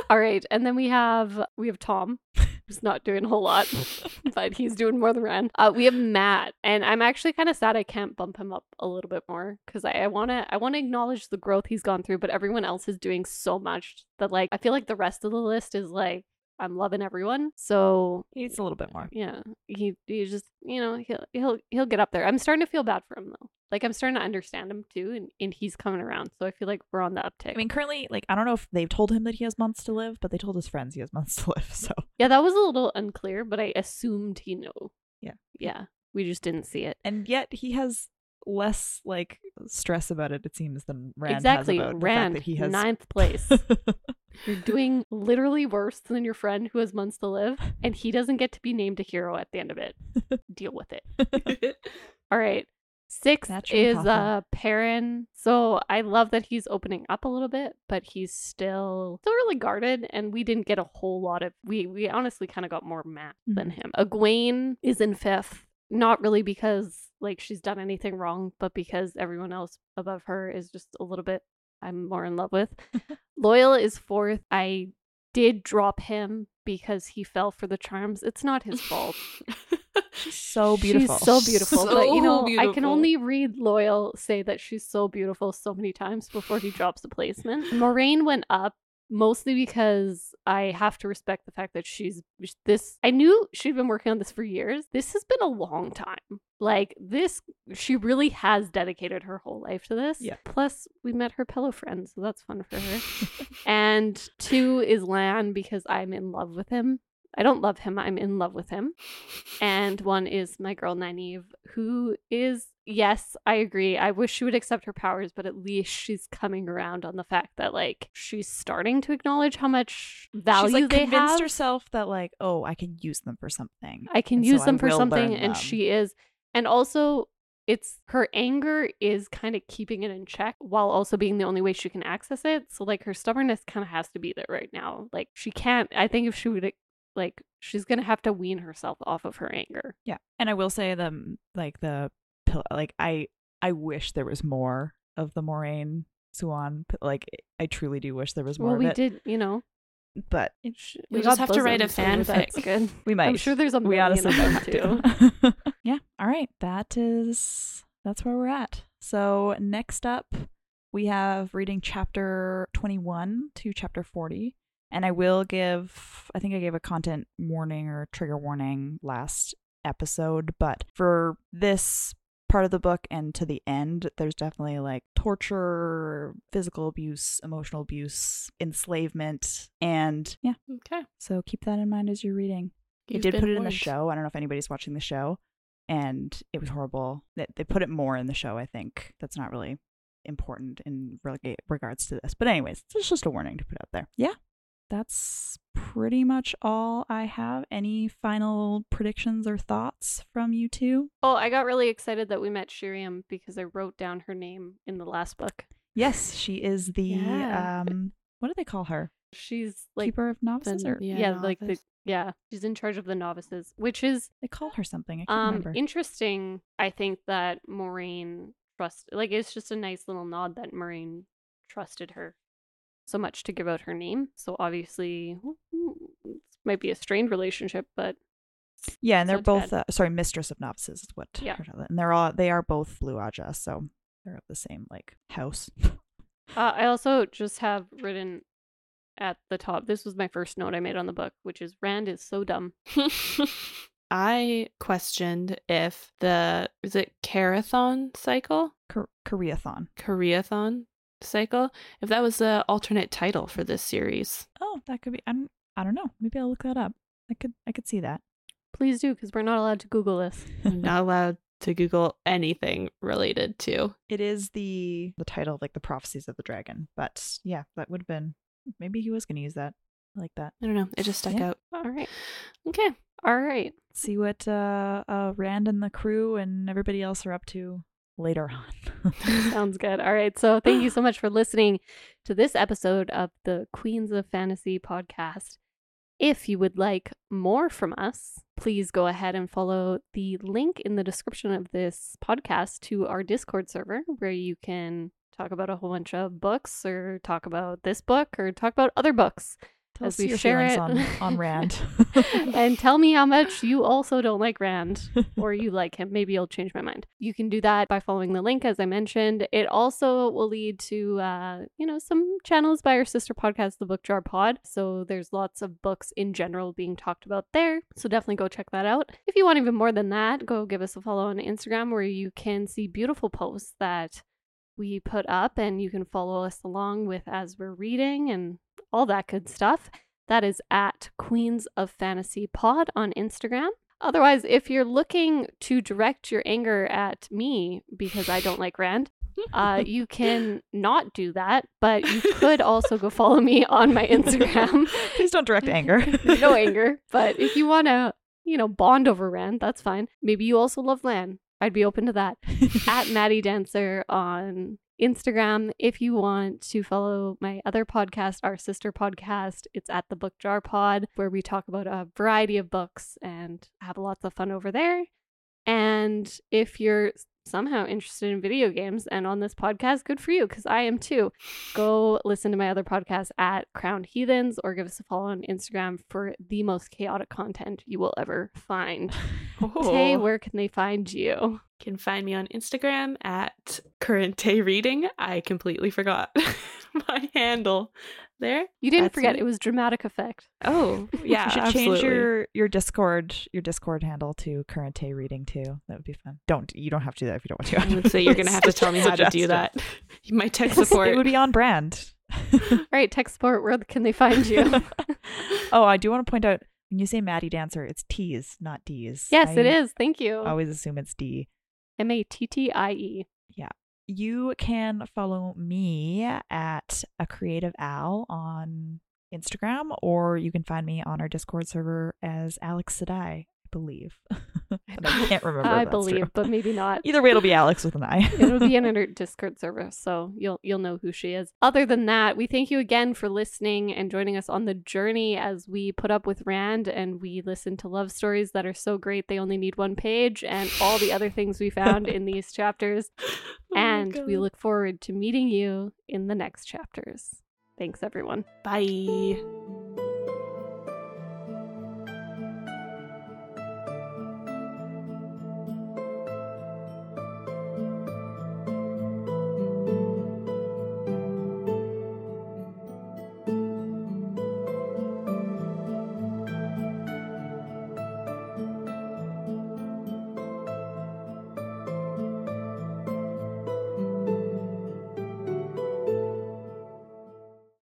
All right, and then we have we have Tom, who's not doing a whole lot, but he's doing more than Rand. Uh, we have Mat, and I'm actually kind of sad I can't bump him up a little bit more because I, I wanna I wanna acknowledge the growth he's gone through, but everyone else is doing so much that like I feel like the rest of the list is like I'm loving everyone. So He needs a little bit more. yeah, he he just you know he'll he'll he'll get up there. I'm starting to feel bad for him though. Like I'm starting to understand him too, and, and he's coming around. So I feel like we're on the uptick. I mean, currently, like, I don't know if they've told him that he has months to live, but they told his friends he has months to live. So yeah, that was a little unclear, but I assumed he knew. Yeah. yeah, we just didn't see it. and yet he has less like stress about it. It seems than Rand exactly, has about Rand, the fact that he has ninth place. You're doing literally worse than your friend who has months to live, and he doesn't get to be named a hero at the end of it. Deal with it. All right. Sixth is uh Perrin. So I love that he's opening up a little bit, but he's still still really guarded, and we didn't get a whole lot of we we honestly kind of got more Mat than him. Egwene is in fifth, not really because like she's done anything wrong, but because everyone else above her is just a little bit I'm more in love with. Loial is fourth. I did drop him because he fell for the charms. It's not his fault. She's so beautiful. She's so beautiful. but you So know, I can only read Loial say that she's so beautiful so many times before he drops the placement. Moiraine went up mostly because I have to respect the fact that she's this I knew she'd been working on this for years. This has been a long time. Like this she really has dedicated her whole life to this. Yeah. Plus we met her pillow friend, so that's fun for her. and two is Lan because I'm in love with him. I don't love him, I'm in love with him. And one is my girl Nynaeve, who is, yes, I agree. I wish she would accept her powers, but at least she's coming around on the fact that, like, she's starting to acknowledge how much value She's like they convinced have. herself that like, oh, I can use them for something. I can and use so I them for something, and them. she is. And also, it's her anger is kind of keeping it in check while also being the only way she can access it. So like her stubbornness kind of has to be there right now. Like she can't. I think if she would like she's gonna have to wean herself off of her anger. Yeah, and I will say the like the pill. Like I I wish there was more of the Moiraine Siuan. Like I truly do wish there was more. Well, of we it, did, you know. but sh- We got just have to write a bosom, so that's fanfic. We might. I'm sure there's a we million honestly of might them have too. to. yeah. All right. That is that's where we're at. So next up, we have reading chapter 21 to chapter 40. And I will give, I think I gave a content warning or trigger warning last episode, but for this part of the book and to the end, there's definitely like torture, physical abuse, emotional abuse, enslavement, and yeah. Okay. So keep that in mind as you're reading. You've they did put it in the show. I don't know if anybody's watching the show, and it was horrible. They, they put it more in the show. I think that's not really important in rega- regards to this. But anyways, it's just a warning to put out there. Yeah, that's pretty much all I have. Any final predictions or thoughts from you two? Oh, I got really excited that we met Sheriam because I wrote down her name in the last book. Yes, she is the Yeah. um. What do they call her? She's like Keeper of novices, the- or yeah. yeah, like the yeah, she's in charge of the novices, which is they call her something. I can't um remember. interesting. I think that Maureen trust like it's just a nice little nod that Maureen trusted her so much to give out her name. So obviously, it might be a strained relationship, but Yeah, and they're both uh, sorry, mistress of novices is what. Yeah. and they're all they are both Blue Ajah, so they're of the same like house. Uh, I also just have written at the top. This was my first note I made on the book, which is Rand is so dumb. I questioned if the is it Karaethon cycle, Kor- Koreathon. Koreathon cycle, if that was the alternate title for this series. Oh, that could be. I'm. I don't know. Maybe I'll look that up. I could. I could see that. Please do, because we're not allowed to Google this. Not allowed to Google anything related to. It is the the title like the prophecies of the dragon. But yeah, that would have been. Maybe he was going to use that. I like that. I don't know. It just stuck Yeah. out. All right. Okay. All right. See what uh, uh Rand and the crew and everybody else are up to later on. Sounds good. All right. So thank you so much for listening to this episode of the Queens of Fantasy podcast. If you would like more from us, please go ahead and follow the link in the description of this podcast to our Discord server where you can talk about a whole bunch of books or talk about this book or talk about other books. Tell As us we share it. on on Rand. and tell me how much you also don't like Rand or you like him. Maybe I'll change my mind. You can do that by following the link, as I mentioned. It also will lead to, uh, you know, some channels by our sister podcast, the Book Jar Pod. So there's lots of books in general being talked about there. So definitely go check that out. If you want even more than that, go give us a follow on Instagram where you can see beautiful posts that we put up and you can follow us along with as we're reading and all that good stuff. That is at Queens of Fantasy Pod on Instagram. Otherwise, if you're looking to direct your anger at me because I don't like Rand, uh, you can not do that, but you could also go follow me on my Instagram. Please don't direct anger. no anger, but if you want to, you know, bond over Rand, that's fine. Maybe you also love Lan. I'd be open to that. at Maddie Dancer on Instagram. If you want to follow my other podcast, our sister podcast, it's at the Book Jar Pod, where we talk about a variety of books and have lots of fun over there. And if you're somehow interested in video games and on this podcast, good for you, because I am too. Go listen to my other podcast at Crowned Heathens or give us a follow on Instagram for the most chaotic content you will ever find. Tay, Oh. where can they find you? You can find me on Instagram at current day reading. I completely forgot my handle there. You didn't That's forget, me. it was dramatic effect. Oh, yeah, you should absolutely. change your your Discord your Discord handle to current day reading too. That would be fun. Don't you don't have to do that if you don't want to. I would say you're gonna have to tell me how to do that. My tech support. It would be on brand. All right, tech support, where can they find you? oh, I do want to point out when you say Maddie Dancer, it's T's, not D's. yes, I it is. Thank you. Always assume it's D. M A T T I E. You can follow me at a creative owl on Instagram, or you can find me on our Discord server as Alix Sedai, I believe. I can't remember. I believe, true. but maybe not. Either way, it'll be Alix with an I. It'll be in our Discord server, so you'll you'll know who she is. Other than that, we thank you again for listening and joining us on the journey as we put up with Rand and we listen to love stories that are so great they only need one page and all the other things we found in these chapters. Oh and we look forward to meeting you in the next chapters. Thanks everyone. Bye.